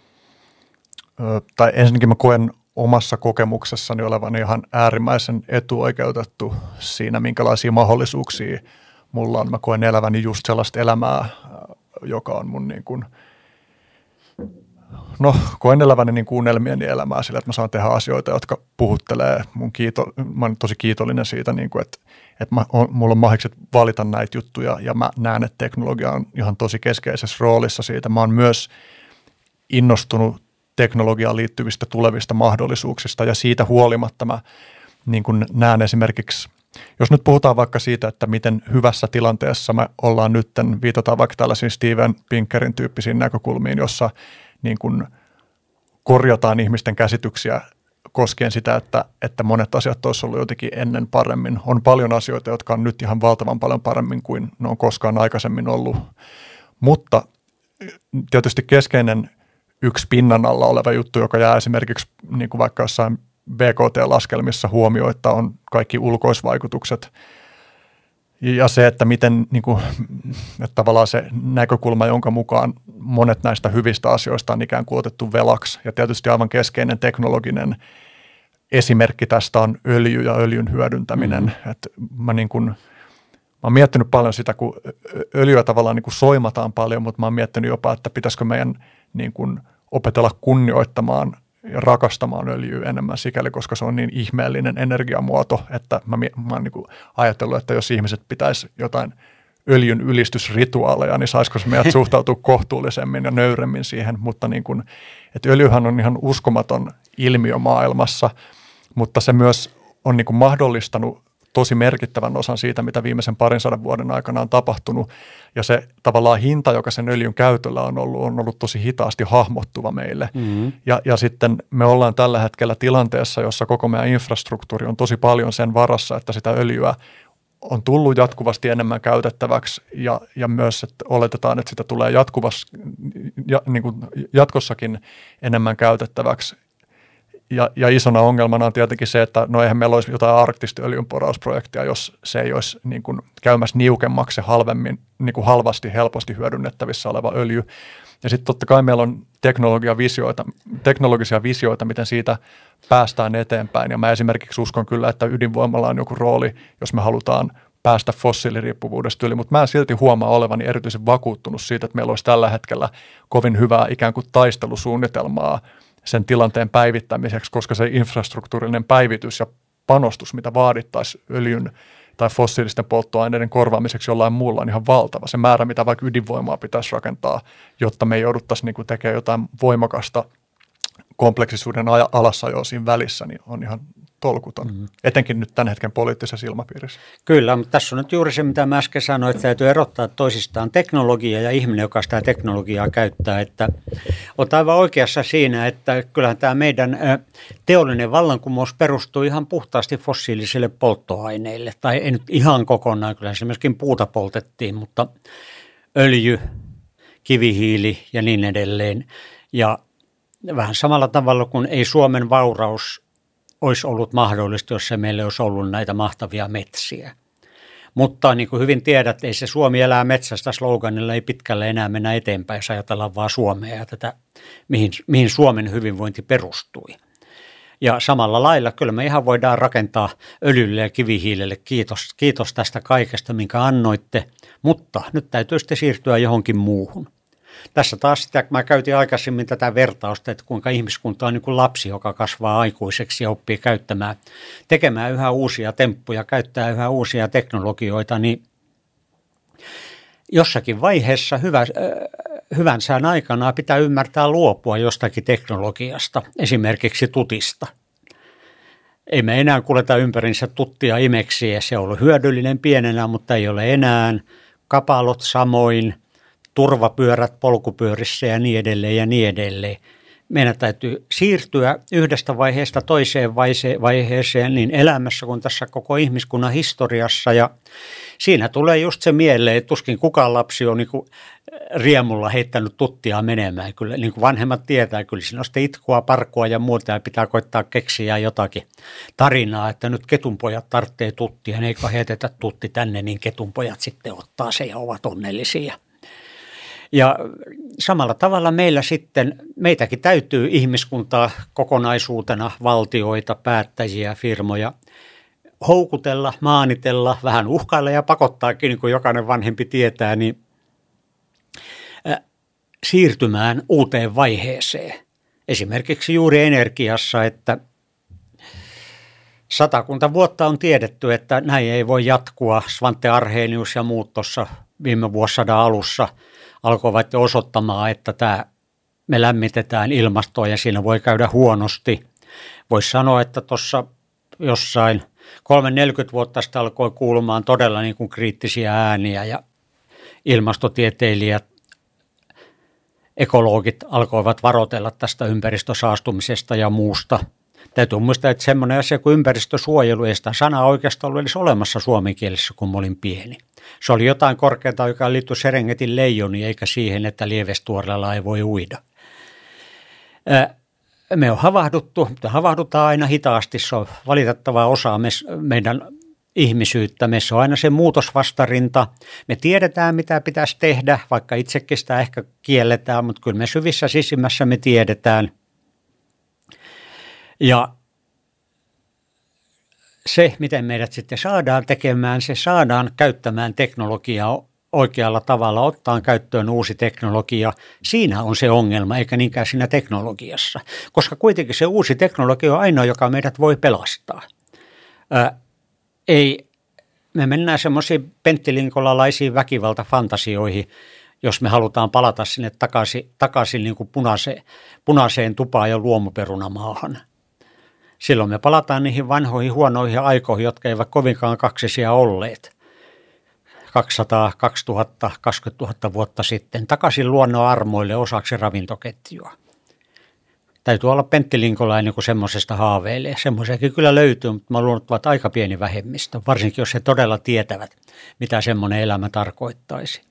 tai ensinnäkin mä koen omassa kokemuksessani olevan ihan äärimmäisen etuoikeutettu siinä, minkälaisia mahdollisuuksia mulla on. Mä koen eläväni just sellaista elämää, joka on mun niin kuin, no koen eläväni niin kuin unelmieni elämää sillä, että mä saan tehdä asioita, jotka puhuttelee mun kiito, mä olen tosi kiitollinen siitä, niin kuin, että, että mä, on, mulla on mahdollisuus valita näitä juttuja ja mä näen, että teknologia on ihan tosi keskeisessä roolissa siitä. Mä oon myös innostunut teknologiaan liittyvistä tulevista mahdollisuuksista ja siitä huolimatta mä niin kuin näen esimerkiksi, jos nyt puhutaan vaikka siitä, että miten hyvässä tilanteessa me ollaan nyt, viitataan vaikka tällaisiin Steven Pinkerin tyyppisiin näkökulmiin, jossa niin kuin korjataan ihmisten käsityksiä koskien sitä, että, että monet asiat olisi ollut jotenkin ennen paremmin. On paljon asioita, jotka on nyt ihan valtavan paljon paremmin kuin ne on koskaan aikaisemmin ollut. Mutta tietysti keskeinen yksi pinnan alla oleva juttu, joka jää esimerkiksi niin kuin vaikka jossain BKT-laskelmissa huomioita on kaikki ulkoisvaikutukset ja se, että miten niin kuin, että tavallaan se näkökulma, jonka mukaan monet näistä hyvistä asioista on ikään kuin otettu velaksi. Ja tietysti aivan keskeinen teknologinen esimerkki tästä on öljy ja öljyn hyödyntäminen. Mm-hmm. Että mä, niin kuin, mä oon miettinyt paljon sitä, kun öljyä tavallaan niin kuin soimataan paljon, mutta mä oon miettinyt jopa, että pitäisikö meidän niin kuin opetella kunnioittamaan ja rakastamaan öljyä enemmän sikäli, koska se on niin ihmeellinen energiamuoto, että mä, mä oon niin ajatellut, että jos ihmiset pitäisi jotain öljyn ylistysrituaaleja, niin saisiko se meidät suhtautua kohtuullisemmin ja nöyremmin siihen, mutta niin kuin, että öljyhän on ihan uskomaton ilmiö maailmassa, mutta se myös on niin kuin mahdollistanut tosi merkittävän osan siitä, mitä viimeisen parin sadan vuoden aikana on tapahtunut. Ja se tavallaan hinta, joka sen öljyn käytöllä on ollut, on ollut tosi hitaasti hahmottuva meille. Mm-hmm. Ja, ja sitten me ollaan tällä hetkellä tilanteessa, jossa koko meidän infrastruktuuri on tosi paljon sen varassa, että sitä öljyä on tullut jatkuvasti enemmän käytettäväksi ja, ja myös, että oletetaan, että sitä tulee jatkuvasti, ja, niin kuin jatkossakin enemmän käytettäväksi ja, ja isona ongelmana on tietenkin se, että no eihän meillä olisi jotain arktista öljynporausprojektia, jos se ei olisi niin kuin käymässä niukemmaksi halvemmin, niin kuin halvasti, helposti hyödynnettävissä oleva öljy. Ja sitten totta kai meillä on teknologia visioita, teknologisia visioita, miten siitä päästään eteenpäin. Ja mä esimerkiksi uskon kyllä, että ydinvoimalla on joku rooli, jos me halutaan päästä fossiiliriippuvuudesta yli, mutta mä en silti huomaa olevani erityisen vakuuttunut siitä, että meillä olisi tällä hetkellä kovin hyvää ikään kuin taistelusuunnitelmaa – sen tilanteen päivittämiseksi, koska se infrastruktuurinen päivitys ja panostus, mitä vaadittaisiin öljyn tai fossiilisten polttoaineiden korvaamiseksi jollain muulla on ihan valtava. Se määrä, mitä vaikka ydinvoimaa pitäisi rakentaa, jotta me ei jouduttaisi niin tekemään jotain voimakasta kompleksisuuden alasajo siinä välissä niin on ihan tolkuton, mm. etenkin nyt tämän hetken poliittisessa ilmapiirissä. Kyllä, mutta tässä on nyt juuri se, mitä mä äsken sanoin, että täytyy erottaa toisistaan teknologia ja ihminen, joka sitä teknologiaa käyttää. Että olet aivan oikeassa siinä, että kyllähän tämä meidän teollinen vallankumous perustuu ihan puhtaasti fossiilisille polttoaineille. Tai ei nyt ihan kokonaan, kyllä se myöskin puuta poltettiin, mutta öljy, kivihiili ja niin edelleen. Ja vähän samalla tavalla kuin ei Suomen vauraus olisi ollut mahdollista, jos se meille olisi ollut näitä mahtavia metsiä. Mutta niin kuin hyvin tiedät, ei se Suomi elää metsästä sloganilla, ei pitkälle enää mennä eteenpäin, jos ajatellaan vaan Suomea ja tätä, mihin, mihin Suomen hyvinvointi perustui. Ja samalla lailla kyllä me ihan voidaan rakentaa öljylle ja kivihiilelle. Kiitos, kiitos tästä kaikesta, minkä annoitte, mutta nyt täytyy sitten siirtyä johonkin muuhun. Tässä taas sitä, mä käytin aikaisemmin tätä vertausta, että kuinka ihmiskunta on niin kuin lapsi, joka kasvaa aikuiseksi ja oppii käyttämään, tekemään yhä uusia temppuja, käyttää yhä uusia teknologioita, niin jossakin vaiheessa hyvä, äh, hyvän sään aikana pitää ymmärtää luopua jostakin teknologiasta, esimerkiksi tutista. Ei me enää kuljeta ympärinsä tuttia imeksiä, se on ollut hyödyllinen pienenä, mutta ei ole enää. Kapalot samoin, turvapyörät polkupyörissä ja niin edelleen ja niin edelleen. Meidän täytyy siirtyä yhdestä vaiheesta toiseen vaiheeseen niin elämässä kuin tässä koko ihmiskunnan historiassa ja siinä tulee just se mieleen, että tuskin kukaan lapsi on niin riemulla heittänyt tuttia menemään. Kyllä niin kuin vanhemmat tietää, kyllä siinä on sitten itkua, parkua ja muuta ja pitää koittaa keksiä jotakin tarinaa, että nyt ketunpojat tarvitsee tuttia, ja eikä heitetä tutti tänne, niin ketunpojat sitten ottaa se ja ovat onnellisia. Ja samalla tavalla meillä sitten, meitäkin täytyy ihmiskuntaa kokonaisuutena, valtioita, päättäjiä, firmoja houkutella, maanitella, vähän uhkailla ja pakottaakin, niin kuin jokainen vanhempi tietää, niin siirtymään uuteen vaiheeseen. Esimerkiksi juuri energiassa, että satakunta vuotta on tiedetty, että näin ei voi jatkua. Svante Arhenius ja muut tuossa viime vuosisadan alussa – alkoivat jo osoittamaan, että tämä, me lämmitetään ilmastoa ja siinä voi käydä huonosti. Voisi sanoa, että tuossa jossain 3-40 vuotta sitten alkoi kuulumaan todella niin kuin kriittisiä ääniä ja ilmastotieteilijät, ekologit alkoivat varotella tästä ympäristösaastumisesta ja muusta – Täytyy muistaa, että semmoinen asia kuin ympäristösuojelu, ei sitä sanaa oikeastaan ollut edes olemassa suomen kielessä, kun mä olin pieni. Se oli jotain korkeata, joka liittyi Serengetin leijoni, eikä siihen, että lievestuorella ei voi uida. Me on havahduttu, mutta havahdutaan aina hitaasti. Se on valitettava osa meidän ihmisyyttä. Meissä on aina se muutosvastarinta. Me tiedetään, mitä pitäisi tehdä, vaikka itsekin sitä ehkä kielletään, mutta kyllä me syvissä sisimmässä me tiedetään – ja se, miten meidät sitten saadaan tekemään, se saadaan käyttämään teknologiaa oikealla tavalla, ottaa käyttöön uusi teknologia. Siinä on se ongelma, eikä niinkään siinä teknologiassa. Koska kuitenkin se uusi teknologia on ainoa, joka meidät voi pelastaa. Ää, ei, me mennään semmoisiin penttilinkolalaisiin väkivaltafantasioihin, jos me halutaan palata sinne takaisin, takaisin niin kuin punaiseen, punaiseen tupaan ja luomuperunamaahan – silloin me palataan niihin vanhoihin huonoihin aikoihin, jotka eivät kovinkaan kaksisia olleet. 200, 2000, 20 000 vuotta sitten takaisin luonnon armoille osaksi ravintoketjua. Täytyy olla Pentti Linkolainen, kun semmoisesta haaveilee. Semmoisiakin kyllä löytyy, mutta mä luulen, että ovat aika pieni vähemmistö, varsinkin jos he todella tietävät, mitä semmoinen elämä tarkoittaisi.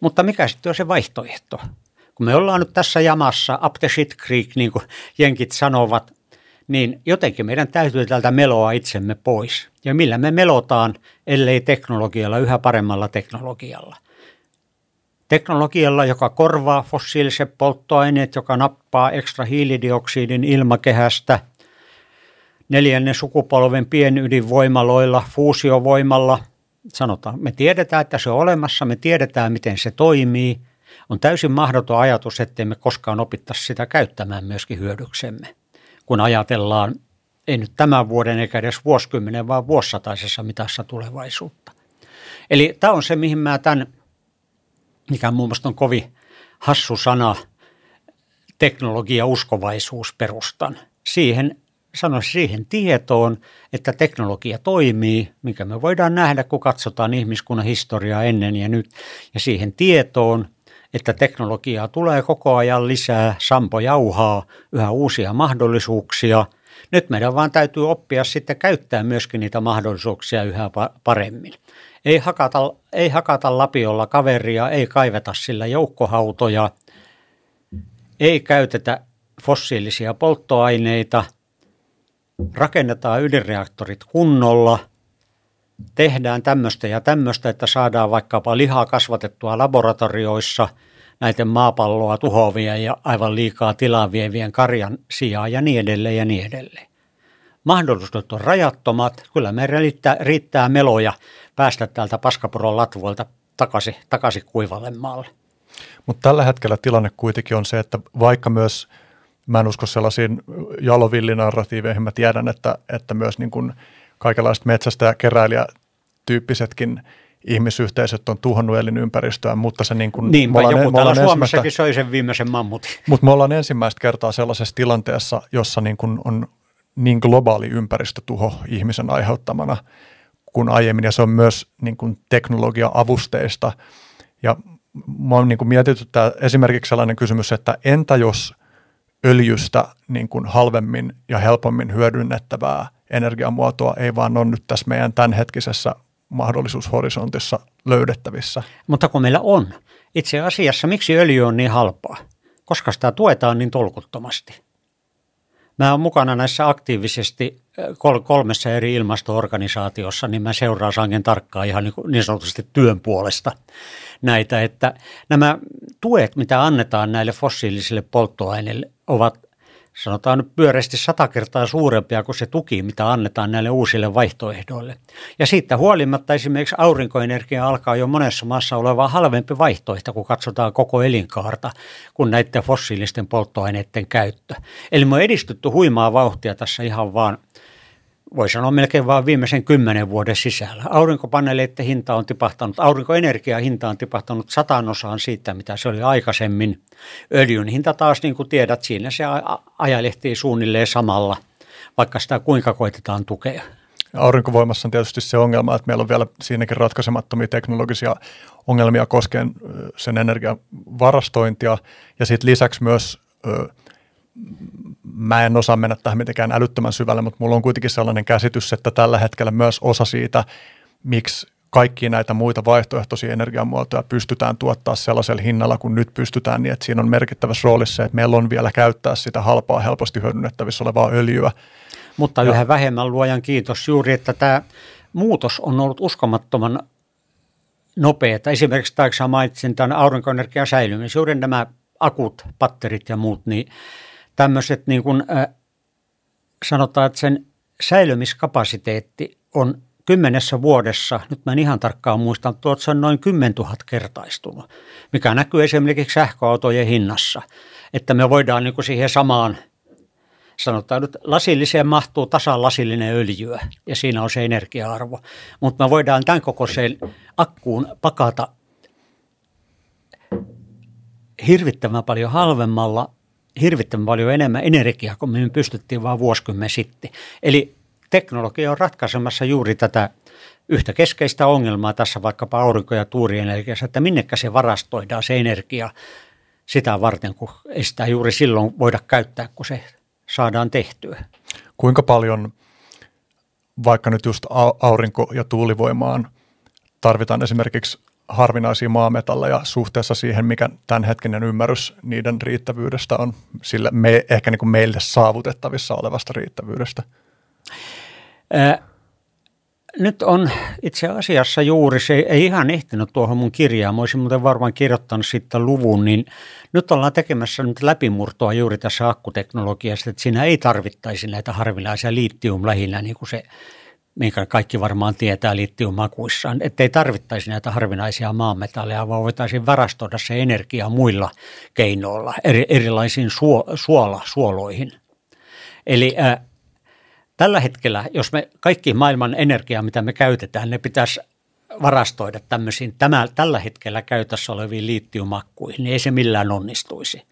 Mutta mikä sitten on se vaihtoehto? Kun me ollaan nyt tässä jamassa, up the shit creek, niin kuin jenkit sanovat, niin jotenkin meidän täytyy tältä meloa itsemme pois. Ja millä me melotaan, ellei teknologialla, yhä paremmalla teknologialla. Teknologialla, joka korvaa fossiiliset polttoaineet, joka nappaa ekstra hiilidioksidin ilmakehästä, neljännen sukupolven pienydinvoimaloilla, fuusiovoimalla. Sanotaan, me tiedetään, että se on olemassa, me tiedetään, miten se toimii. On täysin mahdoton ajatus, ettei me koskaan opittaisi sitä käyttämään myöskin hyödyksemme kun ajatellaan ei nyt tämän vuoden eikä edes vuosikymmenen, vaan vuosisataisessa mitassa tulevaisuutta. Eli tämä on se, mihin mä tämän, mikä mun mielestä on kovin hassu sana, teknologia-uskovaisuusperustan. Siihen, sanoisin siihen tietoon, että teknologia toimii, mikä me voidaan nähdä, kun katsotaan ihmiskunnan historiaa ennen ja nyt, ja siihen tietoon, että teknologiaa tulee koko ajan lisää, Sampo jauhaa yhä uusia mahdollisuuksia. Nyt meidän vaan täytyy oppia sitten käyttää myöskin niitä mahdollisuuksia yhä paremmin. Ei hakata, ei hakata lapiolla kaveria, ei kaiveta sillä joukkohautoja, ei käytetä fossiilisia polttoaineita, rakennetaan ydinreaktorit kunnolla, tehdään tämmöistä ja tämmöistä, että saadaan vaikkapa lihaa kasvatettua laboratorioissa näiden maapalloa tuhoavia ja aivan liikaa tilaa vievien karjan sijaan ja niin edelleen ja niin edelleen. Mahdollisuudet on rajattomat, kyllä meidän riittää, riittää meloja päästä täältä paskapuron latvoilta takaisin, takaisin kuivalle maalle. Mutta tällä hetkellä tilanne kuitenkin on se, että vaikka myös, mä en usko sellaisiin jalovillinarratiiveihin, mä tiedän, että, että myös niin kuin kaikenlaiset metsästä- ja keräilijätyyppisetkin ihmisyhteisöt on tuhonnut elinympäristöä, mutta se niin kuin... Niinpä, joku ollaan, täällä Suomessakin söi sen viimeisen mammutin. Mutta me ollaan ensimmäistä kertaa sellaisessa tilanteessa, jossa niin kuin on niin globaali ympäristötuho ihmisen aiheuttamana kuin aiemmin, ja se on myös niin kuin teknologia-avusteista. Ja mä oon niin mietityttää esimerkiksi sellainen kysymys, että entä jos öljystä niin kuin halvemmin ja helpommin hyödynnettävää energiamuotoa ei vaan ole nyt tässä meidän tämänhetkisessä mahdollisuushorisontissa löydettävissä. Mutta kun meillä on. Itse asiassa miksi öljy on niin halpaa? Koska sitä tuetaan niin tolkuttomasti. Mä oon mukana näissä aktiivisesti kolmessa eri ilmastoorganisaatiossa, niin mä seuraan sangen tarkkaan ihan niin, niin sanotusti työn puolesta näitä, että nämä tuet, mitä annetaan näille fossiilisille polttoaineille, ovat sanotaan nyt pyöreästi sata kertaa suurempia kuin se tuki, mitä annetaan näille uusille vaihtoehdoille. Ja siitä huolimatta esimerkiksi aurinkoenergia alkaa jo monessa maassa oleva halvempi vaihtoehto, kun katsotaan koko elinkaarta, kuin näiden fossiilisten polttoaineiden käyttö. Eli me on edistytty huimaa vauhtia tässä ihan vaan voi sanoa melkein vain viimeisen kymmenen vuoden sisällä. Aurinkopaneeleiden hinta on tipahtanut, aurinkoenergian hinta on tipahtanut satanosaan siitä, mitä se oli aikaisemmin. Öljyn hinta taas, niin kuin tiedät, siinä se ajalehtii suunnilleen samalla, vaikka sitä kuinka koitetaan tukea. Aurinkovoimassa on tietysti se ongelma, että meillä on vielä siinäkin ratkaisemattomia teknologisia ongelmia koskien sen energian varastointia ja sitten lisäksi myös mä en osaa mennä tähän mitenkään älyttömän syvälle, mutta mulla on kuitenkin sellainen käsitys, että tällä hetkellä myös osa siitä, miksi kaikki näitä muita vaihtoehtoisia energiamuotoja pystytään tuottaa sellaisella hinnalla, kun nyt pystytään, niin että siinä on merkittävässä roolissa että meillä on vielä käyttää sitä halpaa, helposti hyödynnettävissä olevaa öljyä. Mutta ja, yhä vähemmän luojan kiitos juuri, että tämä muutos on ollut uskomattoman nopea. Esimerkiksi tämä mainitsin tämän aurinkoenergian säilymisen, juuri nämä akut, patterit ja muut, niin tämmöiset niin kuin, äh, sanotaan, että sen säilymiskapasiteetti on kymmenessä vuodessa, nyt mä en ihan tarkkaan muista, mutta se on noin 10 000 kertaistunut, mikä näkyy esimerkiksi sähköautojen hinnassa, että me voidaan niin kuin siihen samaan, sanotaan nyt lasilliseen mahtuu tasan lasillinen öljyä ja siinä on se energia-arvo, mutta me voidaan tämän kokoiseen akkuun pakata hirvittävän paljon halvemmalla hirvittävän paljon enemmän energiaa kuin me pystyttiin vain vuosikymmen sitten. Eli teknologia on ratkaisemassa juuri tätä yhtä keskeistä ongelmaa tässä vaikkapa aurinko- ja tuurienergiassa, että minnekä se varastoidaan se energia sitä varten, kun ei sitä juuri silloin voida käyttää, kun se saadaan tehtyä. Kuinka paljon vaikka nyt just aurinko- ja tuulivoimaan tarvitaan esimerkiksi harvinaisia maametalleja suhteessa siihen, mikä tämänhetkinen ymmärrys niiden riittävyydestä on, sillä me, ehkä niin kuin meille saavutettavissa olevasta riittävyydestä? Nyt on itse asiassa juuri se, ei ihan ehtinyt tuohon mun kirjaan, mä olisin muuten varmaan kirjoittanut sitten luvun, niin nyt ollaan tekemässä nyt läpimurtoa juuri tässä akkuteknologiassa, että siinä ei tarvittaisi näitä harvinaisia liittium lähinnä, niin kuin se minkä kaikki varmaan tietää litiumakuissaan, ettei tarvittaisi näitä harvinaisia maanmetalleja, vaan voitaisiin varastoida se energia muilla keinoilla, eri, erilaisiin suo, suola, suoloihin. Eli ää, tällä hetkellä, jos me kaikki maailman energiaa, mitä me käytetään, ne pitäisi varastoida tämmöisiin tämä, tällä hetkellä käytössä oleviin liittiumakkuihin, niin ei se millään onnistuisi.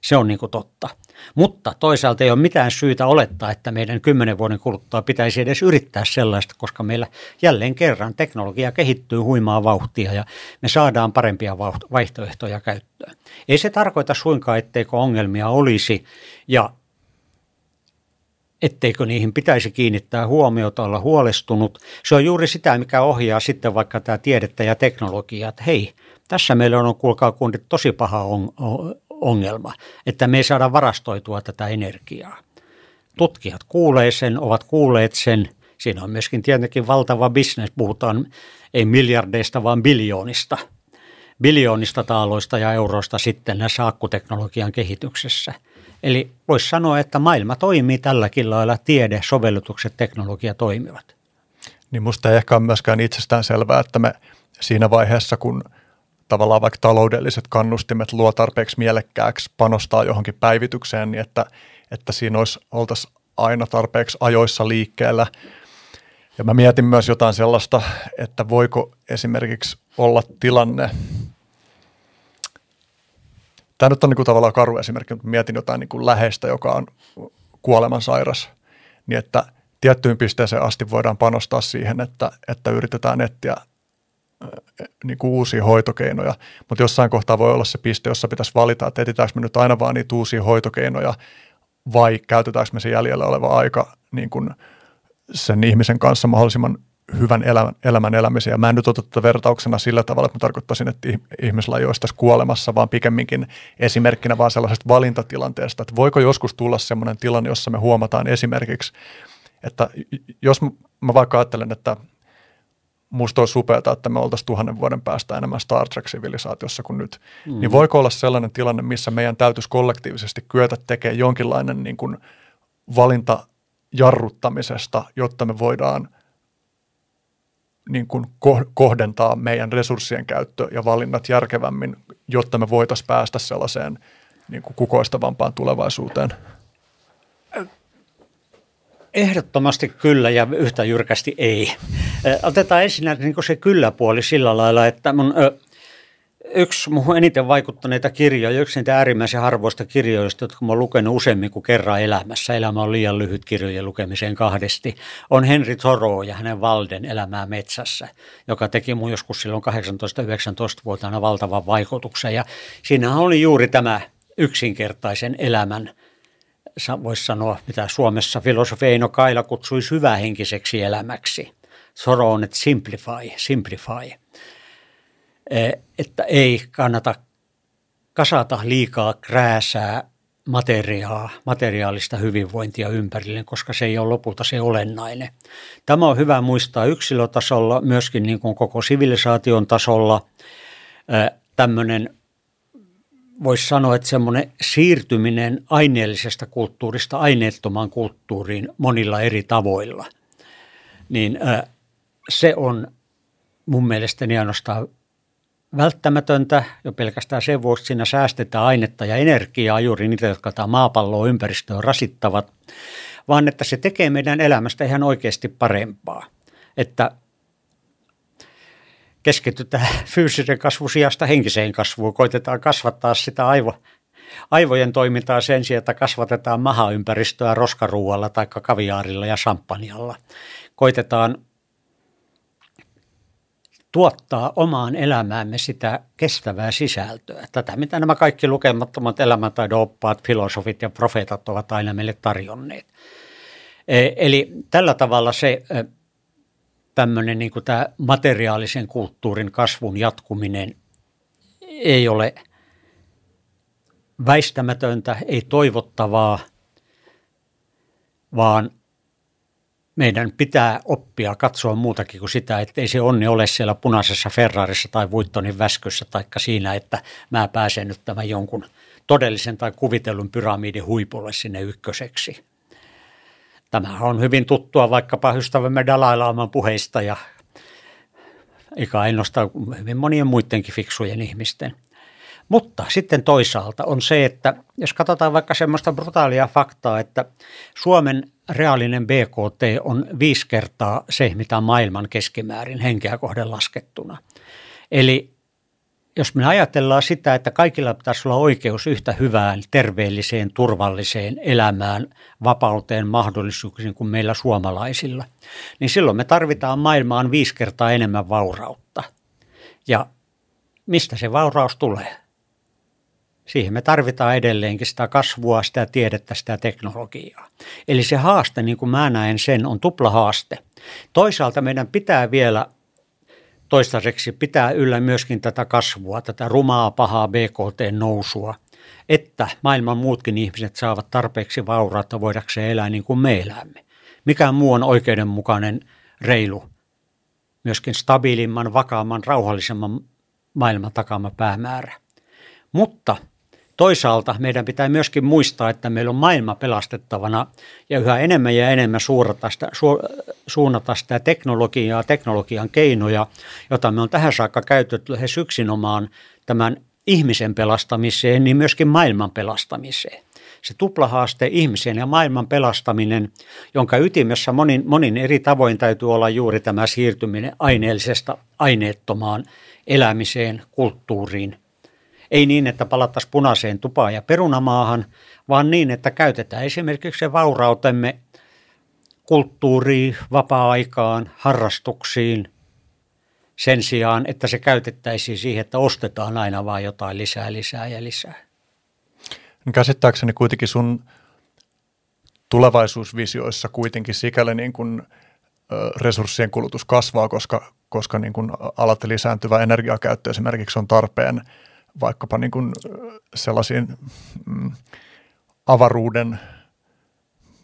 Se on niin kuin totta. Mutta toisaalta ei ole mitään syytä olettaa, että meidän kymmenen vuoden kuluttua pitäisi edes yrittää sellaista, koska meillä jälleen kerran teknologia kehittyy huimaa vauhtia ja me saadaan parempia vaihtoehtoja käyttöön. Ei se tarkoita suinkaan, etteikö ongelmia olisi ja etteikö niihin pitäisi kiinnittää huomiota, olla huolestunut. Se on juuri sitä, mikä ohjaa sitten vaikka tämä tiedettä ja teknologiaa, että hei, tässä meillä on, kuulkaa kundit, tosi paha on, ongelma, että me ei saada varastoitua tätä energiaa. Tutkijat kuulee sen, ovat kuulleet sen. Siinä on myöskin tietenkin valtava bisnes, puhutaan ei miljardeista, vaan biljoonista. Biljoonista taaloista ja euroista sitten näissä akkuteknologian kehityksessä. Eli voisi sanoa, että maailma toimii tälläkin lailla, tiede, sovellutukset, teknologia toimivat. Niin musta ei ehkä ole myöskään itsestään selvää, että me siinä vaiheessa, kun – tavallaan vaikka taloudelliset kannustimet luo tarpeeksi mielekkääksi panostaa johonkin päivitykseen, niin että, että siinä olisi, oltaisiin aina tarpeeksi ajoissa liikkeellä. Ja mä mietin myös jotain sellaista, että voiko esimerkiksi olla tilanne, tämä nyt on niin kuin tavallaan karu esimerkki, mutta mietin jotain niin kuin läheistä, joka on kuolemansairas, niin että tiettyyn pisteeseen asti voidaan panostaa siihen, että, että yritetään etsiä niin kuin uusia hoitokeinoja, mutta jossain kohtaa voi olla se piste, jossa pitäisi valita, että etsitäänkö me nyt aina vaan niitä uusia hoitokeinoja vai käytetäänkö me se jäljellä oleva aika niin kuin sen ihmisen kanssa mahdollisimman hyvän elämän, elämän elämiseen. Ja mä en nyt ota tätä vertauksena sillä tavalla, että mä tarkoittaisin, että ihmisellä ei olisi tässä kuolemassa, vaan pikemminkin esimerkkinä vaan sellaisesta valintatilanteesta, että voiko joskus tulla sellainen tilanne, jossa me huomataan esimerkiksi, että jos mä vaikka ajattelen, että musta olisi upeata, että me oltaisiin tuhannen vuoden päästä enemmän Star Trek-sivilisaatiossa kuin nyt. Mm. Niin voiko olla sellainen tilanne, missä meidän täytyisi kollektiivisesti kyetä tekemään jonkinlainen niin kuin valinta jarruttamisesta, jotta me voidaan niin kuin kohdentaa meidän resurssien käyttö ja valinnat järkevämmin, jotta me voitaisiin päästä sellaiseen niin kuin kukoistavampaan tulevaisuuteen? Ehdottomasti kyllä ja yhtä jyrkästi ei. Otetaan ensin niin se kyllä-puoli sillä lailla, että mun, yksi muuhun eniten vaikuttaneita kirjoja, yksi niitä äärimmäisen harvoista kirjoista, jotka mä oon lukenut useammin kuin kerran elämässä, elämä on liian lyhyt kirjojen lukemiseen kahdesti, on Henry Thoreau ja hänen Valden elämää metsässä, joka teki mun joskus silloin 18-19-vuotiaana valtavan vaikutuksen. Ja siinähän oli juuri tämä yksinkertaisen elämän – voisi sanoa, mitä Suomessa filosofi Eino Kaila kutsui syvähenkiseksi elämäksi. Soro on, että simplify, simplify. E, että ei kannata kasata liikaa krääsää materiaa, materiaalista hyvinvointia ympärille, koska se ei ole lopulta se olennainen. Tämä on hyvä muistaa yksilötasolla, myöskin niin kuin koko sivilisaation tasolla. E, tämmöinen voisi sanoa, että semmoinen siirtyminen aineellisesta kulttuurista aineettomaan kulttuuriin monilla eri tavoilla, niin se on mun mielestäni ainoastaan välttämätöntä jo pelkästään sen vuoksi, siinä säästetään ainetta ja energiaa juuri niitä, jotka tämä maapalloa ympäristöä rasittavat, vaan että se tekee meidän elämästä ihan oikeasti parempaa. Että keskitytään fyysisen kasvun sijasta henkiseen kasvuun. Koitetaan kasvattaa sitä aivo, aivojen toimintaa sen sijaan, että kasvatetaan mahaympäristöä roskaruualla tai kaviaarilla ja champanjalla. Koitetaan tuottaa omaan elämäämme sitä kestävää sisältöä. Tätä, mitä nämä kaikki lukemattomat elämäntaidon oppaat, filosofit ja profeetat ovat aina meille tarjonneet. E, eli tällä tavalla se tämmöinen niin tämä materiaalisen kulttuurin kasvun jatkuminen ei ole väistämätöntä, ei toivottavaa, vaan meidän pitää oppia katsoa muutakin kuin sitä, että ei se onni ole siellä punaisessa Ferrarissa tai Vuittonin väskyssä, taikka siinä, että mä pääsen nyt tämän jonkun todellisen tai kuvitellun pyramidin huipulle sinne ykköseksi. Tämä on hyvin tuttua vaikkapa ystävämme Dalai Laman puheista ja eikä ainoastaan hyvin monien muidenkin fiksujen ihmisten. Mutta sitten toisaalta on se, että jos katsotaan vaikka semmoista brutaalia faktaa, että Suomen reaalinen BKT on viisi kertaa se, mitä maailman keskimäärin henkeä kohden laskettuna. Eli jos me ajatellaan sitä, että kaikilla pitäisi olla oikeus yhtä hyvään, terveelliseen, turvalliseen elämään, vapauteen, mahdollisuuksiin kuin meillä suomalaisilla, niin silloin me tarvitaan maailmaan viisi kertaa enemmän vaurautta. Ja mistä se vauraus tulee? Siihen me tarvitaan edelleenkin sitä kasvua, sitä tiedettä, sitä teknologiaa. Eli se haaste, niin kuin mä näen sen, on tuplahaaste. Toisaalta meidän pitää vielä toistaiseksi pitää yllä myöskin tätä kasvua, tätä rumaa, pahaa BKT-nousua, että maailman muutkin ihmiset saavat tarpeeksi vaurautta voidakseen elää niin kuin me elämme. Mikään muu on oikeudenmukainen, reilu, myöskin stabiilimman, vakaamman, rauhallisemman maailman takama päämäärä. Mutta Toisaalta meidän pitää myöskin muistaa, että meillä on maailma pelastettavana ja yhä enemmän ja enemmän suurata sitä, su, suunnata sitä teknologiaa, teknologian keinoja, jota me on tähän saakka käytetty lähes yksinomaan tämän ihmisen pelastamiseen, niin myöskin maailman pelastamiseen. Se tuplahaaste ihmisen ja maailman pelastaminen, jonka ytimessä monin, monin eri tavoin täytyy olla juuri tämä siirtyminen aineellisesta aineettomaan elämiseen, kulttuuriin – ei niin, että palattaisiin punaiseen tupaan ja perunamaahan, vaan niin, että käytetään esimerkiksi se vaurautemme kulttuuriin, vapaa-aikaan, harrastuksiin sen sijaan, että se käytettäisiin siihen, että ostetaan aina vain jotain lisää, lisää ja lisää. Niin käsittääkseni kuitenkin sun tulevaisuusvisioissa kuitenkin sikäli niin kuin resurssien kulutus kasvaa, koska, koska niin kuin alat lisääntyvä energiakäyttö esimerkiksi on tarpeen – vaikkapa niin kuin sellaisiin mm, avaruuden,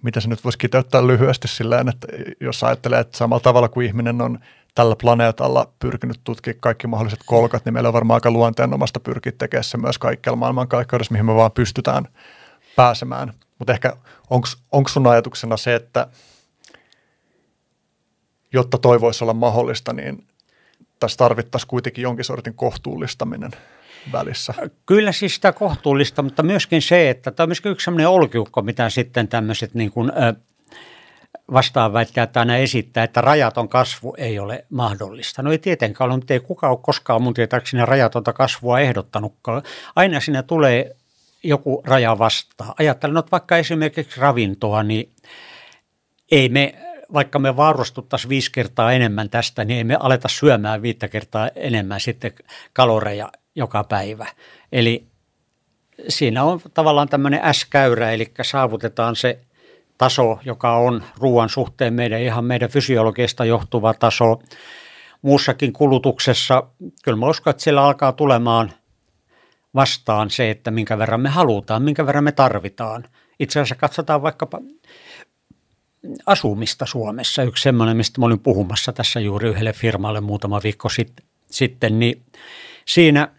mitä se nyt voisi kiteyttää lyhyesti sillä että jos ajattelee, että samalla tavalla kuin ihminen on tällä planeetalla pyrkinyt tutkimaan kaikki mahdolliset kolkat, niin meillä on varmaan aika luonteenomasta pyrkiä tekemään se myös kaikkialla maailmankaikkeudessa, mihin me vaan pystytään pääsemään. Mutta ehkä onko sun ajatuksena se, että jotta toi voisi olla mahdollista, niin tässä tarvittaisiin kuitenkin jonkin sortin kohtuullistaminen – välissä. Kyllä siis sitä kohtuullista, mutta myöskin se, että tämä on myöskin yksi sellainen olkiukko, mitä sitten tämmöiset niin kuin, vastaaväittäjät aina esittää, että rajaton kasvu ei ole mahdollista. No ei tietenkään ole, mutta ei kukaan ole koskaan mun tietääkseni rajatonta kasvua ehdottanutkaan. Aina siinä tulee joku raja vastaan. Ajattelen, että vaikka esimerkiksi ravintoa, niin ei me, vaikka me varustuttaisiin viisi kertaa enemmän tästä, niin ei me aleta syömään viittä kertaa enemmän sitten kaloreja joka päivä. Eli siinä on tavallaan tämmöinen S-käyrä, eli saavutetaan se taso, joka on ruoan suhteen meidän ihan meidän fysiologiasta johtuva taso. Muussakin kulutuksessa, kyllä mä uskon, että siellä alkaa tulemaan vastaan se, että minkä verran me halutaan, minkä verran me tarvitaan. Itse asiassa katsotaan vaikkapa asumista Suomessa. Yksi semmoinen, mistä mä olin puhumassa tässä juuri yhdelle firmalle muutama viikko sitten, niin siinä –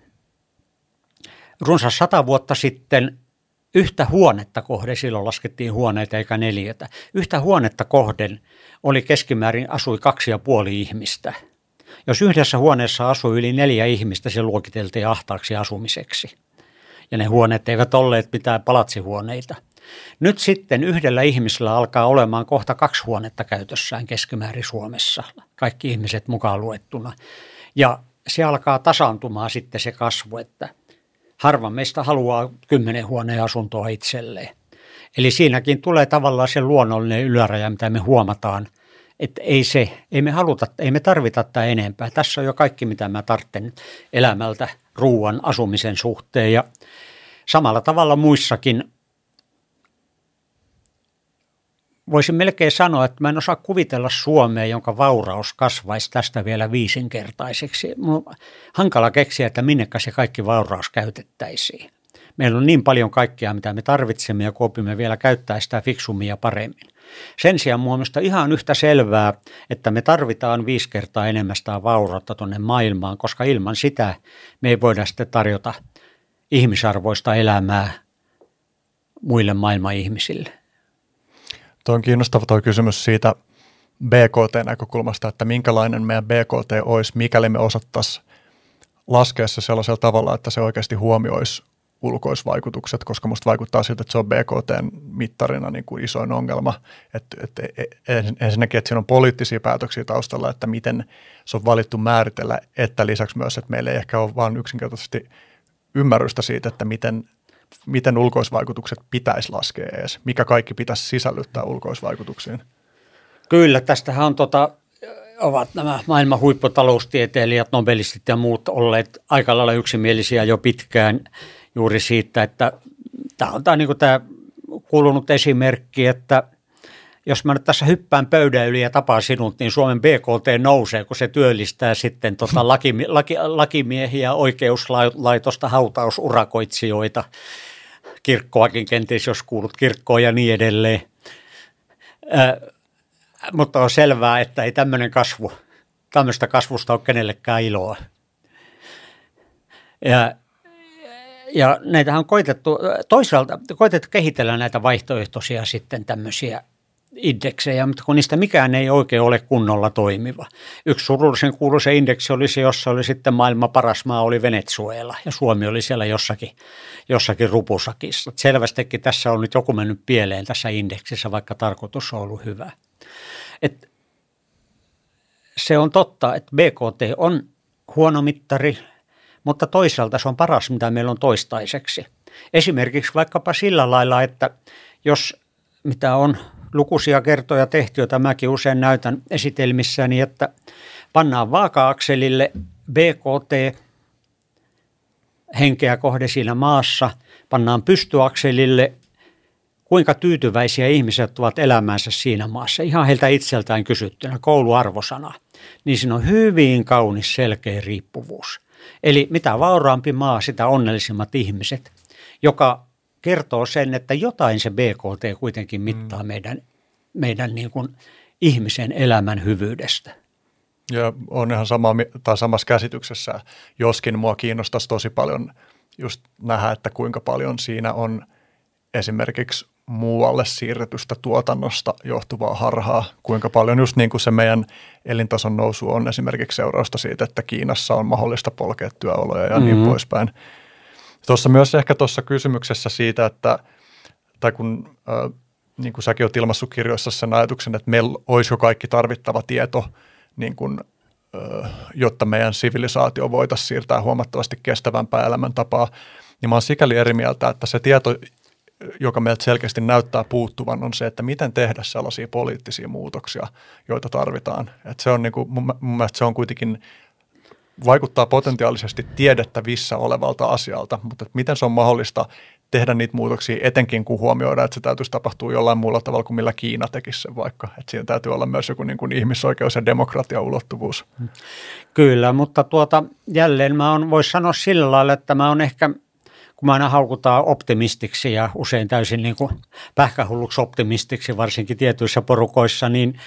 runsas sata vuotta sitten yhtä huonetta kohden, silloin laskettiin huoneita eikä neljätä, yhtä huonetta kohden oli keskimäärin asui kaksi ja puoli ihmistä. Jos yhdessä huoneessa asui yli neljä ihmistä, se luokiteltiin ahtaaksi asumiseksi. Ja ne huoneet eivät olleet mitään palatsihuoneita. Nyt sitten yhdellä ihmisellä alkaa olemaan kohta kaksi huonetta käytössään keskimäärin Suomessa, kaikki ihmiset mukaan luettuna. Ja se alkaa tasaantumaan sitten se kasvu, että – harva meistä haluaa kymmenen huoneen asuntoa itselleen. Eli siinäkin tulee tavallaan se luonnollinen yläraja, mitä me huomataan, että ei, se, ei me haluta, ei me tarvita tätä enempää. Tässä on jo kaikki, mitä mä tarvitsen elämältä, ruoan, asumisen suhteen ja samalla tavalla muissakin voisin melkein sanoa, että mä en osaa kuvitella Suomea, jonka vauraus kasvaisi tästä vielä viisinkertaiseksi. Mun on hankala keksiä, että minnekä se kaikki vauraus käytettäisiin. Meillä on niin paljon kaikkea, mitä me tarvitsemme ja kuopimme vielä käyttää sitä fiksummin ja paremmin. Sen sijaan mun mielestä ihan yhtä selvää, että me tarvitaan viisi kertaa enemmän sitä vaurautta tuonne maailmaan, koska ilman sitä me ei voida sitten tarjota ihmisarvoista elämää muille maailman ihmisille. Tuo on kiinnostava tuo kysymys siitä BKT-näkökulmasta, että minkälainen meidän BKT olisi, mikäli me osattaisiin laskea se sellaisella tavalla, että se oikeasti huomioisi ulkoisvaikutukset, koska musta vaikuttaa siltä, että se on BKT-mittarina niin kuin isoin ongelma. Että, että e, e, ensinnäkin, että siinä on poliittisia päätöksiä taustalla, että miten se on valittu määritellä, että lisäksi myös, että meillä ei ehkä ole vain yksinkertaisesti ymmärrystä siitä, että miten, miten ulkoisvaikutukset pitäisi laskea edes, mikä kaikki pitäisi sisällyttää ulkoisvaikutuksiin. Kyllä, tästähän on tota, ovat nämä maailman huipputaloustieteilijät, nobelistit ja muut olleet aika lailla yksimielisiä jo pitkään juuri siitä, että tämä on tämä, niin kuin tämä kuulunut esimerkki, että jos mä nyt tässä hyppään pöydän yli ja tapaan sinut, niin Suomen BKT nousee, kun se työllistää sitten tota laki, laki, lakimiehiä, oikeuslaitosta, hautausurakoitsijoita, kirkkoakin kenties, jos kuulut kirkkoon ja niin edelleen. Ö, mutta on selvää, että ei tämmöinen kasvu, tämmöistä kasvusta ole kenellekään iloa. Ja, ja näitähän on koitettu, toisaalta koitettu kehitellä näitä vaihtoehtoisia sitten tämmöisiä indeksejä, mutta kun niistä mikään ei oikein ole kunnolla toimiva. Yksi surullisen kuuluisa indeksi oli se, jossa oli sitten maailman paras maa oli Venezuela ja Suomi oli siellä jossakin, jossakin rupusakissa. Selvästikin tässä on nyt joku mennyt pieleen tässä indeksissä, vaikka tarkoitus on ollut hyvä. Et se on totta, että BKT on huono mittari, mutta toisaalta se on paras, mitä meillä on toistaiseksi. Esimerkiksi vaikkapa sillä lailla, että jos mitä on lukuisia kertoja tehty, joita mäkin usein näytän esitelmissäni, että pannaan vaaka-akselille BKT henkeä kohde siinä maassa, pannaan pystyakselille kuinka tyytyväisiä ihmiset ovat elämänsä siinä maassa. Ihan heiltä itseltään kysyttynä, kouluarvosana. Niin siinä on hyvin kaunis selkeä riippuvuus. Eli mitä vauraampi maa, sitä onnellisimmat ihmiset, joka kertoo sen, että jotain se BKT kuitenkin mittaa mm. meidän, meidän niin kuin ihmisen elämän hyvyydestä. Ja on ihan sama, tai samassa käsityksessä, joskin mua kiinnostaisi tosi paljon just nähdä, että kuinka paljon siinä on esimerkiksi muualle siirretystä tuotannosta johtuvaa harhaa, kuinka paljon just niin kuin se meidän elintason nousu on esimerkiksi seurausta siitä, että Kiinassa on mahdollista polkea työoloja ja niin mm-hmm. niin poispäin. Tuossa myös ehkä tuossa kysymyksessä siitä, että tai kun äh, niin kuin säkin olet ilmassut kirjoissa sen ajatuksen, että meillä olisi jo kaikki tarvittava tieto, niin kuin, äh, jotta meidän sivilisaatio voitaisiin siirtää huomattavasti kestävämpää elämäntapaa, niin mä olen sikäli eri mieltä, että se tieto, joka meiltä selkeästi näyttää puuttuvan, on se, että miten tehdä sellaisia poliittisia muutoksia, joita tarvitaan. Et se on niin kuin, mun, mun mielestä se on kuitenkin vaikuttaa potentiaalisesti tiedettävissä olevalta asialta, mutta miten se on mahdollista tehdä niitä muutoksia, etenkin kun huomioidaan, että se täytyisi tapahtua jollain muulla tavalla kuin millä Kiina tekisi sen vaikka. Että siinä täytyy olla myös joku niin kuin ihmisoikeus- ja demokratia-ulottuvuus. Kyllä, mutta tuota, jälleen mä voisi sanoa sillä lailla, että mä on ehkä – kun mä aina haukutaan optimistiksi ja usein täysin niin kuin pähkähulluksi optimistiksi, varsinkin tietyissä porukoissa, niin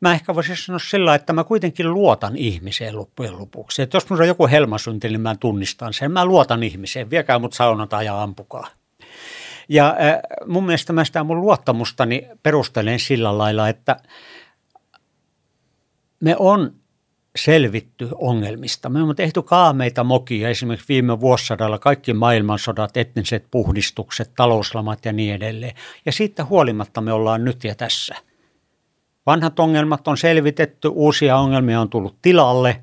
mä ehkä voisin sanoa sillä että mä kuitenkin luotan ihmiseen loppujen lopuksi. Että jos minulla on joku helmasynti, niin mä tunnistan sen. Mä luotan ihmiseen, viekää mut saunata ja ampukaa. Ja mun mielestä mä sitä mun luottamustani perustelen sillä lailla, että me on selvitty ongelmista. Me olemme tehty kaameita mokia, esimerkiksi viime vuosisadalla kaikki maailmansodat, etniset puhdistukset, talouslamat ja niin edelleen. Ja siitä huolimatta me ollaan nyt ja tässä. Vanhat ongelmat on selvitetty, uusia ongelmia on tullut tilalle.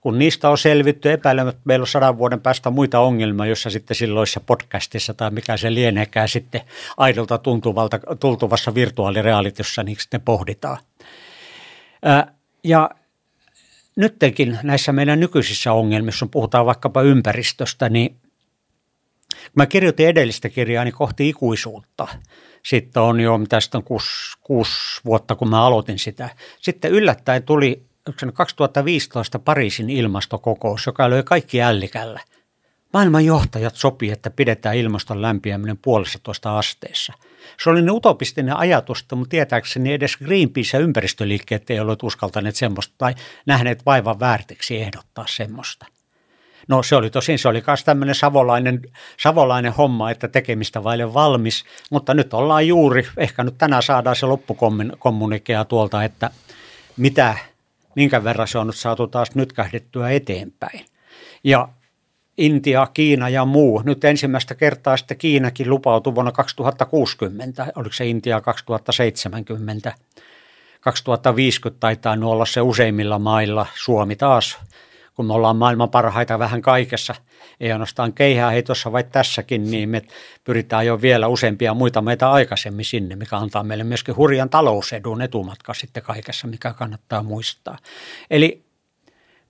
Kun niistä on selvitty, epäilemättä meillä on sadan vuoden päästä muita ongelmia, joissa sitten silloissa podcastissa tai mikä se lieneekään sitten aidolta tuntuvalta, tultuvassa virtuaalirealitiossa, niin sitten pohditaan. ja nytkin näissä meidän nykyisissä ongelmissa, kun puhutaan vaikkapa ympäristöstä, niin mä kirjoitin edellistä kirjaa niin kohti ikuisuutta. Sitten on jo, tästä on kuusi, kuusi vuotta, kun mä aloitin sitä. Sitten yllättäen tuli 2015 Pariisin ilmastokokous, joka löi kaikki ällikällä. Maailman johtajat sopii, että pidetään ilmaston lämpiäminen puolessa asteessa – se oli utopistinen ajatus, mutta tietääkseni edes Greenpeace ja ympäristöliikkeet ei ollut uskaltaneet semmoista tai nähneet vaivan väärtiksi ehdottaa semmoista. No se oli tosin, se oli myös tämmöinen savolainen, savolainen homma, että tekemistä vaille valmis, mutta nyt ollaan juuri, ehkä nyt tänään saadaan se loppukommunikea tuolta, että mitä, minkä verran se on nyt saatu taas nyt kähdettyä eteenpäin. Ja Intia, Kiina ja muu. Nyt ensimmäistä kertaa sitten Kiinakin lupautui vuonna 2060, oliko se Intia 2070. 2050 taitaa olla se useimmilla mailla, Suomi taas, kun me ollaan maailman parhaita vähän kaikessa, ei ainoastaan keihääheitossa, vai tässäkin, niin me pyritään jo vielä useampia muita meitä aikaisemmin sinne, mikä antaa meille myöskin hurjan talousedun etumatka sitten kaikessa, mikä kannattaa muistaa. Eli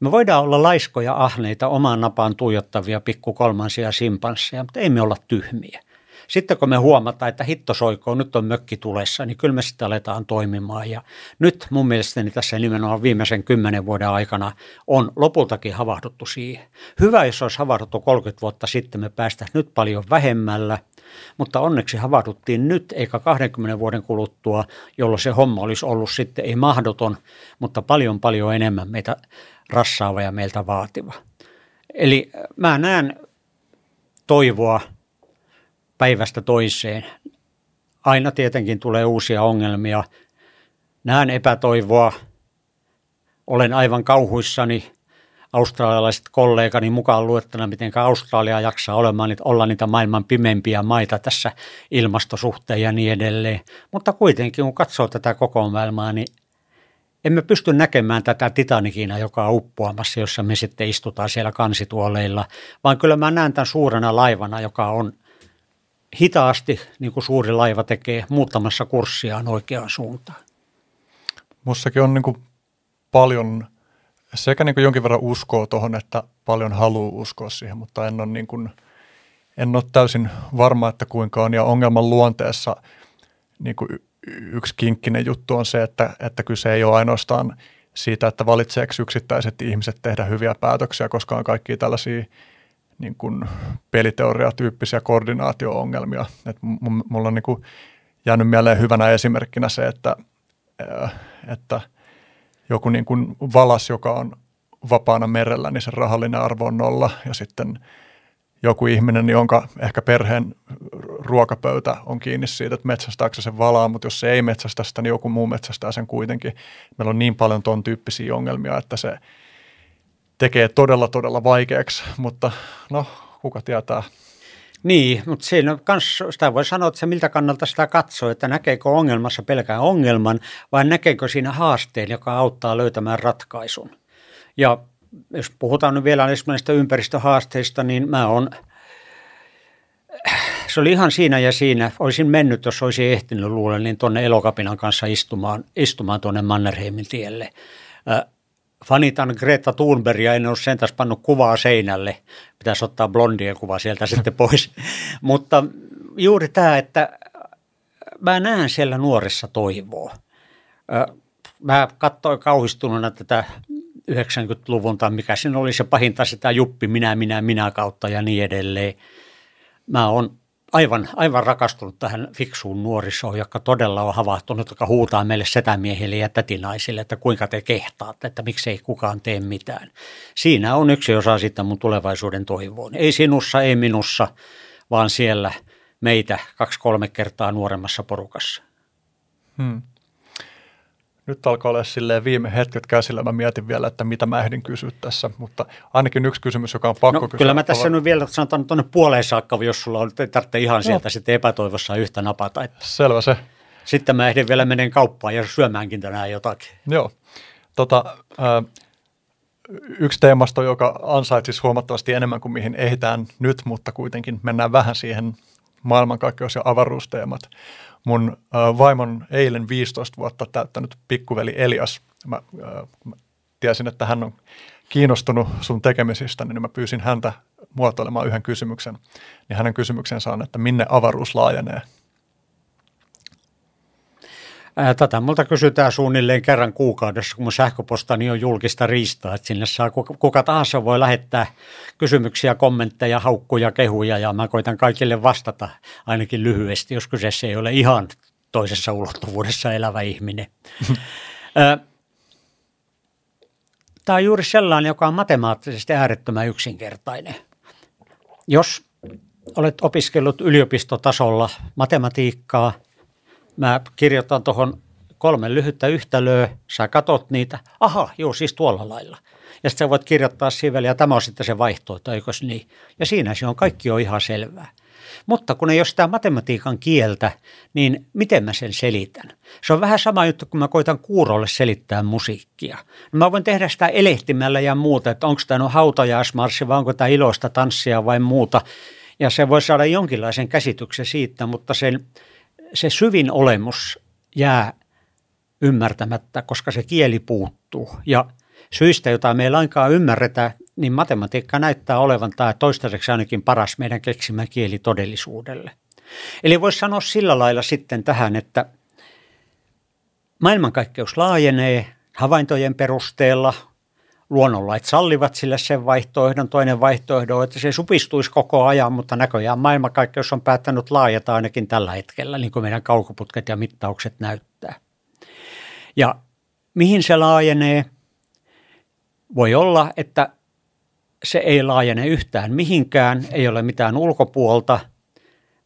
me voidaan olla laiskoja ahneita omaan napaan tuijottavia pikku kolmansia simpansseja, mutta ei me olla tyhmiä. Sitten kun me huomataan, että hitto soikoo, nyt on mökki tulessa, niin kyllä me sitten aletaan toimimaan. Ja nyt mun mielestäni tässä nimenomaan viimeisen kymmenen vuoden aikana on lopultakin havahduttu siihen. Hyvä, jos olisi havahduttu 30 vuotta sitten, me päästään nyt paljon vähemmällä, mutta onneksi havahduttiin nyt eikä 20 vuoden kuluttua, jolloin se homma olisi ollut sitten ei mahdoton, mutta paljon paljon enemmän meitä rassaava ja meiltä vaativa. Eli mä näen toivoa päivästä toiseen. Aina tietenkin tulee uusia ongelmia. Näen epätoivoa. Olen aivan kauhuissani australialaiset kollegani mukaan luettuna, miten Australia jaksaa olemaan, olla niitä maailman pimeimpiä maita tässä ilmastosuhteen ja niin edelleen. Mutta kuitenkin, kun katsoo tätä koko maailmaa, niin emme pysty näkemään tätä Titanikina, joka on uppoamassa, jossa me sitten istutaan siellä kansituoleilla, vaan kyllä mä näen tämän suurena laivana, joka on hitaasti, niin kuin suuri laiva tekee, muuttamassa kurssiaan oikeaan suuntaan. Mussakin on niin kuin paljon sekä niin kuin jonkin verran uskoa tuohon, että paljon haluaa uskoa siihen, mutta en ole, niin kuin, en ole täysin varma, että kuinka on. Ja ongelman luonteessa niin kuin yksi kinkkinen juttu on se, että, että kyse ei ole ainoastaan siitä, että valitseeko yksittäiset ihmiset tehdä hyviä päätöksiä, koska on kaikki tällaisia niin kuin peliteoriatyyppisiä koordinaatio-ongelmia. Et mulla on niin kuin jäänyt mieleen hyvänä esimerkkinä se, että, että joku niin kuin valas, joka on vapaana merellä, niin sen rahallinen arvo on nolla ja sitten joku ihminen, jonka ehkä perheen ruokapöytä on kiinni siitä, että metsästääkö sen valaa, mutta jos se ei metsästä sitä, niin joku muu metsästää sen kuitenkin. Meillä on niin paljon tuon tyyppisiä ongelmia, että se tekee todella, todella vaikeaksi, mutta no, kuka tietää. Niin, mutta siinä kans, sitä voi sanoa, että se miltä kannalta sitä katsoo, että näkeekö ongelmassa pelkään ongelman vai näkeekö siinä haasteen, joka auttaa löytämään ratkaisun. Ja jos puhutaan nyt vielä näistä ympäristöhaasteista, niin mä on, se oli ihan siinä ja siinä. Olisin mennyt, jos olisin ehtinyt luulen, niin tuonne Elokapinan kanssa istumaan, istumaan tuonne Mannerheimin tielle. Fanitan Greta Thunbergia, en ole sentäs pannut kuvaa seinälle. Pitäisi ottaa blondien kuva sieltä sitten pois. Mutta juuri tämä, että mä näen siellä nuorissa toivoa. Mä katsoin kauhistuneena tätä 90-luvun tai mikä siinä oli se pahinta sitä juppi minä, minä, minä kautta ja niin edelleen. Mä oon aivan, aivan rakastunut tähän fiksuun nuorisoon, joka todella on havahtunut, joka huutaa meille setämiehille ja tätinaisille, että kuinka te kehtaatte, että miksei kukaan tee mitään. Siinä on yksi osa sitä mun tulevaisuuden toivoon. Ei sinussa, ei minussa, vaan siellä meitä kaksi-kolme kertaa nuoremmassa porukassa. Hmm nyt alkaa olla silleen viime hetket käsillä. Mä mietin vielä, että mitä mä ehdin kysyä tässä, mutta ainakin yksi kysymys, joka on pakko no, kysyä. Kyllä mä tässä nyt vielä sanotaan tuonne puoleen saakka, jos sulla on, ei tarvitse ihan no. sieltä sitten epätoivossa yhtä napata. Että. Selvä se. Sitten mä ehdin vielä menen kauppaan ja syömäänkin tänään jotakin. Joo. Tota, äh, yksi teemasto, joka ansaitsisi huomattavasti enemmän kuin mihin ehditään nyt, mutta kuitenkin mennään vähän siihen maailmankaikkeus- ja avaruusteemat, mun äh, vaimon eilen 15 vuotta täyttänyt pikkuveli Elias, mä, äh, mä tiesin, että hän on kiinnostunut sun tekemisistä, niin mä pyysin häntä muotoilemaan yhden kysymyksen. Niin hänen kysymyksensä on, että minne avaruus laajenee – Tätä multa kysytään suunnilleen kerran kuukaudessa, kun mun sähköpostani on julkista riistaa, että sinne saa kuka, tahansa voi lähettää kysymyksiä, kommentteja, haukkuja, kehuja ja mä koitan kaikille vastata ainakin lyhyesti, jos kyseessä ei ole ihan toisessa ulottuvuudessa elävä ihminen. Tämä on juuri sellainen, joka on matemaattisesti äärettömän yksinkertainen. Jos olet opiskellut yliopistotasolla matematiikkaa – mä kirjoitan tuohon kolme lyhyttä yhtälöä, sä katot niitä, aha, joo, siis tuolla lailla. Ja sitten sä voit kirjoittaa siihen ja tämä on sitten se vaihtoehto, eikös niin? Ja siinä se on, kaikki on ihan selvää. Mutta kun ei ole sitä matematiikan kieltä, niin miten mä sen selitän? Se on vähän sama juttu, kun mä koitan kuurolle selittää musiikkia. No mä voin tehdä sitä elehtimällä ja muuta, että onko tämä no hautajaismarssi vai onko tämä iloista tanssia vai muuta. Ja se voi saada jonkinlaisen käsityksen siitä, mutta sen, se syvin olemus jää ymmärtämättä, koska se kieli puuttuu. Ja syistä, jota me ei lainkaan ymmärretä, niin matematiikka näyttää olevan tämä toistaiseksi ainakin paras meidän keksimä kieli todellisuudelle. Eli voisi sanoa sillä lailla sitten tähän, että maailmankaikkeus laajenee havaintojen perusteella, luonnonlait sallivat sille sen vaihtoehdon. Toinen vaihtoehto on, että se supistuisi koko ajan, mutta näköjään maailmankaikkeus on päättänyt laajata ainakin tällä hetkellä, niin kuin meidän kaukoputket ja mittaukset näyttää. Ja mihin se laajenee? Voi olla, että se ei laajene yhtään mihinkään, ei ole mitään ulkopuolta,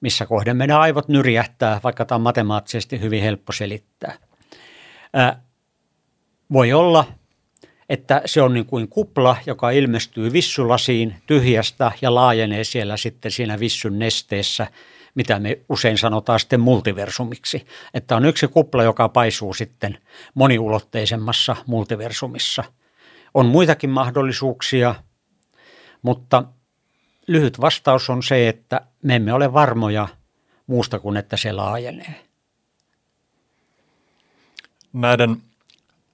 missä kohden meidän aivot nyrjähtää, vaikka tämä on matemaattisesti hyvin helppo selittää. Ää, voi olla, että se on niin kuin kupla, joka ilmestyy vissulasiin tyhjästä ja laajenee siellä sitten siinä vissyn nesteessä, mitä me usein sanotaan sitten multiversumiksi. Että on yksi kupla, joka paisuu sitten moniulotteisemmassa multiversumissa. On muitakin mahdollisuuksia – mutta lyhyt vastaus on se, että me emme ole varmoja muusta kuin, että se laajenee. Näiden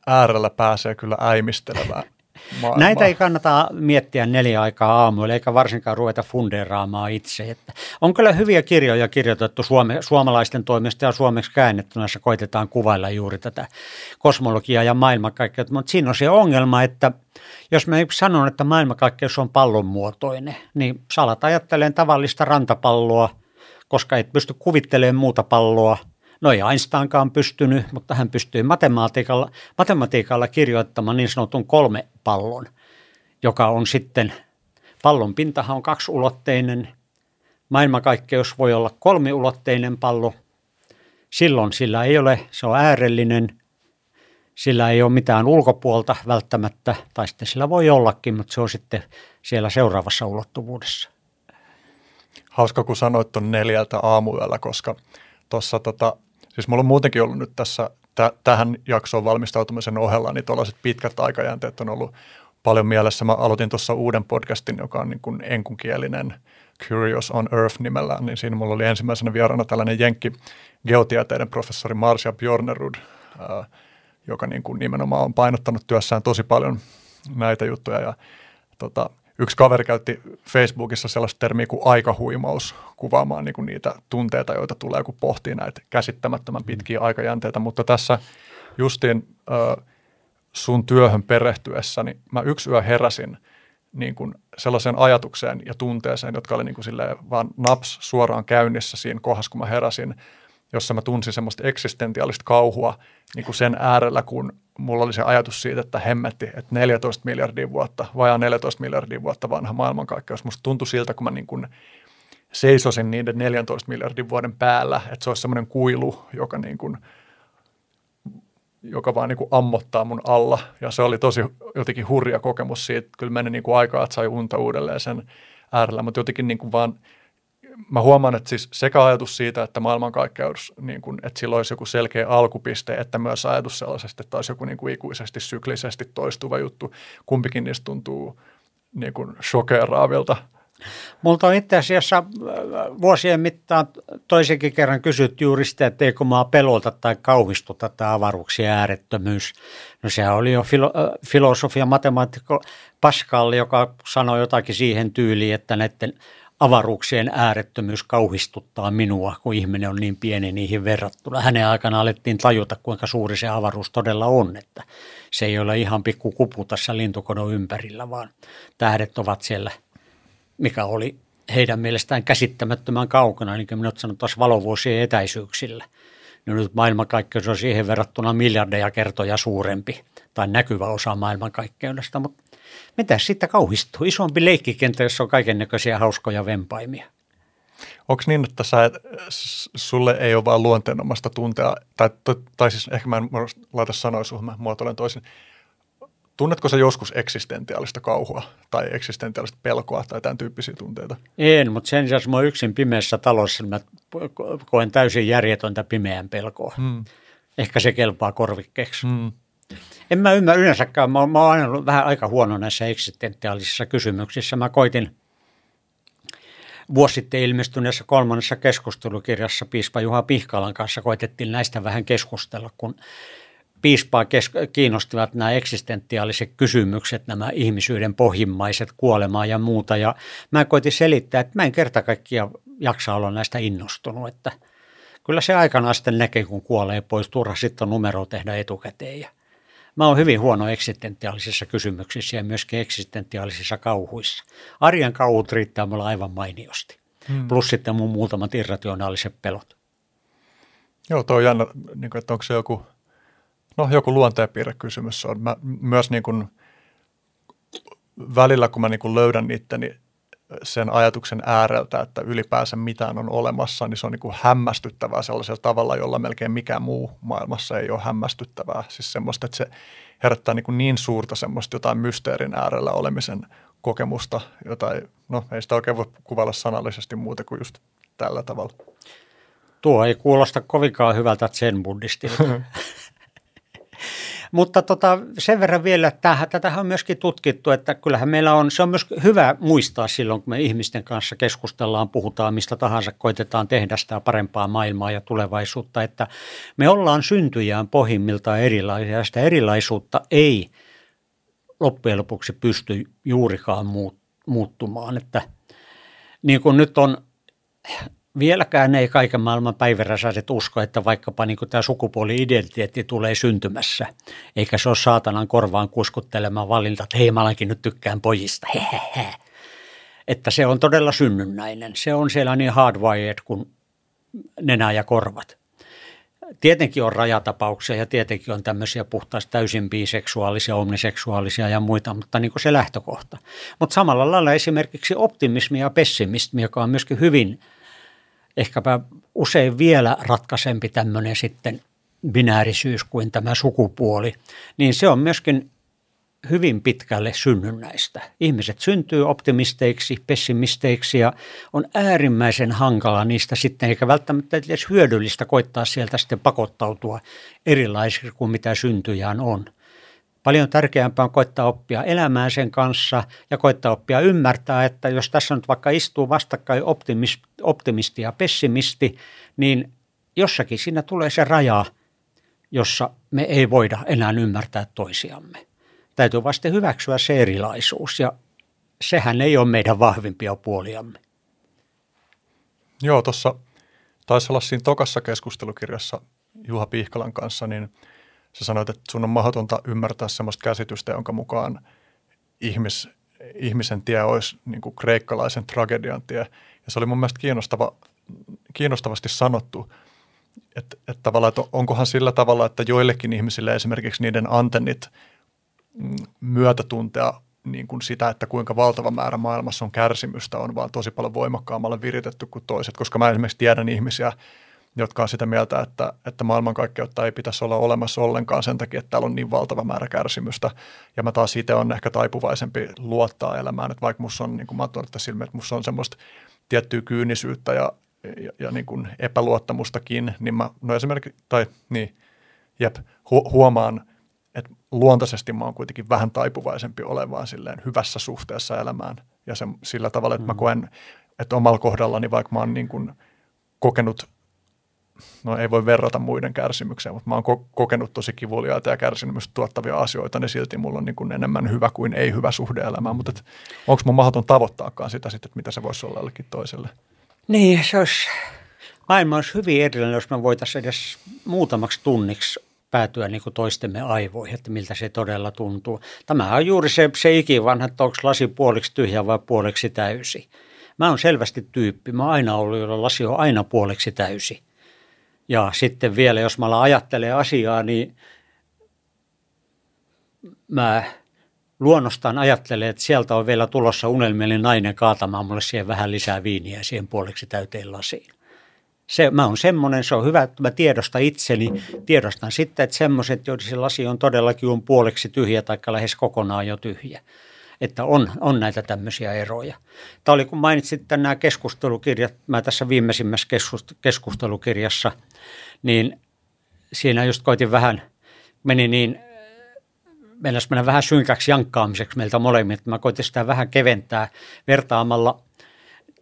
äärellä pääsee kyllä äimistelemään maailmaa. Näitä ei kannata miettiä neljä aikaa aamuilla, eikä varsinkaan ruveta fundeeraamaan itse. Että on kyllä hyviä kirjoja kirjoitettu suome, suomalaisten toimesta ja suomeksi käännettynä, jossa koitetaan kuvailla juuri tätä kosmologiaa ja maailmankaikkeutta. Mutta siinä on se ongelma, että jos mä sanon, että maailmankaikkeus on pallonmuotoinen, niin salat ajattelen tavallista rantapalloa, koska et pysty kuvittelemaan muuta palloa – No ei Einsteinkaan pystynyt, mutta hän pystyi matematiikalla, matematiikalla kirjoittamaan niin sanotun kolme pallon, joka on sitten, pallon pintahan on kaksiulotteinen, maailmankaikkeus voi olla kolmiulotteinen pallo, silloin sillä ei ole, se on äärellinen, sillä ei ole mitään ulkopuolta välttämättä, tai sitten sillä voi ollakin, mutta se on sitten siellä seuraavassa ulottuvuudessa. Hauska, kun sanoit tuon neljältä aamuyöllä, koska tuossa tota, Siis mulla on muutenkin ollut nyt tässä t- tähän jaksoon valmistautumisen ohella, niin tuollaiset pitkät aikajänteet on ollut paljon mielessä. Mä aloitin tuossa uuden podcastin, joka on niin kuin enkunkielinen Curious on Earth nimellään, niin siinä mulla oli ensimmäisenä vieraana tällainen jenkki geotieteiden professori Marcia Bjornerud, ää, joka niin kuin nimenomaan on painottanut työssään tosi paljon näitä juttuja ja tota, yksi kaveri käytti Facebookissa sellaista termiä kuin aikahuimaus kuvaamaan niin kuin niitä tunteita, joita tulee, kun pohtii näitä käsittämättömän mm. pitkiä aikajänteitä. Mutta tässä justiin äh, sun työhön perehtyessäni mä yksi yö heräsin niin kuin sellaiseen ajatukseen ja tunteeseen, jotka oli niin kuin vaan naps suoraan käynnissä siinä kohdassa, kun mä heräsin, jossa mä tunsin semmoista eksistentiaalista kauhua niin kuin sen äärellä, kun mulla oli se ajatus siitä, että hemmetti, että 14 miljardia vuotta, vajaa 14 miljardia vuotta vanha maailmankaikkeus. Musta tuntui siltä, kun mä niin kuin seisosin niiden 14 miljardin vuoden päällä, että se olisi semmoinen kuilu, joka, niin kuin, joka vaan niin kuin ammottaa mun alla. Ja se oli tosi jotenkin hurja kokemus siitä. Kyllä meni niin kuin aikaa, että sai unta uudelleen sen äärellä, mutta jotenkin niin kuin vaan – mä huomaan, että siis sekä ajatus siitä, että maailmankaikkeus, niin kuin, että sillä olisi joku selkeä alkupiste, että myös ajatus sellaisesti, että olisi joku niin kuin ikuisesti syklisesti toistuva juttu, kumpikin niistä tuntuu niin kuin shokeraavilta. Multa on itse asiassa äh, vuosien mittaan toisenkin kerran kysyt juuri sitä, että eikö maa pelota tai kauhistuta tämä avaruuksien äärettömyys. No sehän oli jo filo, äh, filosofia, matemaatikko Pascal, joka sanoi jotakin siihen tyyliin, että näiden avaruuksien äärettömyys kauhistuttaa minua, kun ihminen on niin pieni niihin verrattuna. Hänen aikana alettiin tajuta, kuinka suuri se avaruus todella on, että se ei ole ihan pikku kupu tässä lintukodon ympärillä, vaan tähdet ovat siellä, mikä oli heidän mielestään käsittämättömän kaukana, niin kuin minä sanotaan valovuosien etäisyyksillä. No nyt maailmankaikkeus on siihen verrattuna miljardeja kertoja suurempi tai näkyvä osa maailmankaikkeudesta, mutta mitä sitten kauhistuu? Isompi leikkikenttä, jossa on kaiken näköisiä hauskoja vempaimia. Onko niin, että sä sulle ei ole vaan luonteenomasta tuntea, tai, tai siis ehkä mä en laita sanoa suhun, mä muotoilen toisin. Tunnetko sä joskus eksistentiaalista kauhua tai eksistentiaalista pelkoa tai tämän tyyppisiä tunteita? En, mutta sen sijaan mä yksin pimeässä talossa, mä koen täysin järjetöntä pimeän pelkoa. Hmm. Ehkä se kelpaa korvikkeeksi. Hmm. En mä ymmärrä yleensäkään, mä, mä oon aina ollut vähän aika huono näissä eksistentiaalisissa kysymyksissä. Mä koitin vuosi sitten ilmestyneessä kolmannessa keskustelukirjassa piispa Juha Pihkalan kanssa koitettiin näistä vähän keskustella, kun piispaa kiinnostivat nämä eksistentiaaliset kysymykset, nämä ihmisyyden pohjimmaiset, kuolemaa ja muuta. Ja mä koitin selittää, että mä en kerta kaikkiaan jaksa olla näistä innostunut, että kyllä se aikana sitten näkee, kun kuolee pois, turha sitten on numero tehdä etukäteen. Mä oon hyvin huono eksistentiaalisissa kysymyksissä ja myöskin eksistentiaalisissa kauhuissa. Arjen kauhut riittää mulla aivan mainiosti. Hmm. Plus sitten mun muutamat irrationaaliset pelot. Joo, tuo on jännä, niin kuin, että onko se joku, no joku luonteenpiirrekysymys on. Mä myös niin kuin, välillä, kun mä niin kuin löydän itteni sen ajatuksen ääreltä, että ylipäänsä mitään on olemassa, niin se on niin kuin hämmästyttävää sellaisella tavalla, jolla melkein mikään muu maailmassa ei ole hämmästyttävää. Siis semmoista, että se herättää niin, kuin niin suurta semmoista jotain mysteerin äärellä olemisen kokemusta, jota ei, no ei sitä oikein voi kuvailla sanallisesti muuta kuin just tällä tavalla. Tuo ei kuulosta kovinkaan hyvältä zen-buddhistilta. Mutta tota, sen verran vielä, että tätä on myöskin tutkittu, että kyllähän meillä on, se on myös hyvä muistaa silloin, kun me ihmisten kanssa keskustellaan, puhutaan mistä tahansa, koitetaan tehdä sitä parempaa maailmaa ja tulevaisuutta, että me ollaan syntyjään pohjimmiltaan erilaisia ja sitä erilaisuutta ei loppujen lopuksi pysty juurikaan muuttumaan, että niin kuin nyt on vieläkään ei kaiken maailman päiväräsäiset usko, että vaikkapa niin tämä sukupuoli-identiteetti tulee syntymässä, eikä se ole saatanan korvaan kuskuttelemaan valinta, että hei mä nyt tykkään pojista, hehehe. Että se on todella synnynnäinen. Se on siellä niin hardwired kuin nenä ja korvat. Tietenkin on rajatapauksia ja tietenkin on tämmöisiä puhtaasti täysin biseksuaalisia, omniseksuaalisia ja muita, mutta niin kuin se lähtökohta. Mutta samalla lailla esimerkiksi optimismi ja pessimismi, joka on myöskin hyvin – ehkäpä usein vielä ratkaisempi tämmöinen sitten binäärisyys kuin tämä sukupuoli, niin se on myöskin hyvin pitkälle synnynnäistä. Ihmiset syntyy optimisteiksi, pessimisteiksi ja on äärimmäisen hankala niistä sitten, eikä välttämättä edes hyödyllistä koittaa sieltä sitten pakottautua erilaisiksi kuin mitä syntyjään on. Paljon tärkeämpää on koittaa oppia elämään sen kanssa ja koittaa oppia ymmärtää, että jos tässä nyt vaikka istuu vastakkain optimisti ja pessimisti, niin jossakin siinä tulee se raja, jossa me ei voida enää ymmärtää toisiamme. Täytyy vasta hyväksyä se erilaisuus ja sehän ei ole meidän vahvimpia puoliamme. Joo, tuossa taisi olla siinä tokassa keskustelukirjassa Juha Pihkalan kanssa, niin – sä sanoit, että sun on mahdotonta ymmärtää sellaista käsitystä, jonka mukaan ihmis, ihmisen tie olisi niin kuin kreikkalaisen tragedian tie. Ja se oli mun mielestä kiinnostava, kiinnostavasti sanottu, että, että tavallaan, että onkohan sillä tavalla, että joillekin ihmisille esimerkiksi niiden antennit mm, myötätuntea niin kuin sitä, että kuinka valtava määrä maailmassa on kärsimystä, on vaan tosi paljon voimakkaammalle viritetty kuin toiset, koska mä esimerkiksi tiedän ihmisiä, jotka on sitä mieltä, että, että maailmankaikkeutta ei pitäisi olla olemassa ollenkaan sen takia, että täällä on niin valtava määrä kärsimystä. Ja mä taas itse on ehkä taipuvaisempi luottaa elämään, että vaikka musta on, niin kuin mä oon silmiin, että musta on semmoista tiettyä kyynisyyttä ja, ja, ja niin kuin epäluottamustakin, niin mä, no esimerkiksi, tai niin, jep, hu, huomaan, että luontaisesti mä oon kuitenkin vähän taipuvaisempi olevaan silleen hyvässä suhteessa elämään. Ja se, sillä tavalla, että mä mm. koen, että omalla kohdallani, vaikka mä oon niin kuin kokenut no ei voi verrata muiden kärsimykseen, mutta mä oon ko- kokenut tosi kivuliaita ja kärsimystä tuottavia asioita, niin silti mulla on niin kuin enemmän hyvä kuin ei hyvä suhde elämään. Mutta onko mun mahdoton tavoittaakaan sitä sitten, että mitä se voisi olla jollekin toiselle? Niin, se olisi, maailma olisi hyvin erilainen, jos me voitaisiin edes muutamaksi tunniksi päätyä niin kuin toistemme aivoihin, että miltä se todella tuntuu. Tämä on juuri se, se ikivanha, että onko lasi puoliksi tyhjä vai puoliksi täysi. Mä oon selvästi tyyppi. Mä oon aina ollut, jolla lasi on aina puoliksi täysi. Ja sitten vielä, jos mä ajattelen asiaa, niin mä luonnostaan ajattelee, että sieltä on vielä tulossa unelmielinen nainen kaatamaan mulle siihen vähän lisää viiniä siihen puoleksi täyteen lasiin. Se, mä oon semmoinen, se on hyvä, että mä tiedostan itseni. Tiedostan sitten, että semmoiset, joiden se lasi on todellakin on puoleksi tyhjä tai lähes kokonaan jo tyhjä. Että on, on näitä tämmöisiä eroja. Tämä oli, kun mainitsit nämä keskustelukirjat, mä tässä viimeisimmässä keskustelukirjassa, niin siinä just koitin vähän, meni niin, mennäisi mennä vähän synkäksi jankkaamiseksi meiltä molemmilta. Mä koitin sitä vähän keventää vertaamalla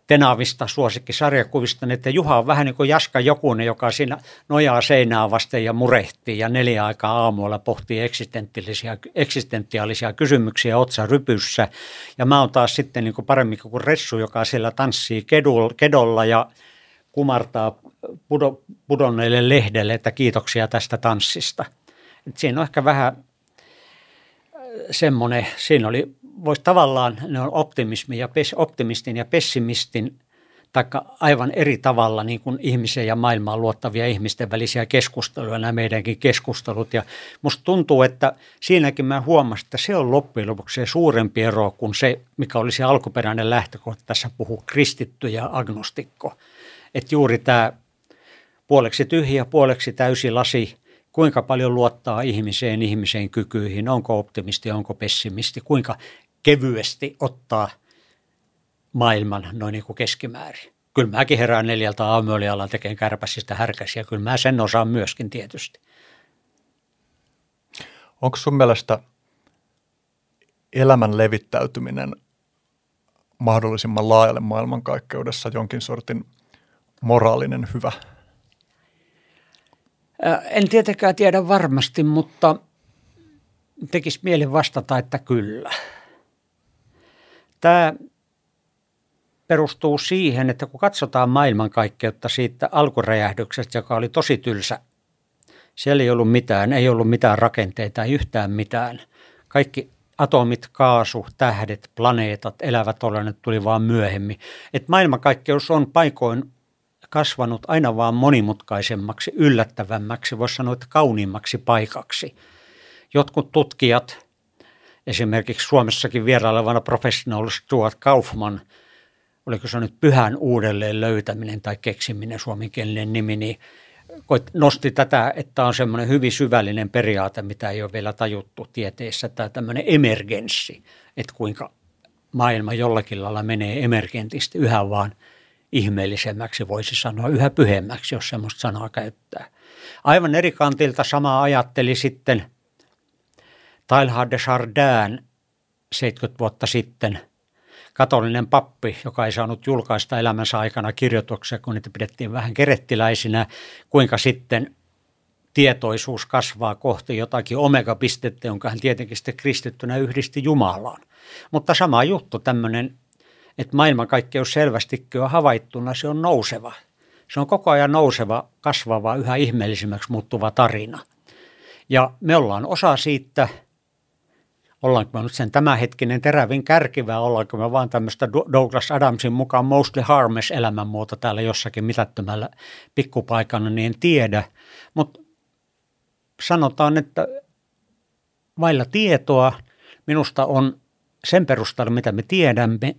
Tenavista suosikkisarjakuvista, että Juha on vähän niin kuin Jaska Jokunen, joka siinä nojaa seinää vasten ja murehtii ja neljä aikaa aamulla pohtii eksistentiaalisia, eksistentiaalisia kysymyksiä otsa rypyssä. Ja mä oon taas sitten niin kuin paremmin kuin Ressu, joka siellä tanssii kedolla ja kumartaa pudonneille lehdelle, että kiitoksia tästä tanssista. Et siinä on ehkä vähän äh, semmoinen, siinä oli, voisi tavallaan, ne on optimismi ja pes, optimistin ja pessimistin, taikka aivan eri tavalla niin kuin ihmisen ja maailmaan luottavia ihmisten välisiä keskusteluja, nämä meidänkin keskustelut. Ja musta tuntuu, että siinäkin mä huomasin, että se on loppujen lopuksi se suurempi ero kuin se, mikä oli se alkuperäinen lähtökohta. Tässä puhuu kristitty ja agnostikko. Että juuri tämä puoleksi tyhjä, puoleksi täysi lasi, kuinka paljon luottaa ihmiseen, ihmiseen kykyihin, onko optimisti, onko pessimisti, kuinka kevyesti ottaa maailman noin niin kuin keskimäärin. Kyllä mäkin herään neljältä aamuyöllä tekemään kärpäsistä härkäsiä, kyllä mä sen osaan myöskin tietysti. Onko sun mielestä elämän levittäytyminen mahdollisimman laajalle maailmankaikkeudessa jonkin sortin moraalinen hyvä – en tietenkään tiedä varmasti, mutta tekisi mieli vastata, että kyllä. Tämä perustuu siihen, että kun katsotaan maailmankaikkeutta siitä alkuräjähdyksestä, joka oli tosi tylsä, siellä ei ollut mitään, ei ollut mitään rakenteita, ei yhtään mitään. Kaikki atomit, kaasu, tähdet, planeetat, elävät olennot tuli vaan myöhemmin. Et maailmankaikkeus on paikoin kasvanut aina vaan monimutkaisemmaksi, yllättävämmäksi, voisi sanoa, että kauniimmaksi paikaksi. Jotkut tutkijat, esimerkiksi Suomessakin vierailevana professional Stuart Kaufman, oliko se nyt pyhän uudelleen löytäminen tai keksiminen suomenkielinen nimi, niin nosti tätä, että on semmoinen hyvin syvällinen periaate, mitä ei ole vielä tajuttu tieteessä, tämä tämmöinen emergenssi, että kuinka maailma jollakin lailla menee emergentisti yhä vaan – ihmeellisemmäksi, voisi sanoa yhä pyhemmäksi, jos semmoista sanaa käyttää. Aivan eri kantilta sama ajatteli sitten Teilhard de Chardin 70 vuotta sitten, katolinen pappi, joka ei saanut julkaista elämänsä aikana kirjoituksia, kun niitä pidettiin vähän kerettiläisinä, kuinka sitten tietoisuus kasvaa kohti jotakin omega-pistettä, jonka hän tietenkin sitten kristittynä yhdisti Jumalaan. Mutta sama juttu, tämmöinen että maailmankaikkeus selvästikin on havaittuna, se on nouseva. Se on koko ajan nouseva, kasvava, yhä ihmeellisemmäksi muuttuva tarina. Ja me ollaan osa siitä, ollaanko me nyt sen tämänhetkinen terävin kärkivä, ollaanko me vaan tämmöistä Douglas Adamsin mukaan mostly harmless elämänmuoto täällä jossakin mitättömällä pikkupaikana, niin en tiedä. Mutta sanotaan, että vailla tietoa minusta on sen perusteella, mitä me tiedämme,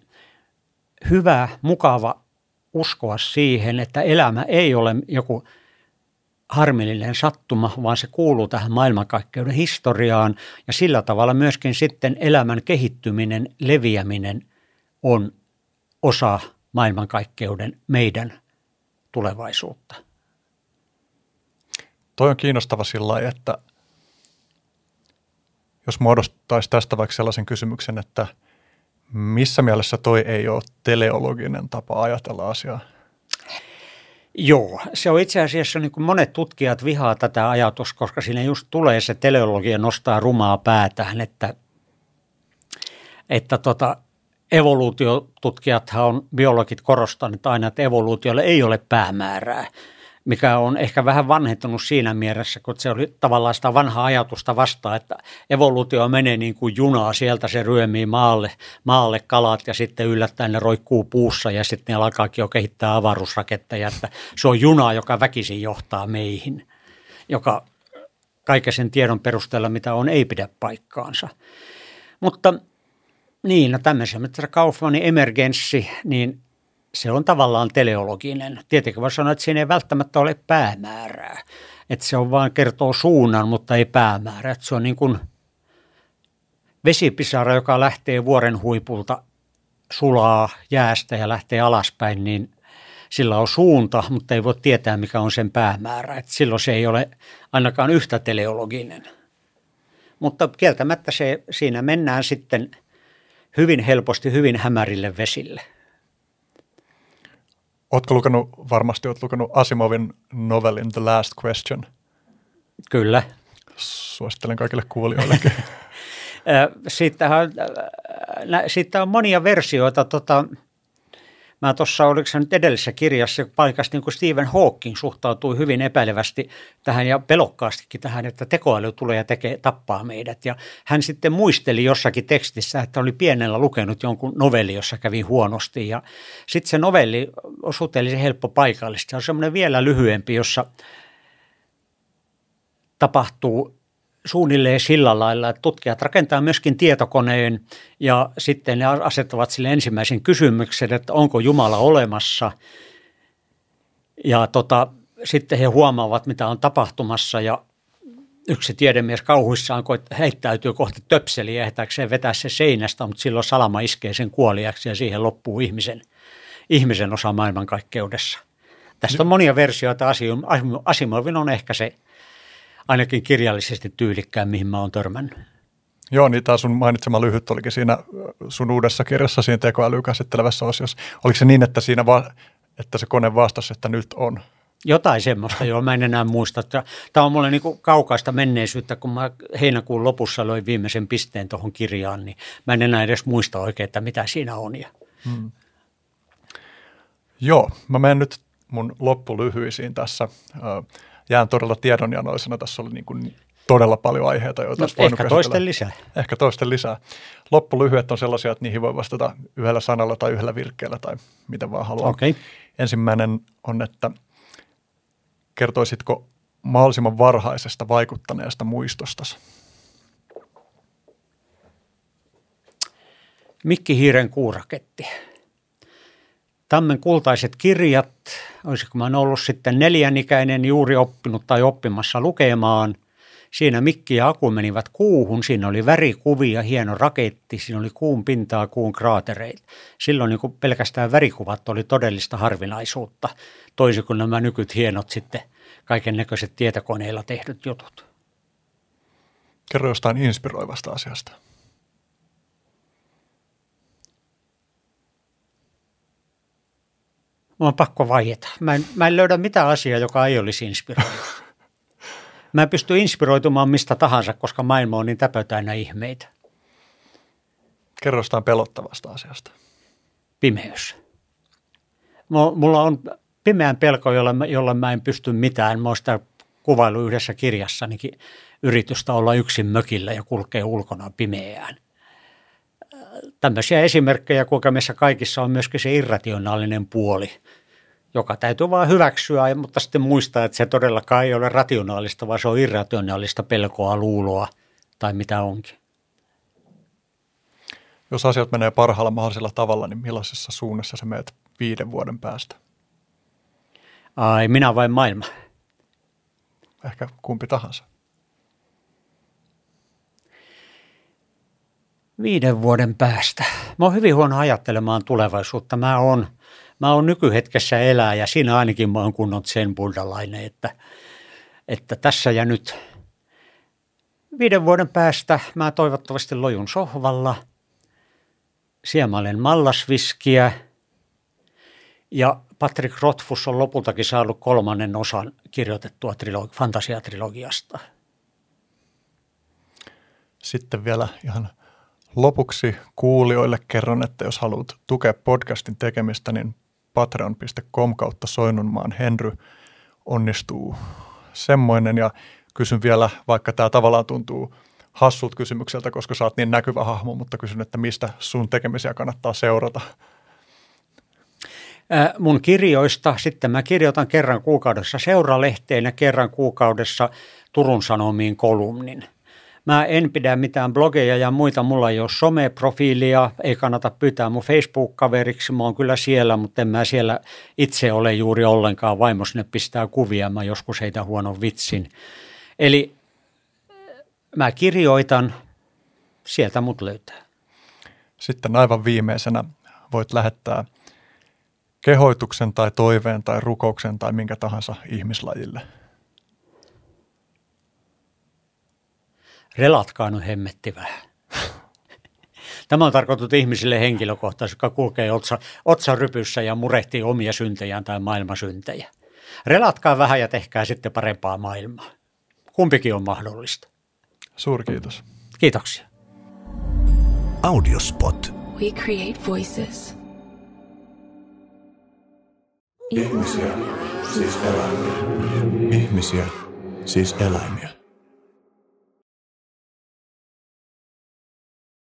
hyvä, mukava uskoa siihen, että elämä ei ole joku harmillinen sattuma, vaan se kuuluu tähän maailmankaikkeuden historiaan ja sillä tavalla myöskin sitten elämän kehittyminen, leviäminen on osa maailmankaikkeuden meidän tulevaisuutta. Toi on kiinnostava sillä että jos muodostaisi tästä vaikka sellaisen kysymyksen, että – missä mielessä toi ei ole teleologinen tapa ajatella asiaa? Joo, se on itse asiassa niin kuin monet tutkijat vihaa tätä ajatus, koska siinä just tulee se teleologia nostaa rumaa päätään, että, että tota, evoluutiotutkijathan on, biologit korostaneet aina, että evoluutiolle ei ole päämäärää mikä on ehkä vähän vanhentunut siinä mielessä, kun se oli tavallaan sitä vanhaa ajatusta vastaan, että evoluutio menee niin kuin junaa, sieltä se ryömii maalle, maalle kalat ja sitten yllättäen ne roikkuu puussa ja sitten ne alkaakin jo kehittää avaruusraketteja, että se on juna, joka väkisin johtaa meihin, joka kaiken sen tiedon perusteella, mitä on, ei pidä paikkaansa. Mutta niin, no tämmöisen Kaufmanin emergenssi, niin se on tavallaan teleologinen. Tietenkin voi sanoa, että siinä ei välttämättä ole päämäärää. Että se on vain kertoo suunnan, mutta ei päämäärä. Että se on niin kuin vesipisara, joka lähtee vuoren huipulta, sulaa jäästä ja lähtee alaspäin, niin sillä on suunta, mutta ei voi tietää, mikä on sen päämäärä. Että silloin se ei ole ainakaan yhtä teleologinen. Mutta kieltämättä se, siinä mennään sitten hyvin helposti hyvin hämärille vesille. Oletko lukenut, varmasti olet lukenut Asimovin novellin The Last Question? Kyllä. Suosittelen kaikille kuulijoillekin. siitä, on, siitä on monia versioita. Tota, Mä tuossa, oliko se nyt edellisessä kirjassa, paikasta niin kuin Stephen Hawking suhtautui hyvin epäilevästi tähän ja pelokkaastikin tähän, että tekoäly tulee ja tekee, tappaa meidät. Ja hän sitten muisteli jossakin tekstissä, että oli pienellä lukenut jonkun novelli, jossa kävi huonosti. Ja sitten se novelli osuteli se helppo paikallisesti. Se on semmoinen vielä lyhyempi, jossa tapahtuu suunnilleen sillä lailla, että tutkijat rakentaa myöskin tietokoneen ja sitten ne asettavat sille ensimmäisen kysymyksen, että onko Jumala olemassa. Ja tota, sitten he huomaavat, mitä on tapahtumassa ja yksi tiedemies kauhuissaan heittäytyy kohti töpseliä, ehtääkseen vetää se seinästä, mutta silloin salama iskee sen kuoliaksi ja siihen loppuu ihmisen, ihmisen osa maailmankaikkeudessa. Tästä on monia versioita. Asimovin on ehkä se ainakin kirjallisesti tyylikkään, mihin mä oon törmännyt. Joo, niin tämä sun mainitsema lyhyt olikin siinä sun uudessa kirjassa siinä tekoälyä käsittelevässä osiossa. Oliko se niin, että, siinä va- että se kone vastasi, että nyt on? Jotain semmoista, joo, mä en enää muista. Tämä on mulle niin kuin kaukaista menneisyyttä, kun mä heinäkuun lopussa loin viimeisen pisteen tuohon kirjaan, niin mä en enää edes muista oikein, että mitä siinä on. Ja. Hmm. Joo, mä menen nyt mun loppulyhyisiin tässä jään todella tiedonjanoisena. Tässä oli niin kuin todella paljon aiheita, joita no, olisi Ehkä toisten lisää. Ehkä toisten lisää. Loppulyhyet on sellaisia, että niihin voi vastata yhdellä sanalla tai yhdellä virkkeellä tai miten vaan haluaa. Okay. Ensimmäinen on, että kertoisitko mahdollisimman varhaisesta vaikuttaneesta muistostasi? Mikki Hiiren kuuraketti. Tammen kultaiset kirjat, olisiko mä ollut sitten neljänikäinen juuri oppinut tai oppimassa lukemaan. Siinä Mikki ja Aku menivät kuuhun, siinä oli värikuvia, hieno raketti, siinä oli kuun pintaa, kuun kraatereita. Silloin niin pelkästään värikuvat oli todellista harvinaisuutta, toisin kuin nämä nykyt hienot sitten kaiken näköiset tietokoneilla tehdyt jutut. Kerro jostain inspiroivasta asiasta. Mä on pakko vaieta. Mä en, mä en löydä mitään asiaa, joka ei olisi inspiroiva. Mä en pysty inspiroitumaan mistä tahansa, koska maailma on niin täpötäynnä ihmeitä. Kerro jostain pelottavasta asiasta. Pimeys. Mulla on pimeän pelko, jolla, jolla mä en pysty mitään. Mä oon sitä kuvailu yhdessä kirjassanikin yritystä olla yksin mökillä ja kulkea ulkona pimeään tämmöisiä esimerkkejä, kuinka meissä kaikissa on myöskin se irrationaalinen puoli, joka täytyy vain hyväksyä, mutta sitten muistaa, että se todellakaan ei ole rationaalista, vaan se on irrationaalista pelkoa, luuloa tai mitä onkin. Jos asiat menee parhaalla mahdollisella tavalla, niin millaisessa suunnassa se meet viiden vuoden päästä? Ai, minä vain maailma? Ehkä kumpi tahansa. Viiden vuoden päästä. Mä oon hyvin huono ajattelemaan tulevaisuutta. Mä oon, mä oon nykyhetkessä elää ja siinä ainakin mä oon kunnon sen buddhalainen, että, että tässä ja nyt viiden vuoden päästä mä toivottavasti lojun sohvalla. Siemalen mallasviskiä ja Patrick Rothfuss on lopultakin saanut kolmannen osan kirjoitettua trilogi- fantasiatrilogiasta. Sitten vielä ihan – Lopuksi kuulijoille kerron, että jos haluat tukea podcastin tekemistä, niin patreon.com kautta Soinnunmaan Henry onnistuu semmoinen. Ja kysyn vielä, vaikka tämä tavallaan tuntuu hassut kysymykseltä, koska oot niin näkyvä hahmo, mutta kysyn, että mistä sun tekemisiä kannattaa seurata? Mun kirjoista, sitten mä kirjoitan kerran kuukaudessa seuralehteen ja kerran kuukaudessa Turun Sanomiin kolumnin – Mä en pidä mitään blogeja ja muita, mulla ei ole someprofiilia, ei kannata pyytää mun Facebook-kaveriksi, mä oon kyllä siellä, mutta en mä siellä itse ole juuri ollenkaan. Vaimo sinne pistää kuvia, mä joskus heitä huonon vitsin. Eli mä kirjoitan, sieltä mut löytää. Sitten aivan viimeisenä voit lähettää kehoituksen tai toiveen tai rukouksen tai minkä tahansa ihmislajille. Relatkaa nyt hemmetti vähän. Tämä on tarkoitettu ihmisille henkilökohtaisesti, jotka kulkee otsa, otsarypyssä ja murehtii omia syntejään tai maailmasyntejä. Relatkaa vähän ja tehkää sitten parempaa maailmaa. Kumpikin on mahdollista. Suurkiitos. Kiitoksia. Audiospot. We create voices. Ihmisiä, siis eläimiä. Ihmisiä, siis eläimiä.